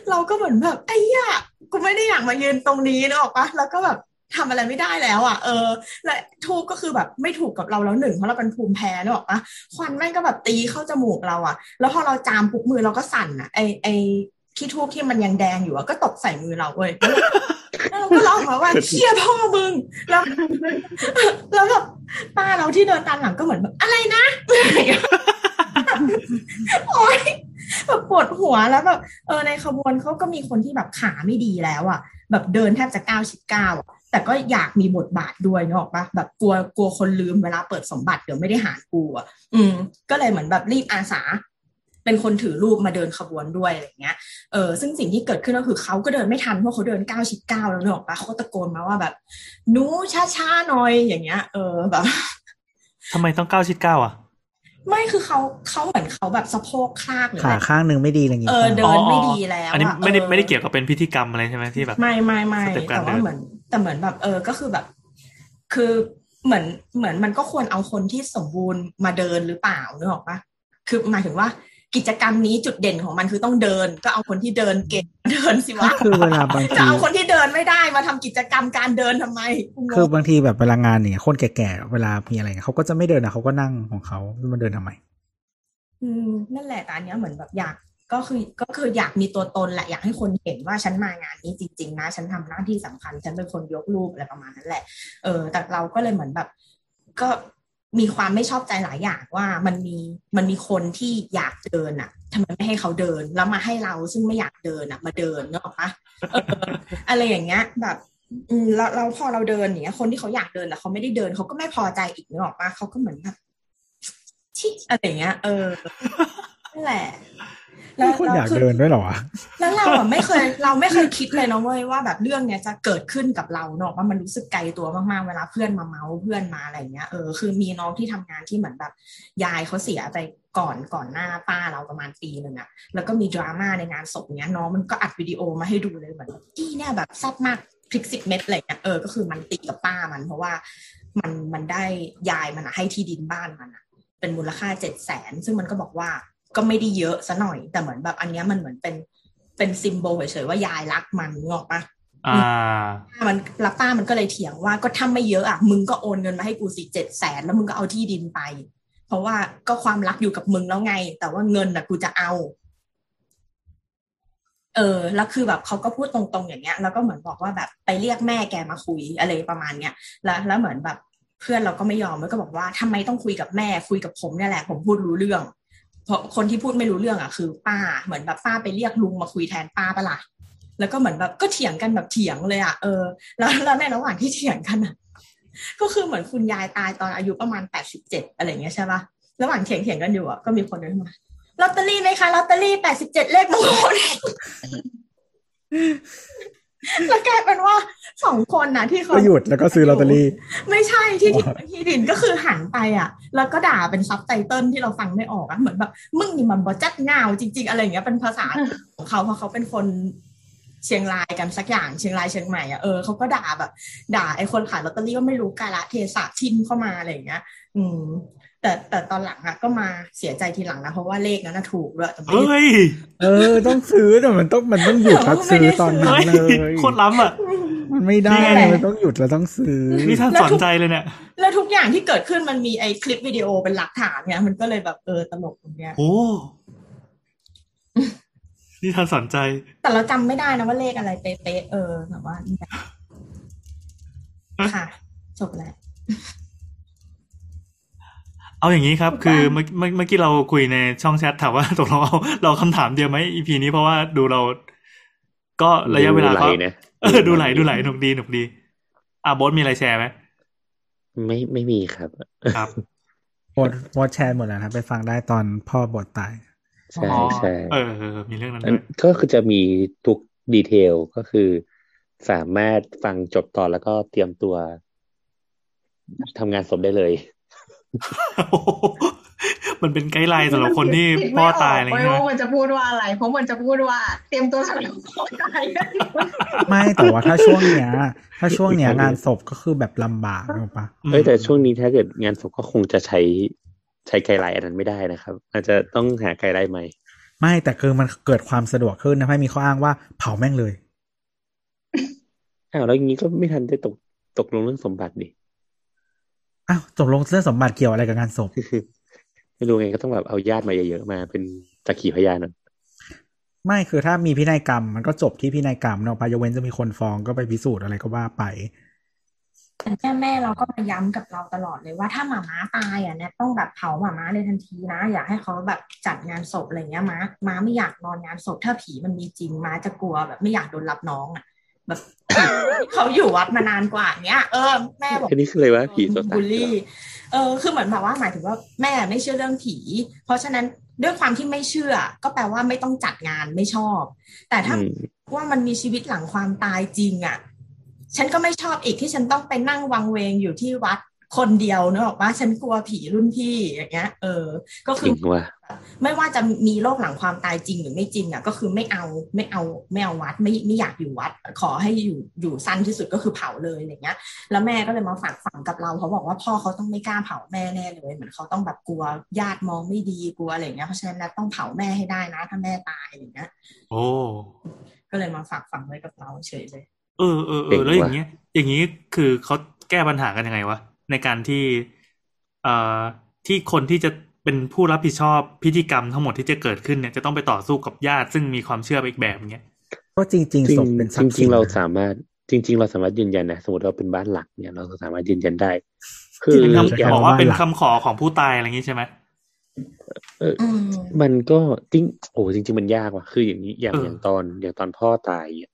เราก็เหมือนแบบไอ้ยะกูไม่ได้อยากมายืนตรงนี้นึกออกปะแล้วก็แบบ ทำอะไรไม่ได้แล้วอะเออ และทูบก็คือแบบไม่ถูกกับเราแล้วหนึ่งเพราะเราเป็นภูมิแพ้นึกออกปะควันแม่งก็แบบตีเข้าจมูกเราอะ แล้วพอเราจามปุ๊บมือเราก็สั่นอะไอไอขี้ทูบที่มันยังแดงอยู่อะก็ตกใส่มือเราเว้ยแล้วเราก็ร้องมาว่าเชี่ยพ่อมึงแล้วแล้วแบบป้าเราที่เดินตามหลังก็เหมือนแบบอะไรนะโอ๊ยแบบปวดหัวแล้วแบบเออในขบวนเขาก็มีคนที่แบบขาไม่ดีแล้วอะ แบบเดินแทบจะก้าวชิดก้าวอะ แต่ก็อยากมีบทบาทด้วยเนกอะปะแบบกลัวกลัวคนลืมเวลาเปิดสมบัติเดี๋ยวไม่ได้หารกูอะอืม ก็เลยเหมือนแบบรีบอาสา เป็นคนถือรูปมาเดินขบวนด้วยอะไรเงี้ยเออซึ่งสิ่งที่เกิดขึ้นก็คือเขาก็เดินไม่ทันเพราะเขาเดินก้าวชิดก้าวแล้วเนกอะปะเขาก็ตะโกนมาว่าแบบหนูช้าๆหน่อยอย่างเงี้ย เออแบบทำไมต้องก้าวชิดก้าวอะไม่คือเขาเขาเหมือนเขาแบบสะโพกคลากหรือขาอะไรข้างหนึ่งไม่ดีอะไรอย่างงี้เออใช่ไหมเดินไม่ดีแล้ว อันนี้อะไม่ได้เออไม่ได้เกี่ยวกับเป็นพิธีกรรมอะไรใช่ไหมที่แบบ ไม่ไม่ไม่สเต็ปการแต่ว่าเดินเหมือน แต่เหมือนแบบเออก็คือแบบ คือเหมือนเหมือนมันก็ควรเอาคนที่สมบูรณ์มาเดินหรือเปล่านึกออกปะคือหมายถึงว่ากิจกรรมนี้จุดเด่นของมันคือต้องเดิน ก็เอาคนที่เดินเก่งมาเดินสิก็วะคือเวลาบางจะทีเอาคนที่เดินไม่ได้มาทำกิจกรรมการเดินทำไมกูงงคือบางทีแบบเวลางานเนี่ยคนแก่ๆเวลามีอะไรเงี้ยเขาก็จะไม่เดินนะเขาก็นั่งของเขามาเดินทำไม อืมนั่นแหละแต่อันเนี้ยเหมือนแบบอยาก ก็คือก็คืออยากมีตัวตนแหละอยากให้คนเห็นว่าฉันมางานนี้จริง ๆ นะ ฉันทำหน้าที่สำคัญ ฉันเป็นคนยกรูปอะไรประมาณนั้นแหละ เออ แต่เราก็เลยเหมือนแบบ ก็มีความไม่ชอบใจหลายอย่างว่ามันมีมันมีคนที่อยากเดินอะทำไมไม่ให้เขาเดินแล้วมาให้เราซึ่งไม่อยากเดินอะ มาเดินเนกอะปะอออะไรอย่างเงี้ย แบบอืมแล้วเราพอเราเดินอย่างเงี้ย คนที่เขาอยากเดินแต่เขาไม่ได้เดินเขาก็ไม่พอใจอีกเนึกออกปะเขาก็เหมือนแบบที่อะไรอย่างเงี้ย เออนั่นแหละ มีคนอยากเดินด้วยเหรอวะแล้วเราอะไม่เคยเราไม่เคยคิดเลยนะเว้ยว่าแบบเรื่องเนี้ยจะเกิดขึ้นกับเราเนอะว่ามันรู้สึกไกลตัวมากๆเวลาเพื่อนมาเมาเพื่อนมาอะไรเงี้ยเออคือมีน้องที่ทำงานที่เหมือนแบบยายเขาเสียไปก่อนก่อนหน้าป้าเราประมาณปีหนึ่งอะแล้วก็มีดราม่าในงานศพเนี้ยน้องมันก็อัดวิดีโอมาให้ดูเลยเหมือนแบบที่เนี่ยแบบแซ่บมากพริกสิบเม็ดอะไรเงี้ยเออก็คือมันตีกับป้ามัน เพราะว่ามันมันได้ยายมันอะให้ที่ดินบ้านมันอะเป็นมูลค่าเจ็ดแสนซึ่งมันก็บอกว่า ก็ไม่ได้เยอะซะหน่อย แต่เหมือนแบบอันเนี้ยมันเหมือนเป็นเป็นซิมโบลเฉยๆว่ายายรักมันนึกออกปะอ่าป้ามันแล้วป้ามันก็เลยเถียงว่าก็ถ้าไม่เยอะอะมึงก็โอนเงินมาให้กูสิเจ็ดแสนแล้วมึงก็เอาที่ดินไป เพราะว่าก็ความรักอยู่กับมึงแล้วไง แต่ว่าเงินน่ะกูจะเอา เออแล้วคือแบบเขาก็พูดตรงๆอย่างเงี้ย แล้วก็เหมือนบอกว่าแบบไปเรียกแม่แกมาคุยอะไรประมาณเนี้ยแล้วแล้วเหมือนแบบเพื่อนเราก็ไม่ยอมมันก็บอกว่าทำไมต้องคุยกับแม่คุยกับผมเนี่ยแหละ ผมพูดรู้เรื่อง เพราะคนที่พูดไม่รู้เรื่องอะคือ ป้าเหมือนแบบป้าไปเรียกลุงมาคุยแทนป้าปะล่ะแล้วก็เหมือนแบบก็เถียงกันแบบเถียงเลยอะเออแล้วแล้วในระหว่างที่เถียงกันอะก็คือเหมือนคุณยายตายตอนอายุประมาณแปดสิบเจ็ดอะไรเงี้ยใช่ปะระหว่างเถียงเถียงกันอยู่อะก็มีคนเดินมาลอตเตอรี่ไหมคะลอตเตอรี่แปดสิบเจ็ดเลขมงคล แล้วกลายเป็นว่าสองคนนะที่เขาก็หยุดแล้วก็ซื้อลอตเตอรี่ ไม่ใช่ที่ที่ที่ดินก็คือหันไปอะ แล้วก็ด่าเป็นซับไตเติลที่เราฟังไม่ออกอะเหมือนแบบมึงนี่มันบอจัดเงาจริง ๆ อะไรอย่างเงี้ยเป็นภาษาของเขาเพราะเขาเป็นคนเชียงรายกันสักอย่างเชียงรายเชียงใหม่อะเออเขาก็ด่าแบบ ด่าไอ้คนขายลอตเตอรี่ก็ไม่รู้กาละเทศะทินเข้ามาอะไรอย่างเงี้ย อืม แต่แต่ตอนหลังอะก็มาเสียใจทีหลังนะเพราะว่าเลขนั้นนะถูกด้วยแต่ไม่ได้เฮ้ยเออ ต้องซื้อแต่มันต้องมันต้องหยุดแล้วซื้อตอนนั้นเฮ้ยเลยโคตรล้ำอะมันไม่ได้นี่ไงมันต้องหยุดแล้วต้องซื้อนี่ท่านสอนใจเลยเนี่ย แล้วทุกอย่างที่เกิดขึ้นมันมีไอ้คลิปวิดีโอเป็นหลักฐานเนี่ยมันก็เลยแบบเออตลกตรงเนี้ยโอ้นี่ท่านสอนใจ แต่เราจำไม่ได้นะว่าเลขอะไรเป๊ะๆเออแบบว่าเนี่ยค่ะจบแล้ว เอาอย่างนี้ครับ คือเมื่อเมื่อเมื่อกี้เราคุยในช่องแชทถามว่าตกลงเอาเราคำถามเดียวไหม EP นี้เพราะว่าดูเรา ก็ระยะเวลาดูไหลก็นะเออดูไหลดูไหลหนุกดีหนุกดี อะโบอสมีอะไรแชร์ไหมไม่ไม่มีครับ ครับหมดหมดแชร์หมดแล้วนะไปฟังได้ตอนพ่อบทตายใช่อ๋อใช่เออเออมีเรื่องนั้นอันด้วยก็คือจะมีทุกดีเทลก็คือ สามารถฟังจบตอนแล้วก็เตรียมตัวทำงานศพได้เลยโอ้โห มันเป็นไกด์ไลน์สำหรับคนที่คิดพ่ไม่อออกตายอะไรเว้ยเงี้ยว่ามันจะพูดว่าอะไร เพราะมันจะพูดว่า เตรียมตัวสำหรับพ่อตายไม่แต่ว่าถ้าช่วงเนี้ย ถ้าช่วงเนี้ยงานศพก็คือแบบลำบากถูกปะเอ้ยแต่ช่วงนี้ถ้าเกิดงานศพก็คงจะใช้ใช้ไกด์ไลน์อันนั้นไม่ได้นะครับอาจจะต้องหาไกด์ไลน์ใหม่ ไม่แต่คือมันเกิดความสะดวกขึ้นนะให้มีข้ออ้างว่าเผาแม่งเลยอ้าวแล้วอย่างนี้ก็ไม่ทันได้ตกตกลงเรื่องสมบัติดิ อ้าวตกลงเรื่องสมบัติเกี่ยวอะไรกับงานศพไม่รู้ไงก็ต้องแบบเอาญาติมาเยอะๆมาเป็นสักขีพยานหน่อยไม่คือถ้ามีพินัยกรรม มันก็จบที่พินัยกรรมเนาะปะยกเว้นจะมีคนฟ้องก็ไปพิสูจน์อะไรก็ว่าไปแต่แม่แม่เราก็มาย้ำกับเราตลอดเลยว่าถ้าหมาม้าตายอะเนี่ยต้องแบบเผาหมาม้าในทันทีนะ อยากให้เขาแบบจัดงานศพอะไรเงี้ยม้าม้าไม่อยากนอนงานศพถ้าผีมันมีจริงม้าจะกลัวแบบไม่อยากโดนรับน้องอะ แบบเขาอยู่วัดมานานกว่าเนี้ยเออแม่บอกอันนี้คืออะไรวะผีตัวตายบูลลี่ เออคือเหมือนแบบว่าหมายถึงว่าแม่ไม่เชื่อเรื่องผี เพราะฉะนั้นด้วยความที่ไม่เชื่อ ก็แปลว่าไม่ต้องจัดงานไม่ชอบ แต่ถ้าอืมว่ามันมีชีวิตหลังความตายจริงอะ่ะ ฉันก็ไม่ชอบอีกที่ฉันต้องไปนั่งวังเวงอยู่ที่วัด คนเดียวเนกอะว่าฉันกลัวผีรุ่นพี่อย่างเงี้ย เออ ก็คืจริองว่ะไม่ว่าจะมีโรคหลังความตายจริงหรือไม่จริงอะ ก็คือไม่เอาไม่เอาไม่เอาวัดไม่ไม่อยากอยู่วัด ขอให้อยู่อยู่สั้นที่สุดก็คือเผาเลยอะไรเงี้ย แล้วแม่ก็เลยมาฝากฝังกับเราเขาบอกว่าพ่อเขาต้องไม่กล้าเผาแม่แน่เลยเหมือนเขาต้องแบบกลัวญาติมองไม่ดีกลัวอะไรเงี้ยเพราะฉะนั้นแล้วต้องเผาแม่ให้ได้นะ ถ้าแม่ตายอะไรเงี้ยโอ้ก็เลยมาฝากฝังไว้กับเราเฉยเลยเออเออเออแล้วอย่างเงี้ย อย่างงี้คือเขาแก้ปัญหากันยังไงวะ ในการที่เอ่อที่คนที่จะเป็นผู้รับผิดชอบพิธีกรรมทั้งหมดที่จะเกิดขึ้นเนี่ยจะต้องไปต่อสู้กับญาติซึ่งมีความเชื่อไปอีกแบบอย่างเงี้ยก็จริงจริงๆศพเป็นทรัจพย์ริสิงนๆเรานะสามารถจริง ๆ เราสามารถยืนยันนะสมมติเราเป็นบ้านหลักเนี่ยเราสามารถยืนยันได้ คือเป็นอคำย่างบอกว่าเป็นคำขอของผู้ตายอะไรอย่างงี้ใช่ไหมอืมมันก็จริงโอ้จริง ๆ มันยากว่ะคืออย่างนี้อย่างเออออย่างตอนอย่างตอนพ่อตายเนี่ย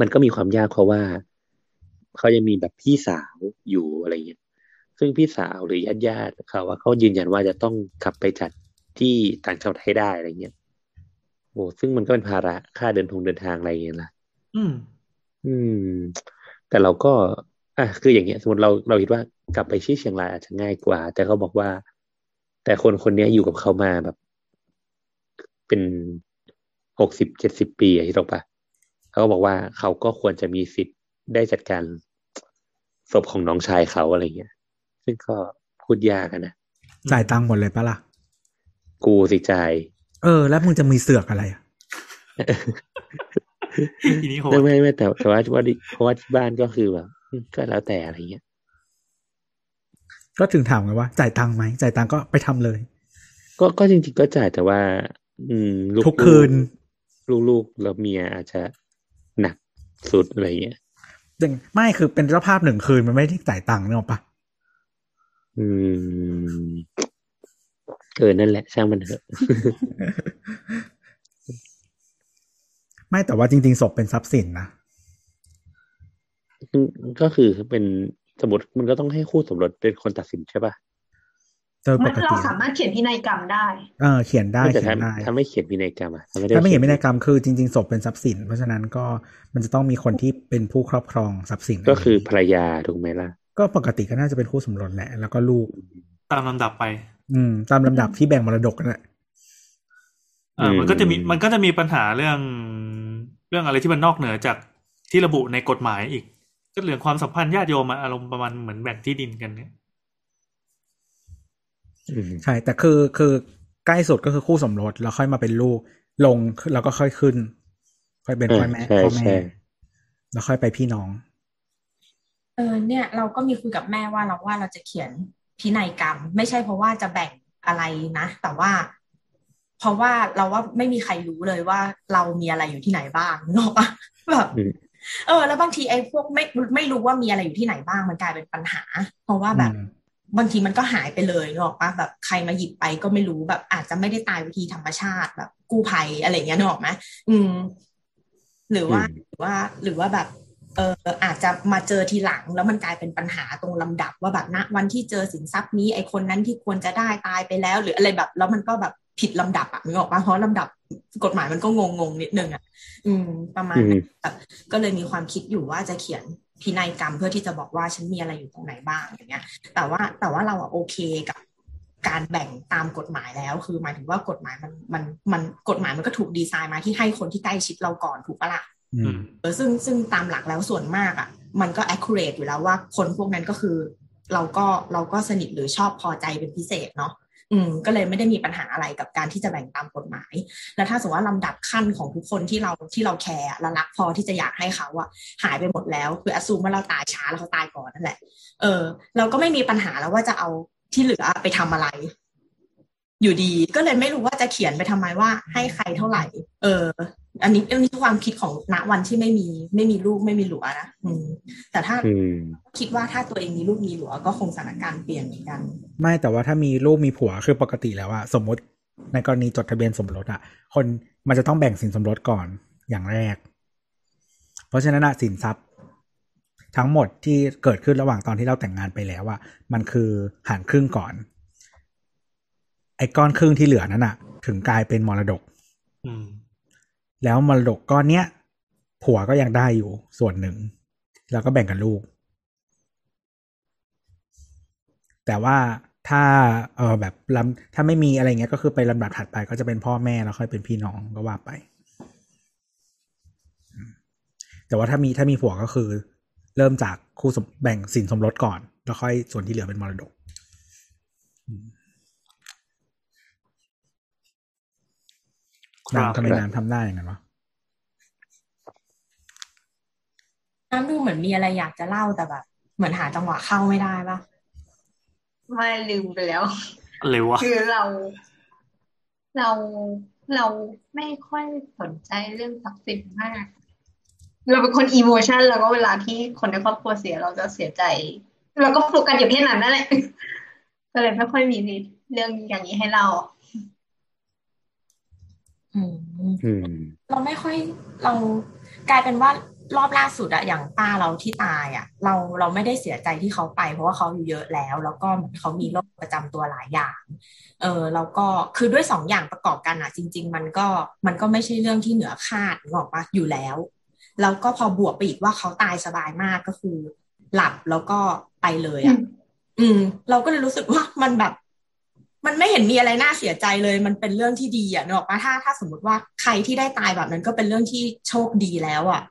มันก็มีความยากเพราะว่า เขายังมีแบบพี่สาวอยู่อะไรเงี้ยซึ่งพี่สาวหรือญาติญาติๆเขาว่าเขายืนยันว่าจะต้องขับไปจัดที่ต่างจังหวัดให้ได้อะไรเงี้ยโอ้ซึ่งมันก็เป็นภาระค่าเดินทงเดินทางอะไรอย่างเงี้ยล่ะอืม อืม แต่เราก็ อะคืออย่างเงี้ย สมมติเราเราคิดว่ากลับไปที่เชียงรายอาจจะง่ายกว่า แต่เขาบอกว่า แต่คนคนเนี้ยอยู่กับเขามาแบบ เป็นหกสิบเจ็ดสิบปีอะที่ตกปะเขาก็บอกว่าเขาก็ควรจะมีสิทธิ์ ได้จัดการศพของน้องชายเขาอะไรเงี้ย ซึ่งก็พูดยากอะนะ จ่ายตังค์หมดเลยปะล่ะ กูสิใจาย เออ แล้วมึงจะมีเสือกอะไรอะทีนี้โหดไม่ไม่ไม่แต่แต่ว่าว่าดิเพราะว่าที่บ้านก็คือแบบอืมก็แล้วแต่อะไรเงี้ย ก็ถึงถามไงว่า จ่ายตังค์ไหมจ่ายตังค์ก็ไปทำเลย ก็ก็จริงๆก็จ่ายแต่ว่า อืมลูกทุกคืนลูกลูกๆแล้วเมียอาจจะหนักสุดอะไรเงี้ย อย่างไม่คือเป็นเจ้าภาพหนึ่งคืนมันไม่ได้จ่ายตังค์เนกอะปะอืมเออนั่นแหละช่างมันเถอะ ไม่แต่ว่าจริง ๆศพเป็นทรัพย์สินนะอืมก็คือเป็นสมมติมันก็ต้องให้คู่สมรสเป็นคนตัดสินใช่ป่ะ โดยปมันกเราติสามารถเขียนพินัยกรรมได้เออเขียนได้แต่เขียถ้านได้ถ้าไม่เขียนพินัยกรรมอะถ้าไม่ได้ถ้าไม่เห็นพินัยขีกรรมคือจริงๆศพเป็นทรัพย์สิน เพราะฉะนั้นก็มันจะต้องมีคนที่เป็นผู้ครอบครองทรัพย์สินก็คือภรรยาถูกไหมล่ะ ก็ปกติก็น่าจะเป็นคู่สมรสแหละ แล้วก็ลูก ตามลำดับไป อืม ตามลำดับที่แบ่งมรดกนั่นแหละอ่าอืมมันก็จะมีมันก็จะมีปัญหาเรื่องเรื่องอะไรที่มันนอกเหนือจากที่ระบุในกฎหมายอีก ก็เรื่องความสัมพันธ์ญาติโยมอะอารมณ์ประมาณเหมือนแบ่งที่ดินกันเนี่ยอืม ใช่ แต่คือคือใกล้สุดก็คือคู่สมรสแล้วค่อยมาเป็นลูกลงแล้วก็ค่อยขึ้น ค่อยเป็นพ่อแม่ใช่พ่อแม่ใช่แล้วค่อยไปพี่น้อง เออเนี่ย เราก็มีคุยกับแม่ว่าเราว่าเราจะเขียนพินัยกรรม ไม่ใช่เพราะว่าจะแบ่งอะไรนะ แต่ว่า เพราะว่าเราว่าไม่มีใครรู้เลยว่าเรามีอะไรอยู่ที่ไหนบ้างนึกออกปะแบบอืมเออ แล้วบางทีไอ้พวกไม่ไม่รู้ว่ามีอะไรอยู่ที่ไหนบ้างมันกลายเป็นปัญหา เพราะว่าแบบอืม บางทีมันก็หายไปเลยนึกออกปะแบบใครมาหยิบไปก็ไม่รู้แบบ อาจจะไม่ได้ตายวิธีธรรมชาติแบบกู้ภัยอะไรอย่างเงี้ยนึกออกไหมอืม หรือว่าอืมหรือว่าหรือว่าแบบ เอออาจจะมาเจอทีหลัง แล้วมันกลายเป็นปัญหาตรงลำดับ ว่าแบบณวันที่เจอสินทรัพย์นี้ไอคนนั้นที่ควรจะได้ตายไปแล้ว หรืออะไรแบบ แล้วมันก็แบบผิดลำดับอะนึกออกปะเพราะลำดับกฎหมายมันก็งงงๆนิดนึงอะอืม ประมาณอืมนั้นแบบก็เลยมีความคิดอยู่ว่าจะเขียน พินัยกรรมเพื่อที่จะบอกว่าฉันมีอะไรอยู่ตรงไหนบ้างอย่างเงี้ย แต่ว่าแต่ว่าเราอะโอเคกับการแบ่งตามกฎหมายแล้ว คือหมายถึงว่ากฎหมายมันมันมันกฎหมายมันก็ถูกดีไซน์มาที่ให้คนที่ใกล้ชิดเราก่อนถูกปะล่ะอือืมมเออซึ่งซึ่งตามหลักแล้วส่วนมากอะ มันก็ accurate อยู่แล้วว่าคนพวกนั้นก็คือ เราก็เราก็สนิทหรือชอบพอใจเป็นพิเศษเนาะ อืมก็เลยไม่ได้มีปัญหาอะไรกับการที่จะแบ่งตามกฎหมาย แล้วถ้าสมมติว่าลำดับขั้นของทุกคนที่เราที่เราแคร์และรักพอที่จะอยากให้เขาอะหายไปหมดแล้ว คืออสูมว่าเราตายช้าแล้วเขาตายก่อนนั่นแหละ เออ เราก็ไม่มีปัญหาแล้วว่าจะเอาที่เหลือไปทำอะไร อยู่ดี ก็เลยไม่รู้ว่าจะเขียนไปทำไมว่าให้ใครเท่าไหร่ เออ อันนี้อันนี้คือความคิดของณวันที่ไม่มีไม่มีลูกไม่มีหลัวนะอืม แต่ถ้าอืมคิดว่าถ้าตัวเองมีลูกมีหลัว ก็คงสถานการณ์เปลี่ยนเหมือนกัน ไม่แต่ว่าถ้ามีลูกมีผัวคือปกติแล้วอะสมมติในกรณีจดทะเบียนสมรสอะคนมันจะต้องแบ่งสินสมรสก่อนอย่างแรก เพราะฉะนั้นอะสินทรัพย์ ทั้งหมดที่เกิดขึ้นระหว่างตอนที่เราแต่งงานไปแล้วอะมันคือหารครึ่งก่อน ไอ้ก้อนครึ่งที่เหลือนั้นอะถึงกลายเป็นมรดก อืม แล้วมรดกก้อนเนี้ยผัวก็ยังได้อยู่ส่วนหนึ่ง แล้วก็แบ่งกันลูก แต่ว่าถ้าเออแบบลำถ้าไม่มีอะไรเงี้ยก็คือไปลำดับถัดไปก็จะเป็นพ่อแม่แล้วค่อยเป็นพี่น้องก็ว่าไป แต่ว่าถ้ามีถ้ามีผัวก็คือ เริ่มจากคู่สมแบ่งสินสมรสก่อน แล้วค่อยส่วนที่เหลือเป็นมรดก อืม ครับ น้ำทำไมน้ำทำได้อย่างนั้นวะน้ำดูเหมือนมีอะไรอยากจะเล่าแต่แบบ เหมือนหาจังหวะเข้าไม่ได้ปะไม่ลืมไปแล้วอะไรวะคือเราเราเราไม่ค่อยสนใจเรื่องทรัพย์สินมาก เราเป็นคนอีโมชันแล้วก็เวลาที่คนในครอบครัวเสียเราจะเสียใจ เราก็โฟกัสอยู่แค่นั้นนั่นแหละก็เลยไม่ค่อยมีเรื่องอย่างนี้ให้เราอืมอืม เราไม่ค่อยเรากลายเป็นว่ารอบล่าสุดอะอย่างป้าเราที่ตายอะเราเราไม่ได้เสียใจที่เขาไปเพราะว่าเขาอยู่เยอะแล้ว แล้วก็เหมือนเขามีโรคประจำตัวหลายอย่าง เออแล้วก็คือด้วยสองอย่างประกอบกันอะจริง ๆ มันก็มันก็ไม่ใช่เรื่องที่เหนือคาดนึกออกปะอยู่แล้ว แล้วก็พอบวกไปอีกว่าเขาตายสบายมากก็คือ หลับแล้วก็ไปเลยอะอืม เราก็เลยรู้สึกว่ามันแบบ มันไม่เห็นมีอะไรน่าเสียใจเลย มันเป็นเรื่องที่ดีอะนึกออกปะถ้าถ้าสมมติว่าใครที่ได้ตายแบบนั้นก็เป็นเรื่องที่โชคดีแล้วอะ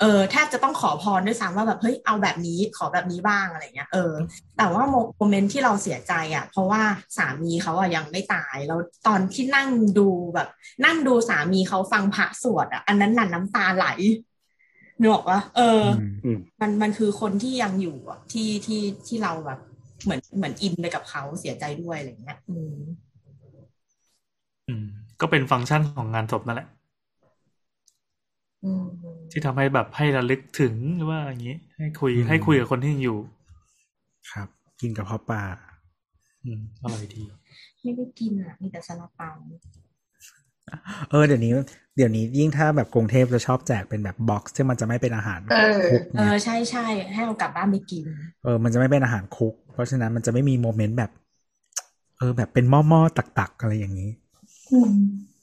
เออแทบจะต้องขอพรด้วยซ้ำว่าแบบเฮ้ยเอาแบบนี้ขอแบบนี้บ้างอะไรเงี้ยเออ แต่ว่าโมเมนต์ที่เราเสียใจอะ เพราะว่าสามีเขาอะยังไม่ตายแล้วตอนที่นั่งดูแบบ นั่งดูสามีเขาฟังพระสวดอะอันนั้นน่ะน้ำตาไหลนึกออกปะเอออืมอืมมันมันคือคนที่ยังอยู่อะที่ที่ที่เราแบบ เหมือนเหมือนอินไปกับเขาเสียใจด้วยอะไรเงี้ย อืม อืม ก็เป็นฟังก์ชันของงานศพนั่นแหละอืมที่ทำให้แบบให้ระลึกถึงหรือว่าอย่างนี้ให้คุยอืมให้คุยกับคนที่ยังอยู่ ครับ กินกับพ่อปลาอืมอร่อยดี ไม่ได้กินอะ มีแต่ซาลาเปาเออเดี๋ยวนี้ เดี๋ยวนี้ยิ่งถ้าแบบกรุงเทพจะชอบแจกเป็นแบบบ็อกซ์ที่มันจะไม่เป็นอาหารเออคุกเอไงอใช่ใช่ให้เอากลับบ้านไปกิน เออ มันจะไม่เป็นอาหารคุก เพราะฉะนั้นมันจะไม่มีโมเมนต์แบบ เออ แบบเป็นหม้อหม้อตักตักๆอะไรอย่างนี้อืม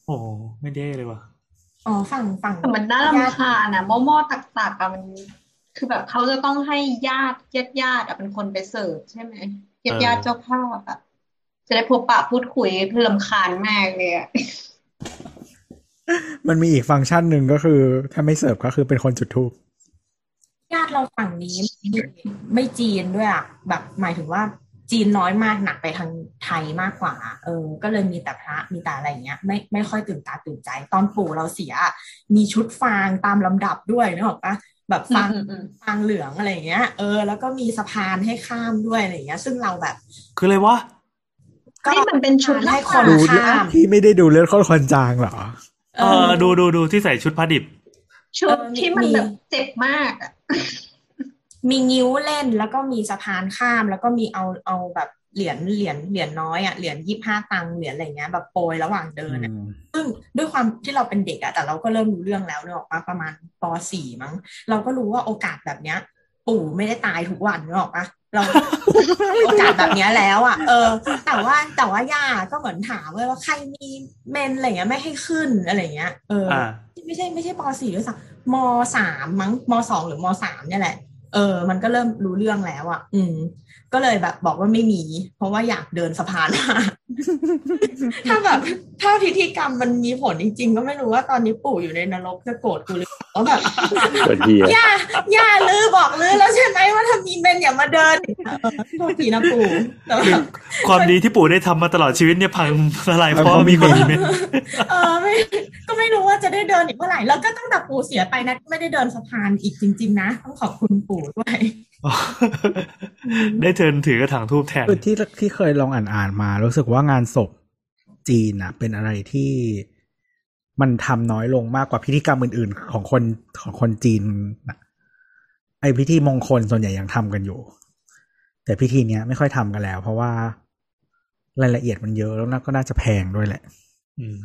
โอ้ไม่ได้เลยว่ะอ๋อฝั่งฝั่งแต่มันน่ารำคาญนะหม้อหม้อตักตักอะมันคือแบบเขาจะต้องให้ญาติญาติญาติอะเป็นคนไปเสิร์ฟใช่ไหมญาติญาติเจ้าภาพอะจะได้พบปะพูดคุยคือรำคาญมากเลยอะมันมีอีกฟังก์ชันหนึ่งก็คือ ถ้าไม่เสิร์ฟก็คือเป็นคนจุดทูบ ญาติเราฝั่งนี้ไม่ไม่จีนด้วยอะแบบหมายถึงว่าจีนน้อยมากหนักไปทางไทยมากกว่า เออ ก็เลยมีแต่พระมีแต่อะไรอย่างเงี้ย ไม่ไม่ค่อยตื่นตาตื่นใจ ตอนปู่เราเสียอะมีชุดฟางตามลำดับด้วยนึกออกปะแบบฟางอืมอืมฟางเหลืองอะไรอย่างเงี้ย เออ แล้วก็มีสะพานให้ข้ามด้วยอะไรอย่างเงี้ย ซึ่งเราแบบ คืออะไรวะก็นี่มันเป็นชุดให้คนดูข้ามที่ไม่ได้ดูเลือดข้นคนจางเหรอเออดูดูดูที่ใส่ชุดผ้าดิบ ชุดที่มันแบบเจ็บมากอะมีงิ้วเล่นแล้วก็มีสะพานข้ามแล้วก็มีเอาเอาแบบเหรียญเหรียญเหรียญน้อยอะเหรียญยี่ห้าตังค์เหรียญอะไรเงี้ยแบบโปรยระหว่างเดินอะซึ่งด้วยความที่เราเป็นเด็กอะแต่เราก็เริ่มรู้เรื่องแล้วเนกอะปะประมาณป .4 มั้ง เราก็รู้ว่าโอกาสแบบเนี้ย ปู่ไม่ได้ตายทุกวันเนกอะปะเราโอกาสแบบเนี้ยแล้วอะเออ แต่ว่าแต่ว่าย่าก็เหมือนถามว่าใครมีเมนอะไรเงี้ยไม่ให้ขึ้นอะไรเงี้ย เอออ่า ไม่ใช่ไม่ใช่ป .4 ด้วยซ้ำม .3 มั้งม .2 หรือม .3 เนี่ยแหละ เออ มันก็เริ่มรู้เรื่องแล้วอะ อืม ก็เลยแบบบอกว่าไม่มี เพราะว่าอยากเดินสะพานมาถ้าแบบถ้าพิธีกรรมมันมีผลจริง ๆ ก็ไม่รู้ว่าตอนนี้ปู่อยู่ในนรกจะโกรธกูหรือเปล่าว่าแบบเกิดเฮียย่าย่าลือบอกลือแล้วใช่ไหมว่าถ้ามีเมนอย่ามาเดินเออโทษทีนะปู่แต่ว่าความดีที่ปู่ได้ทำมาตลอดชีวิตเนี่ยพังทลายเพเพราะราะมีมีคนเมนมีเมนเออไม่ก็ไม่รู้ว่าจะได้เดินอีกเมื่อไหร่แล้วก็ตั้งแต่ปู่เสียไปนะไม่ได้เดินสะพานอีกจริง ๆ นะต้องขอบคุณปู่ด้วย ได้เทิร์นถือกระถางทูบแทนคือที่ที่เคยลองอ่านอ่านๆมา รู้สึกว่างานศพจีนอะเป็นอะไรที่มันทำน้อยลงมากกว่าพิธีกรรมอื่น ๆ ของคนของคนจีนนะไอพิธีมงคลส่วนใหญ่ยังทำกันอยู่ แต่พิธีเนี้ยไม่ค่อยทำกันแล้ว เพราะว่ารายละเอียดมันเยอะแล้วน่าก็น่าจะแพงด้วยแหละ อืม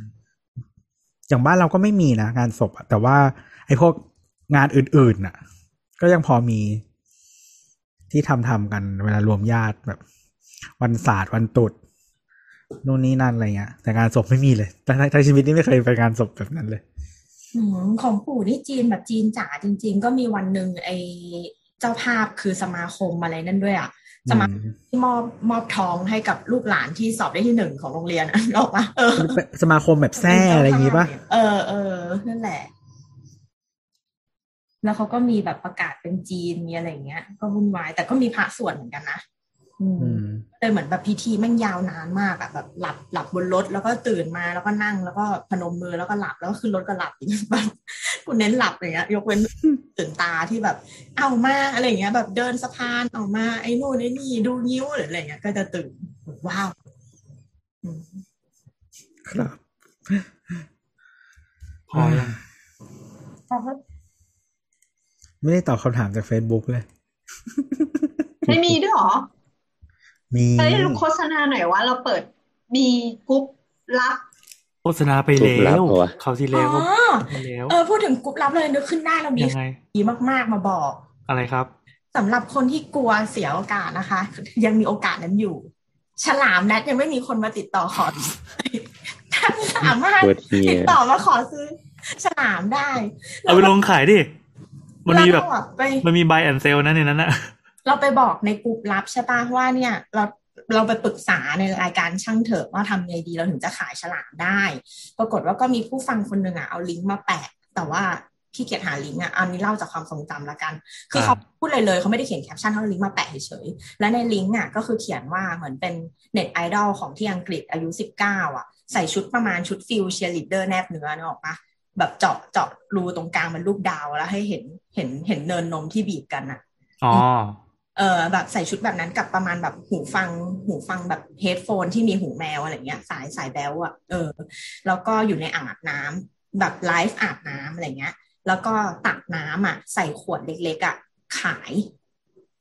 อย่างบ้านเราก็ไม่มีนะงานศพอะแต่ว่า ไอ้พวกงานอื่นๆน่ะ ก็ยังพอมี ที่ทำทำกันเวลารวมญาติแบบ วันศาสตร์วันตรุษนู่นนี่นั่นอะไรเงี้ยแต่งานศพไม่มีเลยแต่ในชีวิตนี้ไม่เคยไปงานศพแบบนั้นเลยอืมของปู่นี่จีนแบบจีนจ๋าจริง ๆ ก็มีวันหนึ่งไอเจ้าภาพคือสมาคมอะไรนั่นด้วยอะสมาที่มอบมอบทองให้กับลูกหลานที่สอบได้ที่หนึ่งของโรงเรียนอะออกมาเออมันเป็นสมาคมแบบแซ่อะไรอย่างงี้ปะเออเออนั่นแหละ แล้วเขาก็มีแบบประกาศเป็นจีนมีอะไรอย่างเงี้ย ก็วุ่นวาย แต่ก็มีพระสวดเหมือนกันนะอืมอืมเลยเหมือนแบบพิธีแม่งยาวนานมากอะแบบหลับหลับบนรถแล้วก็ตื่นมาแล้วก็นั่งแล้วก็พนมมือแล้วก็หลับแล้วก็ขึ้นรถก็หลับอย่างเงี้ยแบบกูเน้นหลับอย่างเงี้ย ยกเว้นตื่นตาที่แบบ เอามาอะไรอย่างเงี้ย แบบเดินสะพานเอามาไอ้นู่นไอ้นี่ดูนิ้วหรืออะไรอย่างเงี้ย ก็จะตื่นว้าวอืมครับพอยัง ไม่ได้ตอบคำถามจาก Facebook เลย ไม่มีด้วยเหรอ มีเอ้ยโฆษณาหน่อยว่าเราเปิดมีกรุ๊ปลับโฆษณาไปกลุ่แล้มลับวเหรอวะเขาวที่แล้วอ๋อไปแล้วเออพูดถึงกรุ๊ปลับเลยนึกขึ้นได้เรามียังไงดีมาก ๆ มาบอก อะไรครับสำหรับคนที่กลัวเสียโอกาสนะคะ ยังมีโอกาสนั้นอยู่ ฉลามแนทยังไม่มีคนมาติดต่อขอท่านสามารถตัวเทียติดต่อมาขอซื้อฉลามได้ เอาไปลงขายดิ มันมีแบบเราอะไปมันมี buy and sell นะในนั้นอะเราไปบอกในกลุ่มลับใช่ปะว่าเนี่ย เราเราไปปรึกษาในรายการช่างเถอะว่าทำไงดีเราถึงจะขายฉลามได้ ปรากฏว่าก็มีผู้ฟังคนหนึ่งอะเอาลิงก์มาแปะ แต่ว่าขี้เกียจหาลิงก์อะอันนี้เล่าจากความทรงจำละกัน คือเขาพูดเลยเลยเขาไม่ได้เขียนแคปชั่นเขาเอาลิงก์มาแปะเฉยๆ และในลิงก์อะก็คือเขียนว่าเหมือนเป็นเน็ตไอดอลของที่อังกฤษอายุสิบเก้าอะ ใส่ชุดประมาณชุด feel เชียร์ลีดเดอร์แนบเนื้อนึกออกปะ แบบเจาะเจาะรูตรงกลางเป็นรูปดาวแล้วให้เห็นเห็นเห็นเนินนมที่บีบกันอะอ๋อเออแบบใส่ชุดแบบนั้นกับประมาณแบบหูฟัง หูฟังแบบ headphone ที่มีหูแมวอะไรเงี้ย สายสายแบ๊วอะเออ แล้วก็อยู่ในอ่างอาบน้ำแบบไลฟ์อาบน้ำอะไรเงี้ย แล้วก็ตักน้ำอะ ใส่ขวดเล็กๆอะขาย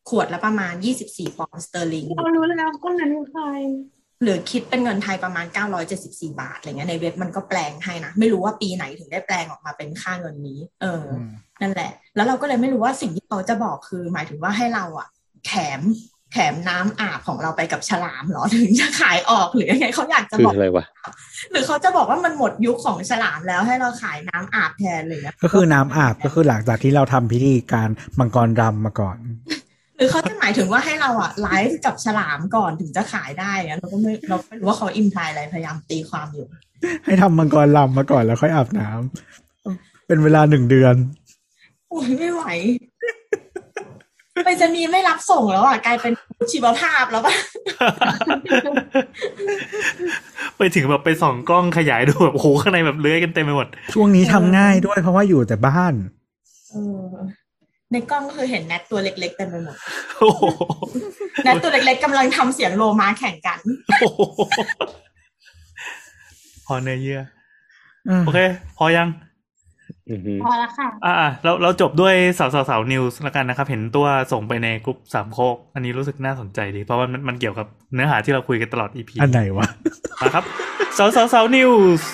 ขวดละประมาณ24ปอนด์สเตอร์ลิงเรารู้แล้วคนนั้นคือใคร หรือคิดเป็นเงินไทยประมาณ 974 บาทอะไรเงี้ยในเว็บมันก็แปลงให้นะ ไม่รู้ว่าปีไหนถึงได้แปลงออกมาเป็นค่าเงินนี้ เอออืมนั่นแหละ แล้วเราก็เลยไม่รู้ว่าสิ่งที่เขาจะบอกคือ หมายถึงว่าให้เราอะแถมแถมน้ำอาบของเราไปกับฉลามเหรอถึงจะขายออกหรือยังไงเขาอยากจะคือบอกอะไรวะหรือเขาจะบอกว่ามันหมดยุคของฉลามแล้วให้เราขายน้ำอาบแทนเลยนะก็คือน้ำอาบก็คือหลังจากที่เราทำพิธีการมังกรรำมาก่อน หรือเขาจะหมายถึงว่าให้เราอะไลฟ์กับฉลามก่อนถึงจะขายได้อะเราก็ไม่เราไม่รู้ว่าเขาอิมพลายอะไรพยายามตีความอยู่ ให้ทำมังกรรำมาก่อนแล้วค่อยอาบน้ำเป็นเวลาหนึ่งเดือนโอ้ยไม่ไหวไปจะมีย์ไม่รับส่งแล้วอะกลายเป็นชีวภาพแล้วป่ะ ไปถึงแบบไปส่องกล้องขยายดูแบบโอ้โหข้างในแบบเลื้อยกันเต็มไปหมด ช่วงนี้ทำง่ายด้วยเพราะว่าอยู่แต่บ้าน เออ ในกล้องก็คือเห็นแนทตัวเล็กๆเต็มไปหมดโอ้โหแนทตัวเล็กๆกำลังทำเสียงโลมาแข่งกันโอ้โหพอเนื้อเยื่อโอเค พอยังอือฮึพอแล้วค่ะ อ่าเราเราจบด้วยสาวสาวสาวนิวส์ละกันนะครับ เห็นตัวส่งไปในกลุ่มสามโคก อันนี้รู้สึกน่าสนใจดี เพราะว่ามันมันเกี่ยวกับเนื้อหาที่เราคุยกันตลอดอีพีอันไหนวะ มาครับ สาวสาวสาวนิวส์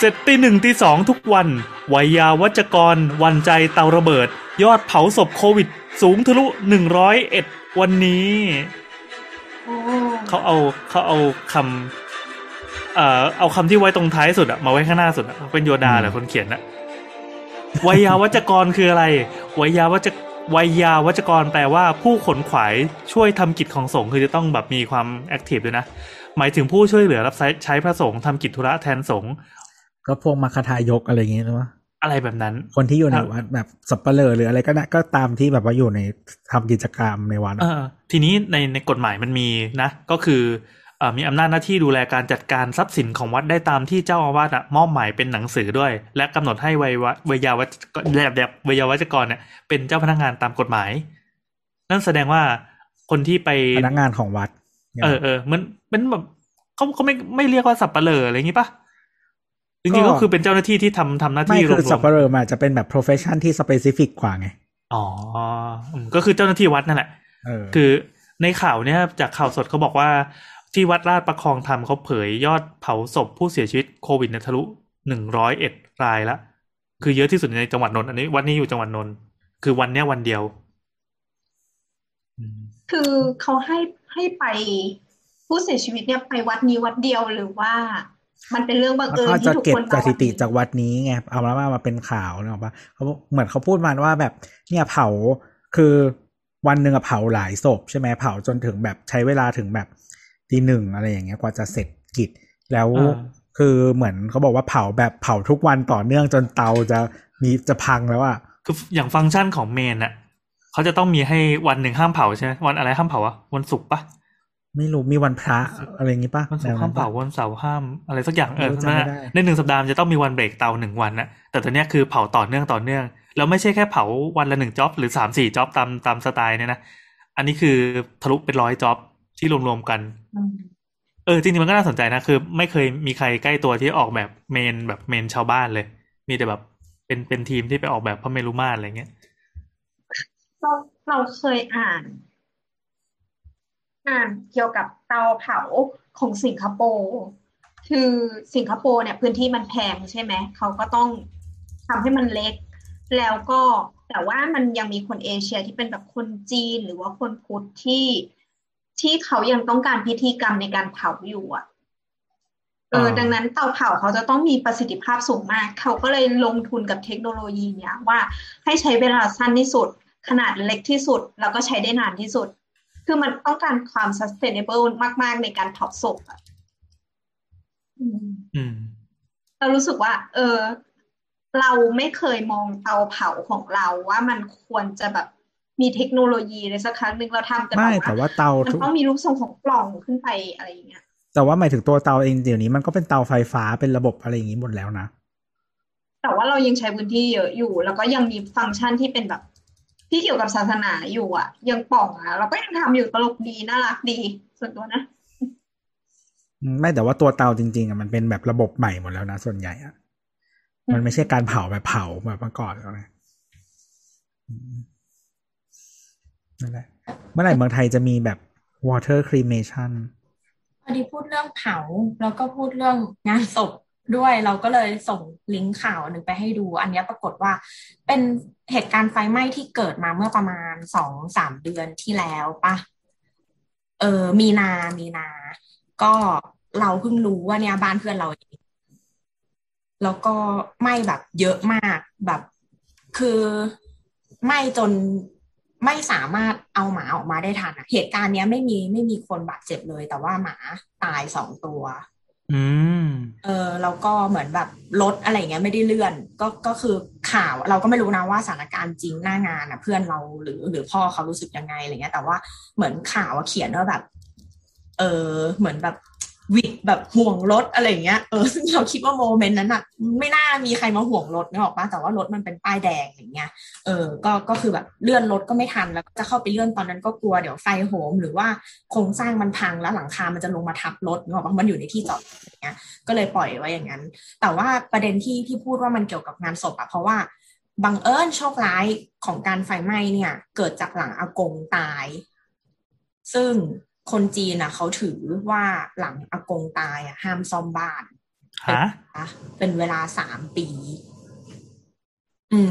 เสร็จตีหนึ่งตีสองทุกวันวัยยาวัจกร วันใจเตาระเบิด ยอดเผาศพโควิด สูงทะลุหนึ่งร้อยเอ็ดวันนี้โอ้เขาเอาเขาเอาคำเอ่อเอาคำที่ไว้ตรงท้ายสุดอะมาไว้ข้างหน้าสุดอะเป็นโยดาเหรอคนเขียนอะวัยยาวัจกรคืออะไร วัยยาวัจวัยยาวัจกรแปลว่าผู้ขนขวายช่วยทำกิจของสงฆ์คือจะต้องแบบมีความแอคทีฟด้วยนะ หมายถึงผู้ช่วยเหลือรับใช้ใช้พระสงฆ์ทำกิจธุระแทนสงฆ์ ก็พวกมัคคทายกอะไรอย่างเงี้ยใช่ไหมอะไรแบบนั้น คนที่อยู่ในครับวัดแบบสับเปลือหรืออะไรก็ได้ก็ตามที่แบบว่าอยู่ในทำกิจกรรมในวัดเออะอทีนี้ในในกฎหมายมันมีนะ ก็คือเอ่อมีอำนาจหน้าที่ดูแลการจัดการทรัพย์สินของวัดได้ตามที่เจ้าอาวาสอะมอบหมายเป็นหนังสือด้วย และกำหนดให้วัยวะวัยยาวัจกรแบบแบบวัยยาวัจกรเนี่ยเป็นเจ้าพนักงานตามกฎหมาย นั่นแสดงว่าคนที่ไปพนักงานของวัด เออเออมันเป็นแบบเขาเขาไม่ไม่เรียกว่าสับปะเลออะไรอย่างงี้ปะ จริงๆก็คือเป็นเจ้าหน้าที่ที่ทำทำหน้าไม่ที่รวคือสับมเปลือมันอาจจะเป็นแบบ profession ที่ specific กว่าไงๆอ๋ออืมก็คือเจ้าหน้าที่วัดนั่นแหละเออคือในข่าวเนี่ยจากข่าวสดเขาบอกว่าที่วัดราชประคองธรรมเขาเผยยอดเผาศพผู้เสียชีวิตโควิดเนี่ยทะลุหนึ่งร้อยเอ็ดรายละ คือเยอะที่สุดในจังหวัดนนท์อันนี้วัดนี้อยู่จังหวัดนนท์คือวันเนี้ยวันเดียวอืมคือเขาให้ให้ไปผู้เสียชีวิตเนี่ยไปวัดนี้วัดเดียวหรือว่า มันเป็นเรื่องบังแล้วเอิญก็จะที่ทุกเก็บคนสมาถิติวัดนี้จากวัดนี้ไงเอามาว่ามาเป็นข่าวเนี่ยหรอกปะเขาเหมือนเขาพูดมาว่าแบบเนี่ยเผาคือวันหนึ่งอะเผาหลายศพใช่ไหมเผาจนถึงแบบใช้เวลาถึงแบบตีหนึ่งอะไรอย่างเงี้ยกว่าจะเสร็จกิจแล้วอ่าคือเหมือนเขาบอกว่าเผาแบบเผาทุกวันต่อเนื่องจนเตาจะมีจะพังแล้วอะคืออย่างฟังก์ชันของเมนอะเขาจะต้องมีให้วันหนึ่งห้ามเผาใช่ไหมวันอะไรห้ามเผาอะวันศุกร์ปะ ไม่รู้มีวันพระอะไรอย่างงี้ป่ะวันศุกร์แนห้ามปะเผาวันเสาร์ห้ามอะไรสักอย่างเออไม่รู้จำไม่นั่นได้น่ะในหนึ่งสัปดาห์มันจะต้องมีวันเบรกเตาหนึ่งวันนะแต่ตอนเนี้ยคือเผาต่อเนื่องต่อเนื่อง แล้วไม่ใช่แค่เผาวันละหนึ่งจ็อบหรือสามสี่จ็อบตามตามสไตล์เนี่ยนะอันนี้คือทะลุเป็นร้อยจ็อบที่รวมๆกันอืมเออจริงๆมันก็น่าสนใจนะคือ ไม่เคยมีใครใกล้ตัวที่ออกแบบเมนแบบเมนชาวบ้านเลย มีแต่แบบเป็นเป็นทีมที่ไปออกแบบพระเมรุมาตรอะไรเงี้ยเราเราเคยอ่าน อ่านเกี่ยวกับเตาเผาของสิงคโปร์คือสิงคโปร์เนี่ยพื้นที่มันแพงใช่ไหมเขาก็ต้องทำให้มันเล็ก แล้วก็แต่ว่ามันยังมีคนเอเชียที่เป็นแบบคนจีนหรือว่าคนพุทธที่ที่เขายังต้องการพิธีกรรมในการเผาอยู่อะเอออ่าดังนั้นเตาเผาเขาจะต้องมีประสิทธิภาพสูงมาก เขาก็เลยลงทุนกับเทคโนโลยีเนี่ยว่าให้ใช้เวลาสั้นที่สุด ขนาดเล็กที่สุด แล้วก็ใช้ได้นานที่สุด คือมันต้องการความ sustainable มาก ๆ ในการเผาศพอะอืมอืมเรารู้สึกว่า เออ เราไม่เคยมองเตาเผาของเราว่ามันควรจะแบบมีเทคโนโลยีในสักครั้งหนึ่งเราทำแต่ไม่แบบแต่ว่าว่าเตามันทุกต้องมีรูปทรงของปล่องขึ้นไปอะไรอย่างเงี้ย แต่ว่าหมายถึงตัวเตาเองเดี๋ยวนี้มันก็เป็นเตาไฟฟ้าเป็นระบบอะไรอย่างนี้หมดแล้วนะแต่ว่าเรายังใช้พื้นที่เยอะอยู่ แล้วก็ยังมีฟังก์ชันที่เป็นแบบ ที่เกี่ยวกับศาสนาอยู่อะ ยังปล่องอะเราก็ยังทำอยู่ตลกดีน่ารักดี ส่วนตัวนะไม่แต่ว่าตัวเตาจริง ๆอะมันเป็นแบบระบบใหม่หมดแล้วนะ ส่วนใหญ่อะอืมมันไม่ใช่การเผาแบบเผาแบบเมื่อก่อนแล้วนะอืมนั่นแหละเมื่อไหร่เมืองไทยจะมีแบบ water cremation พอดีพูดเรื่องเผา แล้วก็พูดเรื่องงานศพด้วยเราก็เลยส่งลิงก์ข่าวหนึ่งไปให้ดู อันเนี้ยปรากฏว่าเป็น เหตุการณ์ไฟไหม้ที่เกิดมาเมื่อประมาณสองสามเดือนที่แล้วปะเออ มีนา มีนา ก็เราเพิ่งรู้ว่าเนี่ยบ้านเพื่อนเราเองแล้วก็ไหม้แบบเยอะมากแบบ คือไหม้จนไม่สามารถเอาหมาออกมาได้ทันอะเหตุการณ์เนี้ยไม่มีไม่มีคนบาดเจ็บเลย แต่ว่าหมาตายสองตัว อืมเออแล้วก็เหมือนแบบรถอะไรเงี้ยไม่ได้เลื่อน ก็ก็คือข่าวเราก็ไม่รู้นะว่าสถานการณ์จริงหน้างานอะ เพื่อนเราหรือหรือพ่อเขารู้สึกยังไงอะไรเงี้ย แต่ว่าเหมือนข่าวเขียนว่าแบบ เออเหมือนแบบ วิดแบบห่วงรถอะไรเงี้ยเออซึ่งเราคิดว่าโมเมนต์นั้นอะไม่น่ามีใครมาห่วงรถนึกออกปะแต่ว่ารถมันเป็นป้ายแดงอย่างเงี้ยเออก็ก็คือแบบเลื่อนรถก็ไม่ทันแล้วจะเข้าไปเลื่อนตอนนั้นก็กลัวเดี๋ยวไฟโหม หรือว่าโครงสร้างมันพังแล้วหลังคา มันจะลงมาทับรถเนกอะมันอยู่ในที่จอดอย่างเงี้ยก็เลยปล่อยไว้อย่างนั้น แต่ว่าประเด็นที่ที่พูดว่ามันเกี่ยวกับงานศพอะเพราะว่าบังเอิญโชคร้ายของการไฟไหม้เนี่ย เกิดจากหลังอากงตาย ซึ่ง คนจีนอะเขาถือว่าหลังอากงตายอะห้ามซ่อมบ้านฮะนะเป็นเวลาสามปี อืม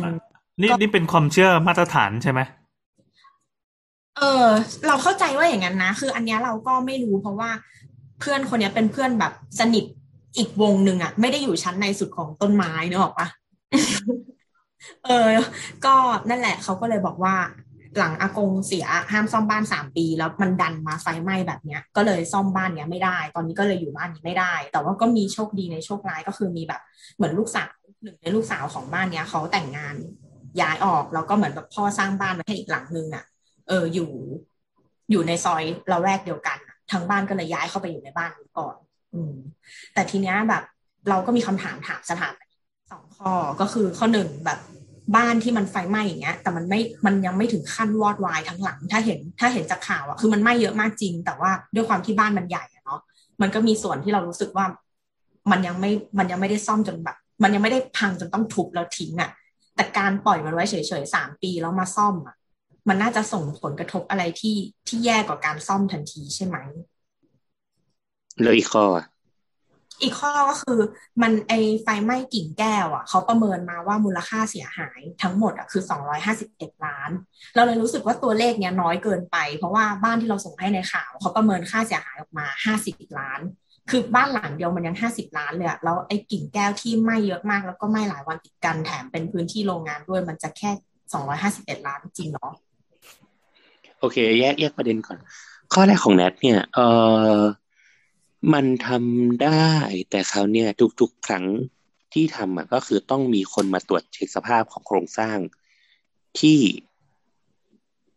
นี่นี่เป็นความเชื่อมาตรฐานใช่ไหมเออ เราเข้าใจว่าอย่างนั้นนะ คืออันเนี้ยเราก็ไม่รู้เพราะว่าเพื่อนคนเนี้ยเป็นเพื่อนแบบสนิทอีกวงหนึ่งอะไม่ได้อยู่ชั้นในสุดของต้นไม้เนกอะปะเออ ก็นั่นแหละเขาก็เลยบอกว่า หลังอากงเสียห้ามซ่อมบ้านสามปี แล้วมันดันมาไฟไหม้แบบเนี้ย ก็เลยซ่อมบ้านเนี้ยไม่ได้ ตอนนี้ก็เลยอยู่บ้านนี้ไม่ได้ แต่ว่าก็มีโชคดีในโชคร้ายก็คือมีแบบเหมือนลูกสาวหนึ่งในลูกสาวของบ้านเนี้ยเขาแต่งงานย้ายออกแล้วก็เหมือนแบบพ่อสร้างบ้านไว้ให้อีกหลังนึงอะ เอออยู่ อยู่ในซอยละแวกเดียวกันทั้งบ้านก็เลยย้ายเข้าไปอยู่ในบ้านก่อน อืม แต่ทีเนี้ยแบบ เราก็มีคำถามถามสถานสองข้อก็คือข้อหนึ่งแบบ บ้านที่มันไฟไหม้อย่างเงี้ย แต่มันไม่มันยังไม่ถึงขั้นวอดวายทั้งหลัง ถ้าเห็นถ้าเห็นจากข่าวอะคือมันไหม้เยอะมากจริง แต่ว่าด้วยความที่บ้านมันใหญ่เนาะมันก็มีส่วนที่เรารู้สึกว่า มันยังไม่มันยังไม่ได้ซ่อมจนแบบ มันยังไม่ได้พังจนต้องทุบแล้วทิ้งอะแต่การปล่อยมันไว้เฉยๆสามปีแล้วมาซ่อมอะมันน่าจะส่งผลกระทบอะไรที่ที่แย่กว่าการซ่อมทันทีใช่ไหมแล้วอีกข้อ อีกข้อก็คือมันไอไฟไหม้กิ่งแก้วอะเขาประเมินมาว่ามูลค่าเสียหายทั้งหมดอะคือ 251 ล้าน เราเลยรู้สึกว่าตัวเลขเนี้ยน้อยเกินไป เพราะว่าบ้านที่เราส่งให้ในข่าวเขาประเมินค่าเสียหายออกมา 50 ล้าน คือบ้านหลังเดียวมันยัง 50 ล้านเลยแล้วไอ้กิ่งแก้วที่ไหม้เยอะมาก แล้วก็ไหม้หลายวันติดกันแถมเป็นพื้นที่โรงงานด้วยมันจะแค่ 251 ล้านจริงเหรอโอเค แยกแยกประเด็นก่อน ข้อแรกของแนทเนี่ยเออ มันทำได้ แต่คราเนี่ยทุกๆ ครั้งที่ทำอะก็คือต้องมีคนมาตรวจเช็คสภาพของโครงสร้างที่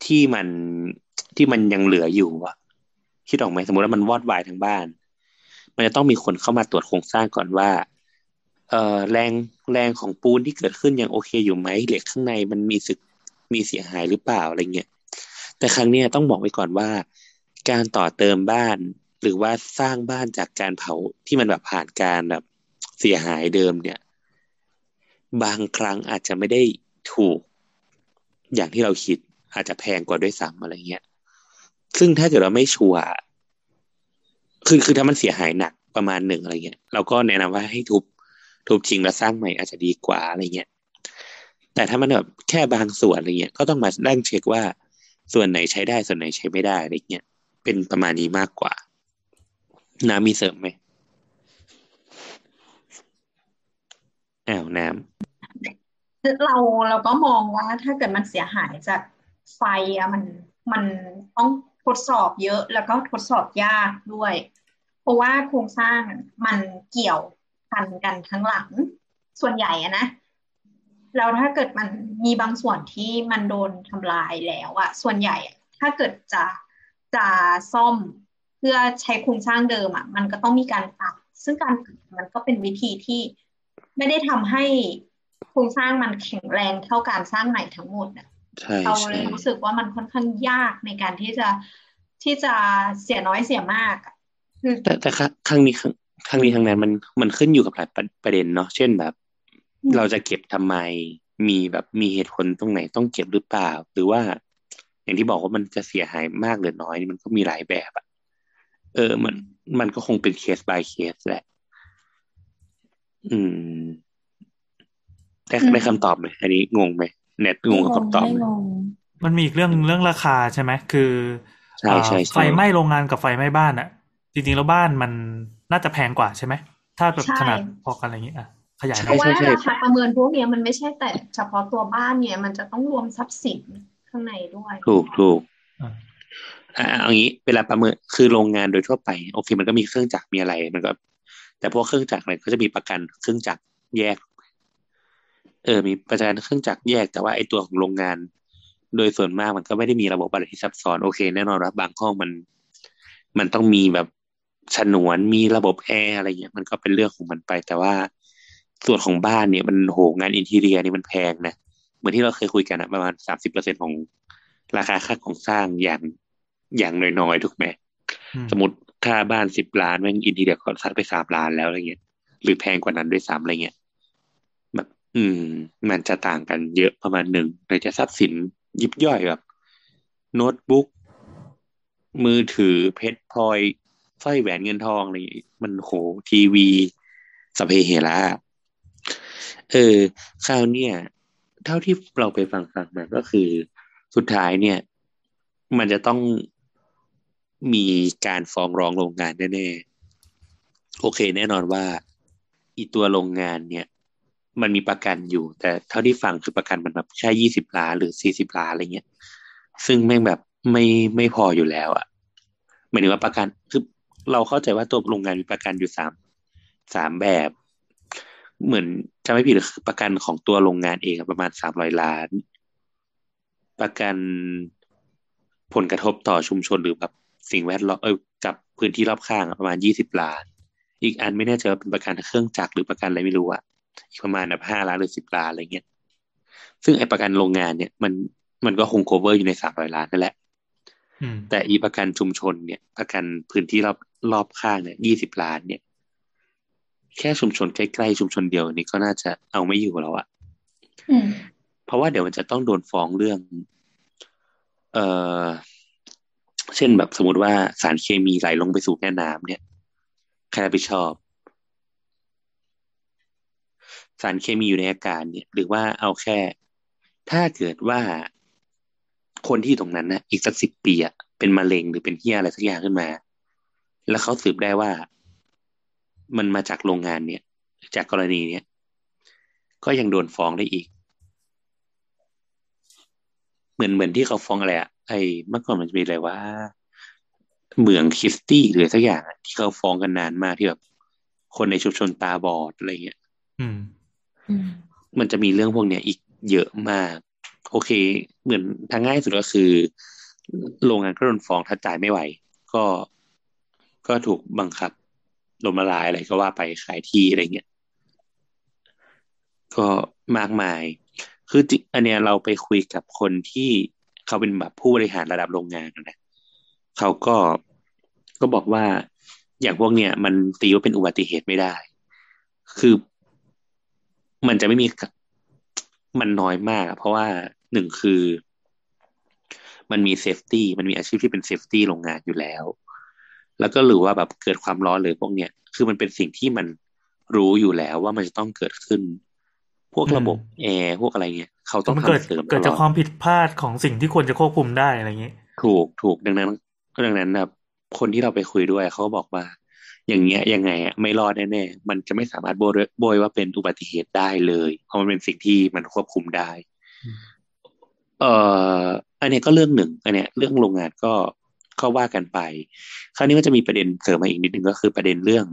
ที่มันที่มันยังเหลืออยู่อะคิดออกไหมสมมติว่ามันวอดวายทั้งบ้าน มันจะต้องมีคนเข้ามาตรวจโครงสร้างก่อนว่า เอ่อแรงแรงของปูนที่เกิดขึ้นยังโอเคอยู่ไหมเหล็กข้างในมันมีสึกมีเสียหายหรือเปล่าอะไรเงี้ยแต่ครั้งเนี้ยต้องบอกไว้ก่อนว่า การต่อเติมบ้าน หรือว่าสร้างบ้านจากการเผาที่มันแบบผ่านการแบบเสียหายเดิมเนี่ย บางครั้งอาจจะไม่ได้ถูก อย่างที่เราคิดอาจจะแพงกว่าด้วยซ้ำอะไรเงี้ย ซึ่งถ้าเกิดเราไม่ชัวร์คือคือถ้ามันเสียหายหนักประมาณหนึ่งอะไรเงี้ยเราก็แนะนำว่าให้ทุบทุบทิ้งแล้วสร้างใหม่อาจจะดีกว่าอะไรเงี้ยแต่ถ้ามันแบบแค่บางส่วนอะไรเงี้ยก็ต้องมาดั่งเช็คว่าส่วนไหนใช้ได้ส่วนไหนใช้ไม่ได้อะไรเงี้ยเป็นประมาณนี้มากกว่า น้ำมีเสริมไหมอ้าวน้ำเราเราก็มองว่าถ้าเกิดมันเสียหายจากไฟอะมันมันต้องทดสอบเยอะแล้วก็ทดสอบยากด้วย เพราะว่าโครงสร้างมันเกี่ยวพันกันทั้งหลังส่วนใหญ่อะนะแล้วถ้าเกิดมันมีบางส่วนที่มันโดนทำลายแล้วอะส่วนใหญ่ถ้าเกิดจะจะซ่อม เพื่อใช้โครงสร้างเดิมอะมันก็ต้องมีการปรับซึ่งการปรับมันก็เป็นวิธีที่ไม่ได้ทำให้โครงสร้างมันแข็งแรงเท่าการสร้างใหม่ทั้งหมดอะำใช่เราใช่เลยรู้สึกว่ามันค่อนข้างยากในการที่จะที่จะเสียน้อยเสียมากอะคือแต่แต่ครั้งครั้งนี้ครั้งครั้งนี้ครั้งนั้นมันมันขึ้นอยู่กับหลายประประเด็นเนาะเช่นแบบอืมเราจะเก็บทำไมมีแบบมีเหตุผลตรงไหนต้องเก็บหรือเปล่า หรือว่า อย่างที่บอกว่ามันจะเสียหายมากหรือน้อยนี่มันก็มีหลายแบบอะ เออมันมันก็คงเป็นเคส by เคสแหละ อืม ได้อืมได้คำตอบไหมอันนี้งงไหมเน็ตงงกับคำตอบไม่ไหมงงมันมีอีกเรื่องเรื่องราคาใช่ไหมคือใช่ใช่เอ่อใช่ไฟไหม้โรงงานกับไฟไหม้บ้านอะจริงๆแล้วบ้านมันน่าจะแพงกว่าใช่ไหมถ้าแบบใช่ขนาดพอกันอะไรอย่างงี้อะขยายหเพน่อยราะว่าราคาประเมินพวกเนี้ยมันไม่ใช่แต่เฉพาะตัวบ้านเนี่ย มันจะต้องรวมทรัพย์สินข้างในด้วย ถูกถูก อ่าอ่าเอางี้เวลาประเมินคือโรงงานโดยทั่วไปโอเค มันก็มีเครื่องจักรมีอะไรมันก็ แต่พวกเครื่องจักรอะไรก็จะมีประกันเครื่องจักรแยก เออ มีประกันเครื่องจักรแยก แต่ว่าไอตัวของโรงงาน โดยส่วนมากมันก็ไม่ได้มีระบบอะไรที่ซับซ้อนโอเค แน่นอนว่าบางห้องมัน มันต้องมีแบบฉนวนมีระบบแอร์อะไรเงี้ยมันก็เป็นเรื่องของมันไป แต่ว่าส่วนของบ้านเนี่ยมันโหงานอินทีเรียนี่มันแพงนะเหมือนที่เราเคยคุยกันอะประมาณสามสิบเปอร์เซ็นของราคาค่าของสร้างอย่าง อย่างน้อยๆ ถูกไหมอืมสมมติค่าบ้านสิบล้านแม่งอินทีเรียก็ซัดไปสามล้านแล้วอะไรเงี้ยหรือแพงกว่านั้นด้วยซ้ำอะไรเงี้ยแบบอืม มันจะต่างกันเยอะประมาณหนึ่งโดยจะทรัพย์สินยิบย่อยแบบ โน้ตบุ๊กมือถือเพชรพลอยสร้อยแหวนเงินทองอะไรอย่างงี้มันโหทีวีสพเปเหระเออคราวเนี่ย เท่าที่เราไปฟังฟังมาก็คือ สุดท้ายเนี่ย มันจะต้อง มีการฟ้องร้องโรงงานแน่ๆ โอเค แน่นอนว่าอีตัวโรงงานเนี่ย มันมีประกันอยู่ แต่เท่าที่ฟังคือประกันมันแบบแค่ยี่สิบล้านหรือสี่สิบล้านอะไรเงี้ย ซึ่งแม่งแบบไม่ไม่พออยู่แล้วอะ่ะหมายถึงว่าประกันคือเราเข้าใจว่าตัวโรงงานมีประกันอยู่สามสามแบบ เหมือนจะไม่ผิดคือประกันของตัวโรงงานเองประมาณสามร้อยล้าน ประกันผลกระทบต่อชุมชนหรือแบบ สิ่งแวดล้อมเออกับพื้นที่รอบข้างอะประมาณยี่สิบล้าน อีกอันไม่แน่ใจว่าเป็นประกันเครื่องจักรหรือประกันอะไรไม่รู้อะอีกประมาณแบบห้าล้านหรือสิบล้านอะไรเงี้ยซึ่งไอประกันโรงงานเนี่ยมันมันก็คง cover อยู่ในสามร้อยล้านนั่นแหละอืมแต่อีประกันชุมชนเนี่ย ประกันพื้นที่รอบรอบข้างเนี่ยยี่สิบล้านเนี่ย แค่ชุมชนใกล้ๆชุมชนเดียวนี่ก็น่าจะเอาไม่อยู่แล้วอะอืมเพราะว่าเดี๋ยวมันจะต้องโดนฟ้องเรื่อง เอ่อ เช่นแบบสมมติว่าสารเคมีไหลลงไปสู่แม่น้ำเนี่ยใครรับผิดชอบ สารเคมีอยู่ในอากาศเนี่ย หรือว่าเอาแค่ ถ้าเกิดว่าคนที่ตรงนั้นนะอีกสักสิบปีอะเป็นมะเร็งหรือเป็นเหี้ยอะไรสักอย่างขึ้นมา แล้วเขาสืบได้ว่า มันมาจากโรงงานเนี่ย จากกรณีเนี้ยก็ยังโดนฟ้องได้อีก เหมือนเหมือนที่เขาฟ้องอะไรอะ ไอ้เมื่อก่อนมันจะมีอะไรว่าเหมืองคริสตี้หรือสักอย่างอะที่เขาฟ้องกันนานมากที่แบบคนในชุมชนตาบอดอะไรเงี้ยอืมอืม มันจะมีเรื่องพวกเนี้ยอีกเยอะมาก โอเค เหมือนทางง่ายสุดก็คือ โรงงานก็โดนฟ้องถ้าจ่ายไม่ไหว ก็ก็ถูกบังคับล้มละลายอะไรก็ว่าไปขายที่อะไรเงี้ยก็มากมาย คือจิอันเนี้ยเราไปคุยกับคนที่ เขาเป็นแบบผู้บริหารระดับโรงงานนะเขาก็ก็บอกว่าอย่างพวกเนี้ยมันตีว่าเป็นอุบัติเหตุไม่ได้ คือมันจะไม่มีมันน้อยมาก เพราะว่าหนึ่งคือมันมีเซฟตี้มันมีอาชีพที่เป็นเซฟตี้โรงงานอยู่แล้ว แล้วก็หรือว่าแบบเกิดความร้อนเลยพวกเนี้ยคือมันเป็นสิ่งที่มันรู้อยู่แล้วว่ามันจะต้องเกิดขึ้น พวกระบบแอร์พวกอะไรเงี้ยเขาต้องมันเกิดทำเสริมตเกิดลจากอดความผิดพลาดของสิ่งที่ควรจะควบคุมได้อะไรอย่างนี้ถูกถูกดังนั้นดังนั้นแบบคนที่เราไปคุยด้วยเขาก็บอกว่า อย่างเงี้ยยังไงอะไม่รอดแน่ๆมันจะไม่สามารถโบยโบยว่าเป็นอุบัติเหตุได้เลย เพราะมันเป็นสิ่งที่มันควบคุมได้อืมเอ่ออันเนี้ยก็เรื่องหนึ่งอันเนี้ยเรื่องโรงงานก็ก็ว่ากันไป คราวนี้ก็จะมีประเด็นเสริมมาอีกนิดนึงก็คือประเด็นเรื่อง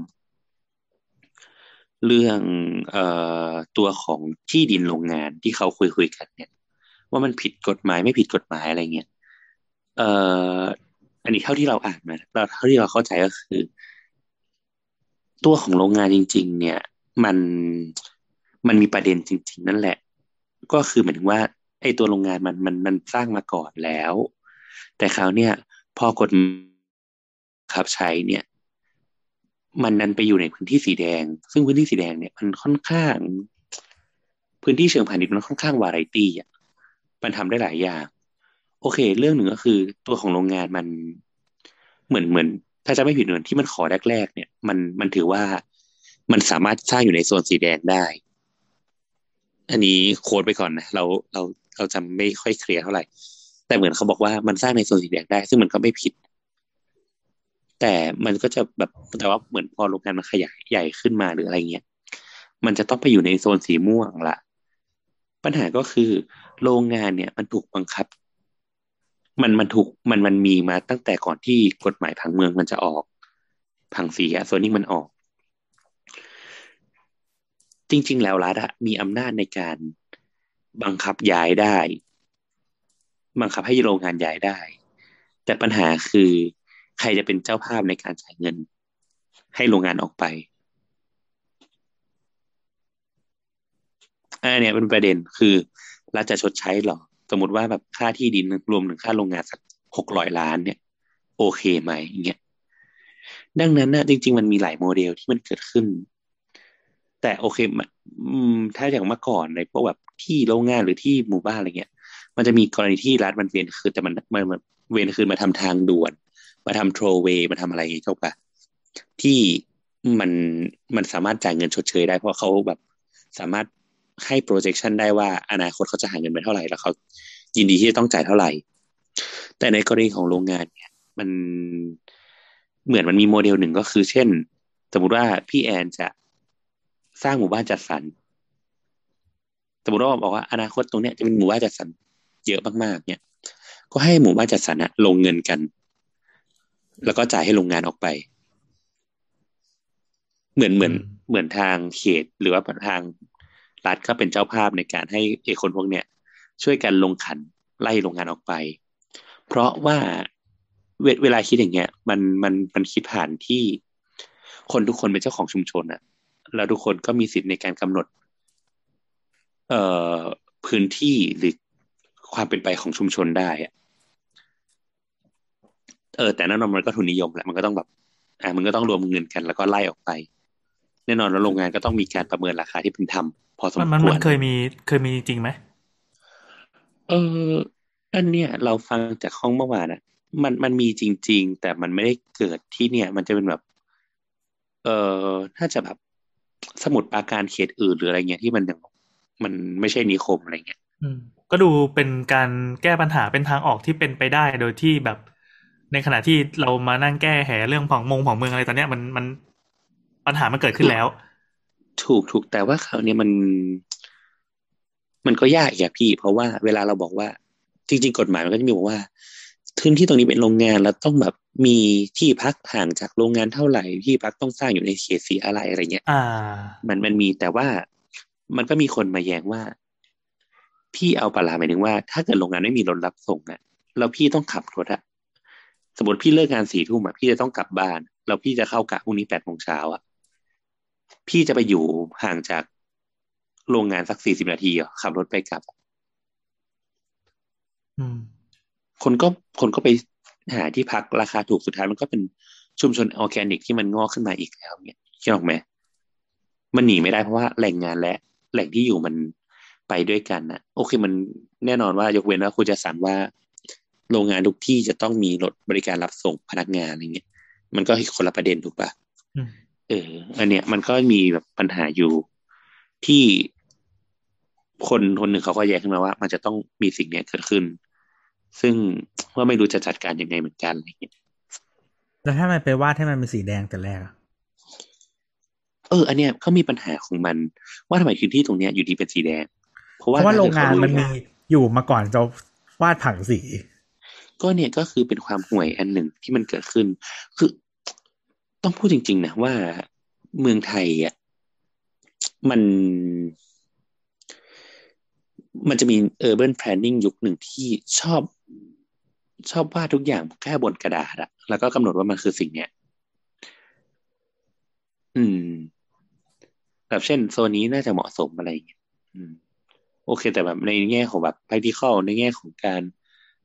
เรื่องเอ่อตัวของที่ดินโรงงานที่เขาคุยคุยกันเนี่ย ว่ามันผิดกฎหมายไม่ผิดกฎหมายอะไรเงี้ยเอ่ออันนี้เท่าที่เราอ่านมาเราเท่าที่เราเข้าใจก็คือ ตัวของโรงงานจริง ๆ เนี่ย มันมันมีประเด็นจริง ๆ นั่นแหละ ก็คือหมายถึงว่าไอ้ตัวโรงงานมันมันมันสร้างมาก่อนแล้ว แต่คราวเนี่ยพอกฎขับใช้เนี่ย มันนันไปอยู่ในพื้นที่สีแดง ซึ่งพื้นที่สีแดงเนี่ยมันค่อนข้าง พื้นที่เชิงพาณิชย์มันค่อนข้างวาไรตี้อะมันทำได้หลายอย่าง โอเค เรื่องหนึ่งก็คือตัวของโรงงานมันเหมือนเหมือน ถ้าจะไม่ผิดเหมือนที่มันขอแรก ๆ เนี่ย มันมันถือว่ามันสามารถสร้างอยู่ในโซนสีแดงได้ อันนี้โค้ดไปก่อนนะเราเราเราจำไม่ค่อยเคลียร์เท่าไหร่ แต่เหมือนเขาบอกว่ามันสร้างในโซนสีแดงได้ ซึ่งมันก็ไม่ผิด แต่มันก็จะแบบแต่ว่าเหมือนพอโรงงานมันขยายใหญ่ขึ้นมาหรืออะไรเงี้ยมันจะต้องไปอยู่ในโซนสีม่วงละปัญหาก็คือ โรงงานเนี่ย มันถูกบังคับ มันมันถูกมันมันมีมาตั้งแต่ก่อนที่กฎหมายผังเมืองมันจะออกผังสีอะโซนนิ่งมันออก จริง ๆ แล้วรัฐอะมีอำนาจในการบังคับย้ายได้ บังคับให้โรงงานย้ายได้ แต่ปัญหาคือ ใครจะเป็นเจ้าภาพในการจ่ายเงิน ให้โรงงานออกไปอันนี้เป็นประเด็นคือรัฐจะชดใช้หรอ สมมติว่าแบบค่าที่ดินรวมถึงค่าโรงงานสักหกร้อยล้านเนี่ย โอเคไหมอย่างเงี้ยดังนั้นนะจริง ๆ มันมีหลายโมเดลที่มันเกิดขึ้น แต่โอเคมันอืมถ้าอย่างเมื่อก่อนในพวกแบบที่โรงงานหรือที่หมู่บ้านอะไรเงี้ย มันจะมีกรณีที่รัฐมันเวียนคืนแต่มันมันมันเวียนคืนมาทำทางด่วน มาทำโทรเวย์มาทำอะไรอย่างเงี้เข้าปะที่มันมันสามารถจ่ายเงินชดเชยได้เพราะเขาแบบสามารถให้ projection ได้ว่าอนาคตเขาจะหาเงินไปเท่าไหร่แล้วเขายินดีที่จะต้องจ่ายเท่าไหร่ แต่ในกรณีของโรงงานเนี่ย มันเหมือนมันมีโมเดลหนึ่งก็คือ เช่น สมมติว่าพี่แอนจะสร้างหมู่บ้านจัดสรรสมมติว่าบอกว่าอนาคตตรงเนี้ยจะเป็นหมู่บ้านจัดสรรเยอะมากๆเนี่ย ก็ให้หมู่บ้านจัดสรระลงเงินกัน แล้วก็จ่ายให้โรงงานออกไป เหมือนเหมือนอืมเหมือนทางเขตหรือว่าทางรัฐก็เป็นเจ้าภาพในการให้เอกคนพวกเนี้ยช่วยกันลงขันไล่โรงงานออกไป เพราะว่าเวเวลาคิดอย่างเงี้ย มันมันมันคิดผ่านที่คนทุกคนเป็นเจ้าของชุมชนอะแล้วทุกคนก็มีสิทธิ์ในการกำหนด เอ่อพื้นที่หรือความเป็นไปของชุมชนได้อะ เออแต่แน่นอนมันก็ทุนนิยมแหละมันก็ต้องแบบอ่ามันก็ต้องรวมเงินกันแล้วก็ไล่ออกไป แน่นอนแล้วโรงงานก็ต้องมีการประเมินราคาที่เป็นธรรมพอสมมันมันควมันรเคยมีเคยมีจริงไหมเอออันเนี้ยเราฟังจากห้องเมื่อวานอะมันมันมีจริง ๆ แต่มันไม่ได้เกิดที่เนี่ย มันจะเป็นแบบ เออถ้าจะแบบสมุดปราการเขตอื่นหรืออะไรเงี้ยที่มันยังมันไม่ใช่นิคมอะไรเงี้ยอืมก็ดูเป็นการแก้ปัญหาเป็นทางออกที่เป็นไปได้โดยที่แบบ ในขณะที่เรามานั่งแก้แหเรื่องผังมงผังเมืองอะไรตอนเนี้ยมันมันปัญหามันเกิดขึ้นแล้ว ถูกถูกแต่ว่าคราวเนี้ยมัน มันก็ยากอย่าพี่ เพราะว่าเวลาเราบอกว่า จริง ๆ กฎหมายมันก็จะมีบอกว่าพื้นที่ตรงนี้เป็นโรงงานแล้วต้องแบบมีที่พักห่างจากโรงงานเท่าไหร่ที่พักต้องสร้างอยู่ในเขตสีอะไรอะไรเงี้ยอ่า มันมันมีแต่ว่ามันก็มีคนมาแย้งว่า พี่เอาปลาร้าหมายถึงว่า ถ้าเกิดโรงงานไม่มีรถรับส่งอะแล้วพี่ต้องขับรถอะ สมมติพี่เลิกงานสี่ทุ่มอะพี่จะต้องกลับบ้าน แล้วพี่จะเข้ากะพรุ่งนี้แปดโมงเช้าอะพี่จะไปอยู่ห่างจากโรงงานสักสี่สิบนาทีเหรอขับรถไปกลับอืมคนก็คนก็ไปหาที่พักราคาถูกสุดท้ายมันก็เป็นชุมชนออร์แกนิกที่มันงอกขึ้นมาอีกแล้วเนี่ยคิดออกไหมมันหนีไม่ได้เพราะว่าแหล่งงานและแหล่งที่อยู่มันไปด้วยกันนะโอเคมันแน่นอนว่ายกเว้นว่าคุณจะสั่งว่า โรงงานทุกที่จะต้องมีรถบริการรับส่งพนักงานอะไรเงี้ยมันก็คนละประเด็นถูกปะอืมเออ อันเนี้ยมันก็มีแบบปัญหาอยู่ที่คนคนหนึ่งเขาก็แย้งขึ้นมาว่า มันจะต้องมีสิ่งเนี้ยเกิดขึ้น ซึ่งว่าไม่รู้จะจัดการยังไงเหมือนกันอะไรเงี้ยแล้วถ้ามันไปวาดให้มันเป็นสีแดงแต่แรกอะเออ อันเนี้ยเขามีปัญหาของมัน ว่าทำไมพื้นที่ตรงเนี้ยอยู่ดีเป็นสีแดง เพราะเพว่าราะว่าโรงงานถ้เกิดเขมันมีอยู่มาก่อนจะวาดผังสี ก็เนี่ยก็คือเป็นความห่วยอันหนึ่งที่มันเกิดขึ้น คือต้องพูดจริง ๆนะว่าเมืองไทยอะมัน มันจะมี urban planning ยุคหนึ่งที่ชอบชอบวาดทุกอย่างแค่บนกระดาษอะแล้วก็กำหนดว่ามันคือสิ่งเนี้ย อืม แบบเช่น โซนนี้น่าจะเหมาะสมอะไรอย่างเงี้ย อืม โอเค แต่แบบในแง่ของแบบ practical ในแง่ของการ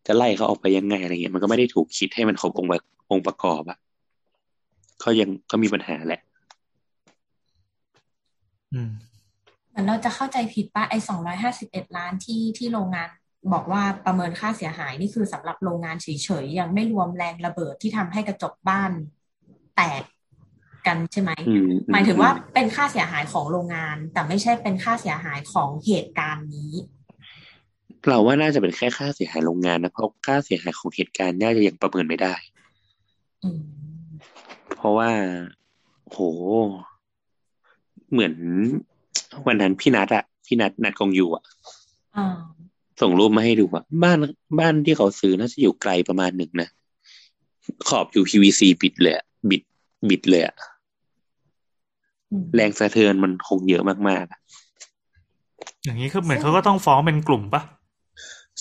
จะไล่เขาออกไปยังไงอะไรเงี้ยมันก็ไม่ได้ถูกคิดให้มันครบองค์ประองค์ประกอบอะก็ยังก็มีปัญหาแหละ อืมเหมือนเราจะเข้าใจผิดป่ะไอ้สองร้อยห้าสิบเอ็ดล้านที่ที่โรงงานบอกว่าประเมินค่าเสียหายนี่คือสำหรับโรงงานเฉยๆยังไม่รวมแรงระเบิดที่ทำให้กระจกบ้านแตกกันใช่ไหมอืมหมายถึงว่าเป็นค่าเสียหายของโรงงาน แต่ไม่ใช่เป็นค่าเสียหายของเหตุการณ์นี้ เราว่าน่าจะเป็นแค่ค่าเสียหายโรงงานนะเพราะค่าเสียหายของเหตุการณ์น่าจะยังประเมินไม่ได้อืมเพราะว่าโห เหมือนวันนั้นพี่นัทอะพี่นัทนัดกองยูอะอ่าส่งรูปมาให้ดูอะบ้านบ้านที่เขาซื้อน่าจะอยู่ไกลประมาณหนึ่งนะขอบอยู่ PVC บิดเลยอะบิดบิดเลยอะอืมแรงสะเทือนมันคงเยอะมากๆอะอย่างนี้คือเหมือนเขาก็ต้องฟ้องเป็นกลุ่มปะ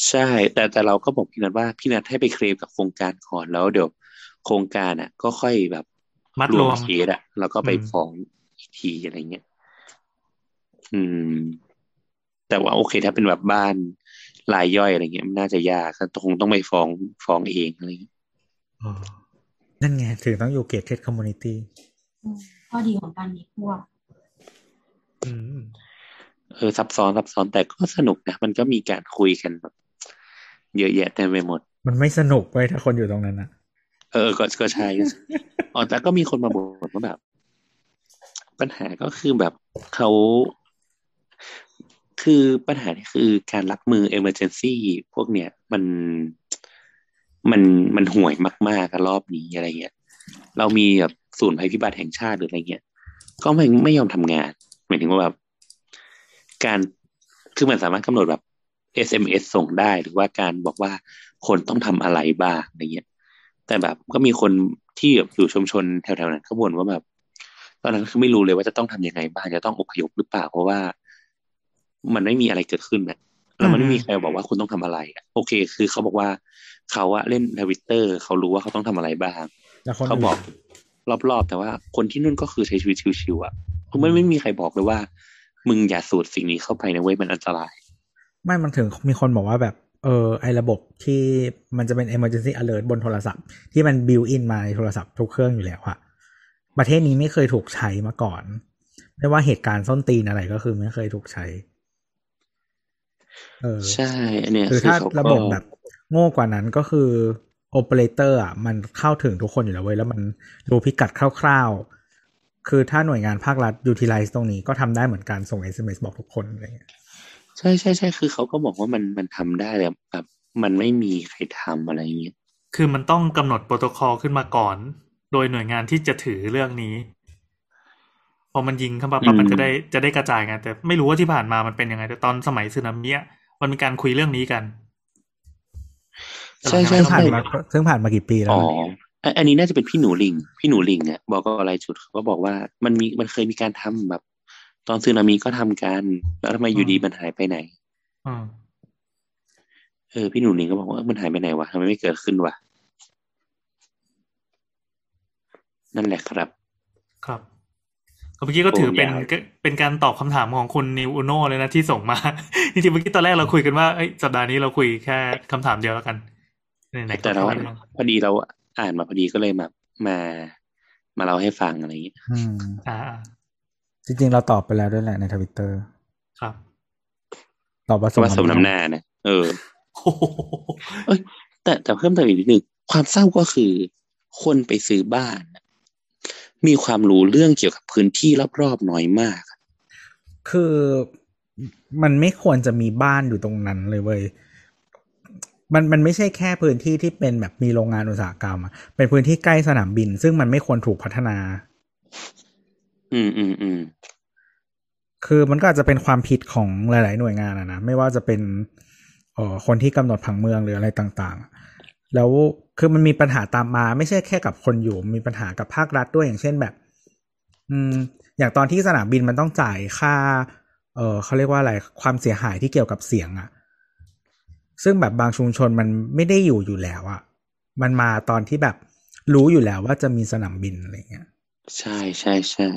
ใช่ แต่แต่เราก็บอกพี่นัทว่าพี่นัทให้ไปเคลมกับโครงการก่อนแล้วเดี๋ยวโครงการอะก็ค่อยแบบมัดรรววมมเคสอะแล้วก็ไปอืมฟ้องอีกทีอะไรเงี้ยอืม แต่ว่าโอเคถ้าเป็นแบบบ้านรายย่อยอะไรเงี้ยมันน่าจะยากก็คงต้องไปฟ้องฟ้องเองอะไรเงี้ยนั่นไงถึงต้องอยู่ gated communityอืมข้อดีของการมีพวกอืมเออซับซ้อนซับซ้อนแต่ก็สนุกนะ มันก็มีการคุยกันแบบ เยอะแยะเต็มไปหมด มันไม่สนุกเว้ยถ้าคนอยู่ตรงนั้นนะเออ ก็ก็ใช่ก็ใช่อ๋อแต่ก็มีคนมาบ่นว่าแบบ ปัญหาก็คือแบบเขาคือปัญหานี่คือการรับมือ emergency พวกเนี้ยมันมันมันห่วยมากๆกับรอบนี้อะไรเงี้ย เรามีแบบศูนย์ภัยพิบัติแห่งชาติหรืออะไรเงี้ย ก็ไม่ไม่ยอมทำงานหมายถึงว่าแบบการคือมันสามารถกำหนดแบบ SMS ส่งได้หรือว่าการบอกว่าคนต้องทำอะไรบ้างอะไรเงี้ย แต่แบบก็มีคนที่แบบอยู่ชุมชนแถวๆนั้นเขาบ่นว่าแบบตอนนั้นคือไม่รู้เลยว่าจะต้องทำยังไงบ้างจะต้องอพยพหรือเปล่า เพราะว่า มันไม่มีอะไรเกิดขึ้นนะแล้วมันไม่มีใครบอกว่าคุณต้องทำอะไรอะโอเค คือเขาบอกว่าเขาอะเล่นทวิตเตอร์เขารู้ว่าเขาต้องทำอะไรบ้างแล้วคนเขาบอกรอบๆ แต่ว่าคนที่นู่นก็คือใช้ชีวิตชิวๆอะคือไม่ไม่มีใครบอกเลยว่า มึงอย่าสูดสิ่งนี้เข้าไปนะเว้ยมันอันตราย ไม่มันถึงมีคนบอกว่าแบบ เออไอระบบที่มันจะเป็น emergency alert บนโทรศัพท์ ที่มัน built in มาในโทรศัพท์ทุกเครื่องอยู่แล้วอะประเทศนี้ไม่เคยถูกใช้มาก่อน ไม่ว่าเหตุการณ์ส้นตีนอะไรก็คือไม่เคยถูกใช้ เออใช่อันเนี้ยคือคือถ้าเขาก็ระบบแบบโง่กว่านั้นก็คือโอเปอเรเตอร์อะมันเข้าถึงทุกคนอยู่แล้วเว้ยแล้วมันรู้พิกัดคร่าวๆ คือถ้าหน่วยงานภาครัฐ utilize ตรงนี้ก็ทำได้เหมือนกันส่ง SMS บอกทุกคนอะไรเงี้ย ใช่ใช่ใช่คือเขาก็บอกว่ามันมันทำได้แต่แบบมันไม่มีใครทำอะไรอย่างเงี้ยคือมันต้องกำหนดโปรโตคอลขึ้นมาก่อน โดยหน่วยงานที่จะถือเรื่องนี้ พอมันยิงเข้ามาปั๊บมันจะได้จะได้กระจายไงแต่ไม่รู้ว่าที่ผ่านมามันเป็นยังไงแต่ตอนสมัยสึนามิอะมันมีการคุยเรื่องนี้กันใช่ใช่ซึ่งผ่านใช่มาซึ่งผ่านมากี่ปีแล้วอ๋อนะอันอันนี้น่าจะเป็นพี่หนูลิง พี่หนูลิงเนี่ยบอกก็อะไรจุดเขาก็บอกว่ามันมีมันเคยมีการทำแบบ ตอนซึนามิก็ทำกัน แล้วทำไมอยู่ดีมันหายไปไหนอืมเออพี่หนูลิงก็บอกว่าเออมันหายไปไหนวะทำไมไม่เกิดขึ้นวะนั่นแหละครับ ครับเมื่อกี้ก็ถือเป็นโอ้ยาวก็เป็นการตอบคำถามของคุณนิวอุโนเลยนะที่ส่งมาจริงๆเมื่อกี้ตอนแรกเราคุยกันว่าเอ้ยสัปดาห์นี้เราคุยแค่คำถามเดียวแล้วกันไหนๆก็แต่เราเข้าเรื่องพอดีเราอ่านมาพอดีก็เลยมามา มาเล่าให้ฟังอะไรอย่างเงี้ยอืมอ่า จริงๆ เราตอบไปแล้วด้วยแหละในทวิตเตอร์ครับ ตอบว่าว่าสมน้ำหน้านะเออโอ้โหเอ้ย แต่แต่เพิ่มเติมอีกนิดนึงความเศร้าก็คือคนไปซื้อบ้านน่ะมีความรู้เรื่องเกี่ยวกับพื้นที่รอบๆน้อยมาก คือมันไม่ควรจะมีบ้านอยู่ตรงนั้นเลยเว้ยมันมันไม่ใช่แค่พื้นที่ที่เป็นแบบมีโรงงานอุตสาหกรรมอะเป็นพื้นที่ใกล้สนามบิน ซึ่งมันไม่ควรถูกพัฒนา อืมอืมอืมคือมันก็อาจจะเป็นความผิดของหลาย ๆ หน่วยงานอะนะไม่ว่าจะเป็นเอ่อคนที่กำหนดผังเมืองหรืออะไรต่างๆ แล้วคือมันมีปัญหาตามมา ไม่ใช่แค่กับคนอยู่ มีปัญหากับภาครัฐด้วยอย่างเช่นแบบ อืม อย่างตอนที่สนามบินมันต้องจ่ายค่า เออเขาเรียกว่าอะไรความเสียหายที่เกี่ยวกับเสียงอะซึ่งแบบบางชุมชนมันไม่ได้อยู่อยู่แล้วอะมันมาตอนที่แบบรู้อยู่แล้วว่าจะมีสนามบินอะไรเงี้ย ใช่ใช่ใช่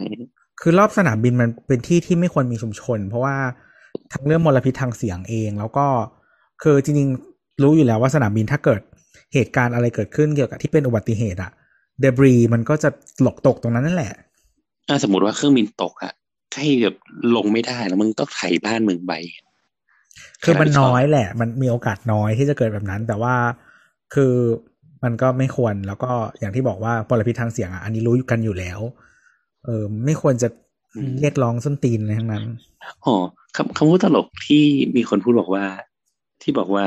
คือรอบสนามบินมันเป็นที่ที่ไม่ควรมีชุมชน เพราะว่าทั้งเรื่องมลพิษทางเสียงเอง แล้วก็คือจริงๆรู้อยู่แล้วว่าสนามบินถ้าเกิดเหตุการณ์อะไรเกิดขึ้นเกี่ยวกับที่เป็นอุบัติเหตุอะเดบรีมันก็จะหลกตกตรงนั้นนั่นแหละ ถ้าสมมติว่าเครื่องบินตกอะใกล้แบบลงไม่ได้แล้วมึงต้องไถบ้านมึงไปคือมันน้อยแหละ มันมีโอกาสน้อยที่จะเกิดแบบนั้น แต่ว่าคือ มันก็ไม่ควรแล้วก็อย่างที่บอกว่าปลพิษทางเสียงอะอันนี้รู้กันอยู่แล้ว เออไม่ควรจะอืมเรียกร้องส้นตีนอะไรทั้งนั้นอ๋อคำคำพูดตลกที่มีคนพูดบอกว่า ที่บอกว่า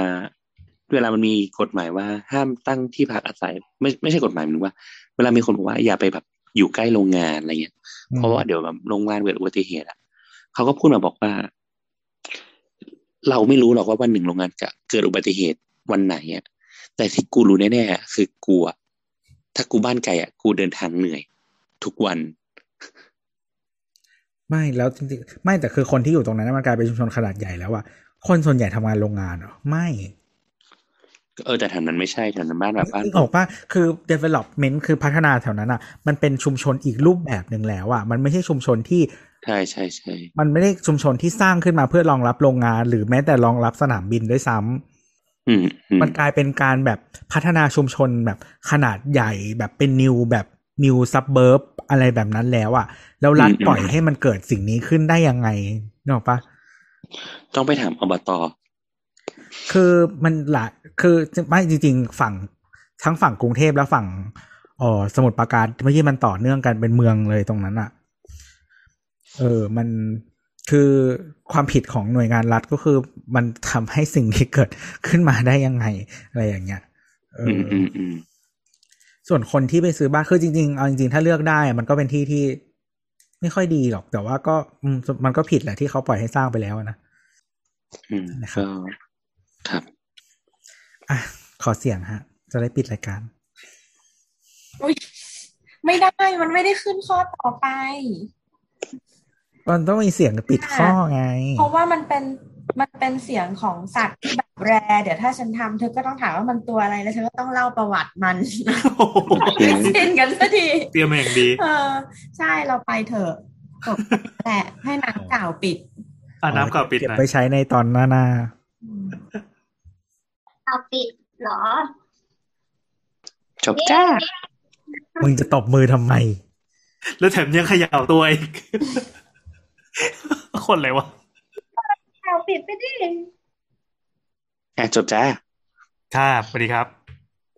เวลามันมีกฎหมายว่าห้ามตั้งที่พักอาศัย ไม่ไม่ใช่กฎหมายหมันว่า เวลามีคนบอกว่าอย่าไปแบบอยู่ใกล้โรงงานอะไรเงี้ยอืมเพราะว่าเดี๋ยวแบบโรงงานเกิดอุบัติเหตุอะเขาก็พูดมาบอกว่า เราไม่รู้หรอกว่าวันหนึ่งโรงงานจะเกิดอุบัติเหตุวันไหนอะ แต่ที่กูรู้แน่ๆอะคือกูอะถ้ากูบ้านไกลอะกูเดินทางเหนื่อย ทุกวัน ไม่แล้วจริงๆไม่แต่คือคนที่อยู่ตรงนั้นมันกลายเป็นชุมชนขนาดใหญ่แล้วอะคนส่วนใหญ่ทำงานโรงงานเหรอไม่เออแต่แถวนั้นไม่ใช่แถวนั้นบ้านแบบบ้านนึกออกปะคือ development คือพัฒนาแถวนั้นอะมันเป็นชุมชนอีกรูปแบบหนึ่งแล้วอะมันไม่ใช่ชุมชนที่ใช่ใช่ใช่มันไม่ได้ชุมชนที่สร้างขึ้นมาเพื่อรองรับโรงงาน หรือแม้แต่รองรับสนามบินด้วยซ้ำอื อืมมันกลายเป็นการแบบพัฒนาชุมชนแบบขนาดใหญ่แบบเป็น new แบบ new suburb อะไรแบบนั้นแล้วอะแล้วรัฐปล่อยให้มันเกิดสิ่งนี้ขึ้นได้ยังไงนึกออกปะต้องไปถามอบตคือมันหละคือไม่จริง ๆ ฝั่งทั้งฝั่งกรุงเทพและฝั่งเออสมุทรปราการเมื่อกี้มันต่อเนื่องกันเป็นเมืองเลยตรงนั้นอะเออ มัน คือความผิดของหน่วยงานรัฐก็คือมันทำให้สิ่งนี้เกิดขึ้นมาได้ยังไง อะไรอย่างเงี้ยเออือมออืมอืมส่วนคนที่ไปซื้อบ้านคือจริง ๆ เอาจริงๆ ถ้าเลือกได้อะมันก็เป็นที่ที่ไม่ค่อยดีหรอก แต่ว่าก็อืมมันก็ผิดแหละที่เขาปล่อยให้สร้างไปแล้วอะนะอืมนะครับก็ครับ อะ ขอเสียงฮะ จะได้ปิดรายการอุ๊ยไม่ได้มันไม่ได้ขึ้นข้อต่อไป มันต้องมีเสียงปิดข้อไง เพราะว่ามันเป็นมันเป็นเสียงของสัตว์ที่แบบแรเดี๋ยวถ้าฉันทำเธอก็ต้องถามว่ามันตัวอะไรแล้วเธอก็ต้องเล่าประวัติมันโอ้โหไม่สิ้นกันสักทีเตรียมมาอย่างดี เออ ใช่เราไปเถอะจบแหละให้นางกล่าวปิดอ่าน้ำก่าปิดเก็บหนะไปใช้ในตอนหน้าหน้าอืมเอาปิดเหรอ จบจ้า มึงจะตบมือทำไม แล้วแถมยังเขย่าตัวอีก คนอะไรวะเอาปิดไปดิอะจบจ้า ครับสวัสดีครับ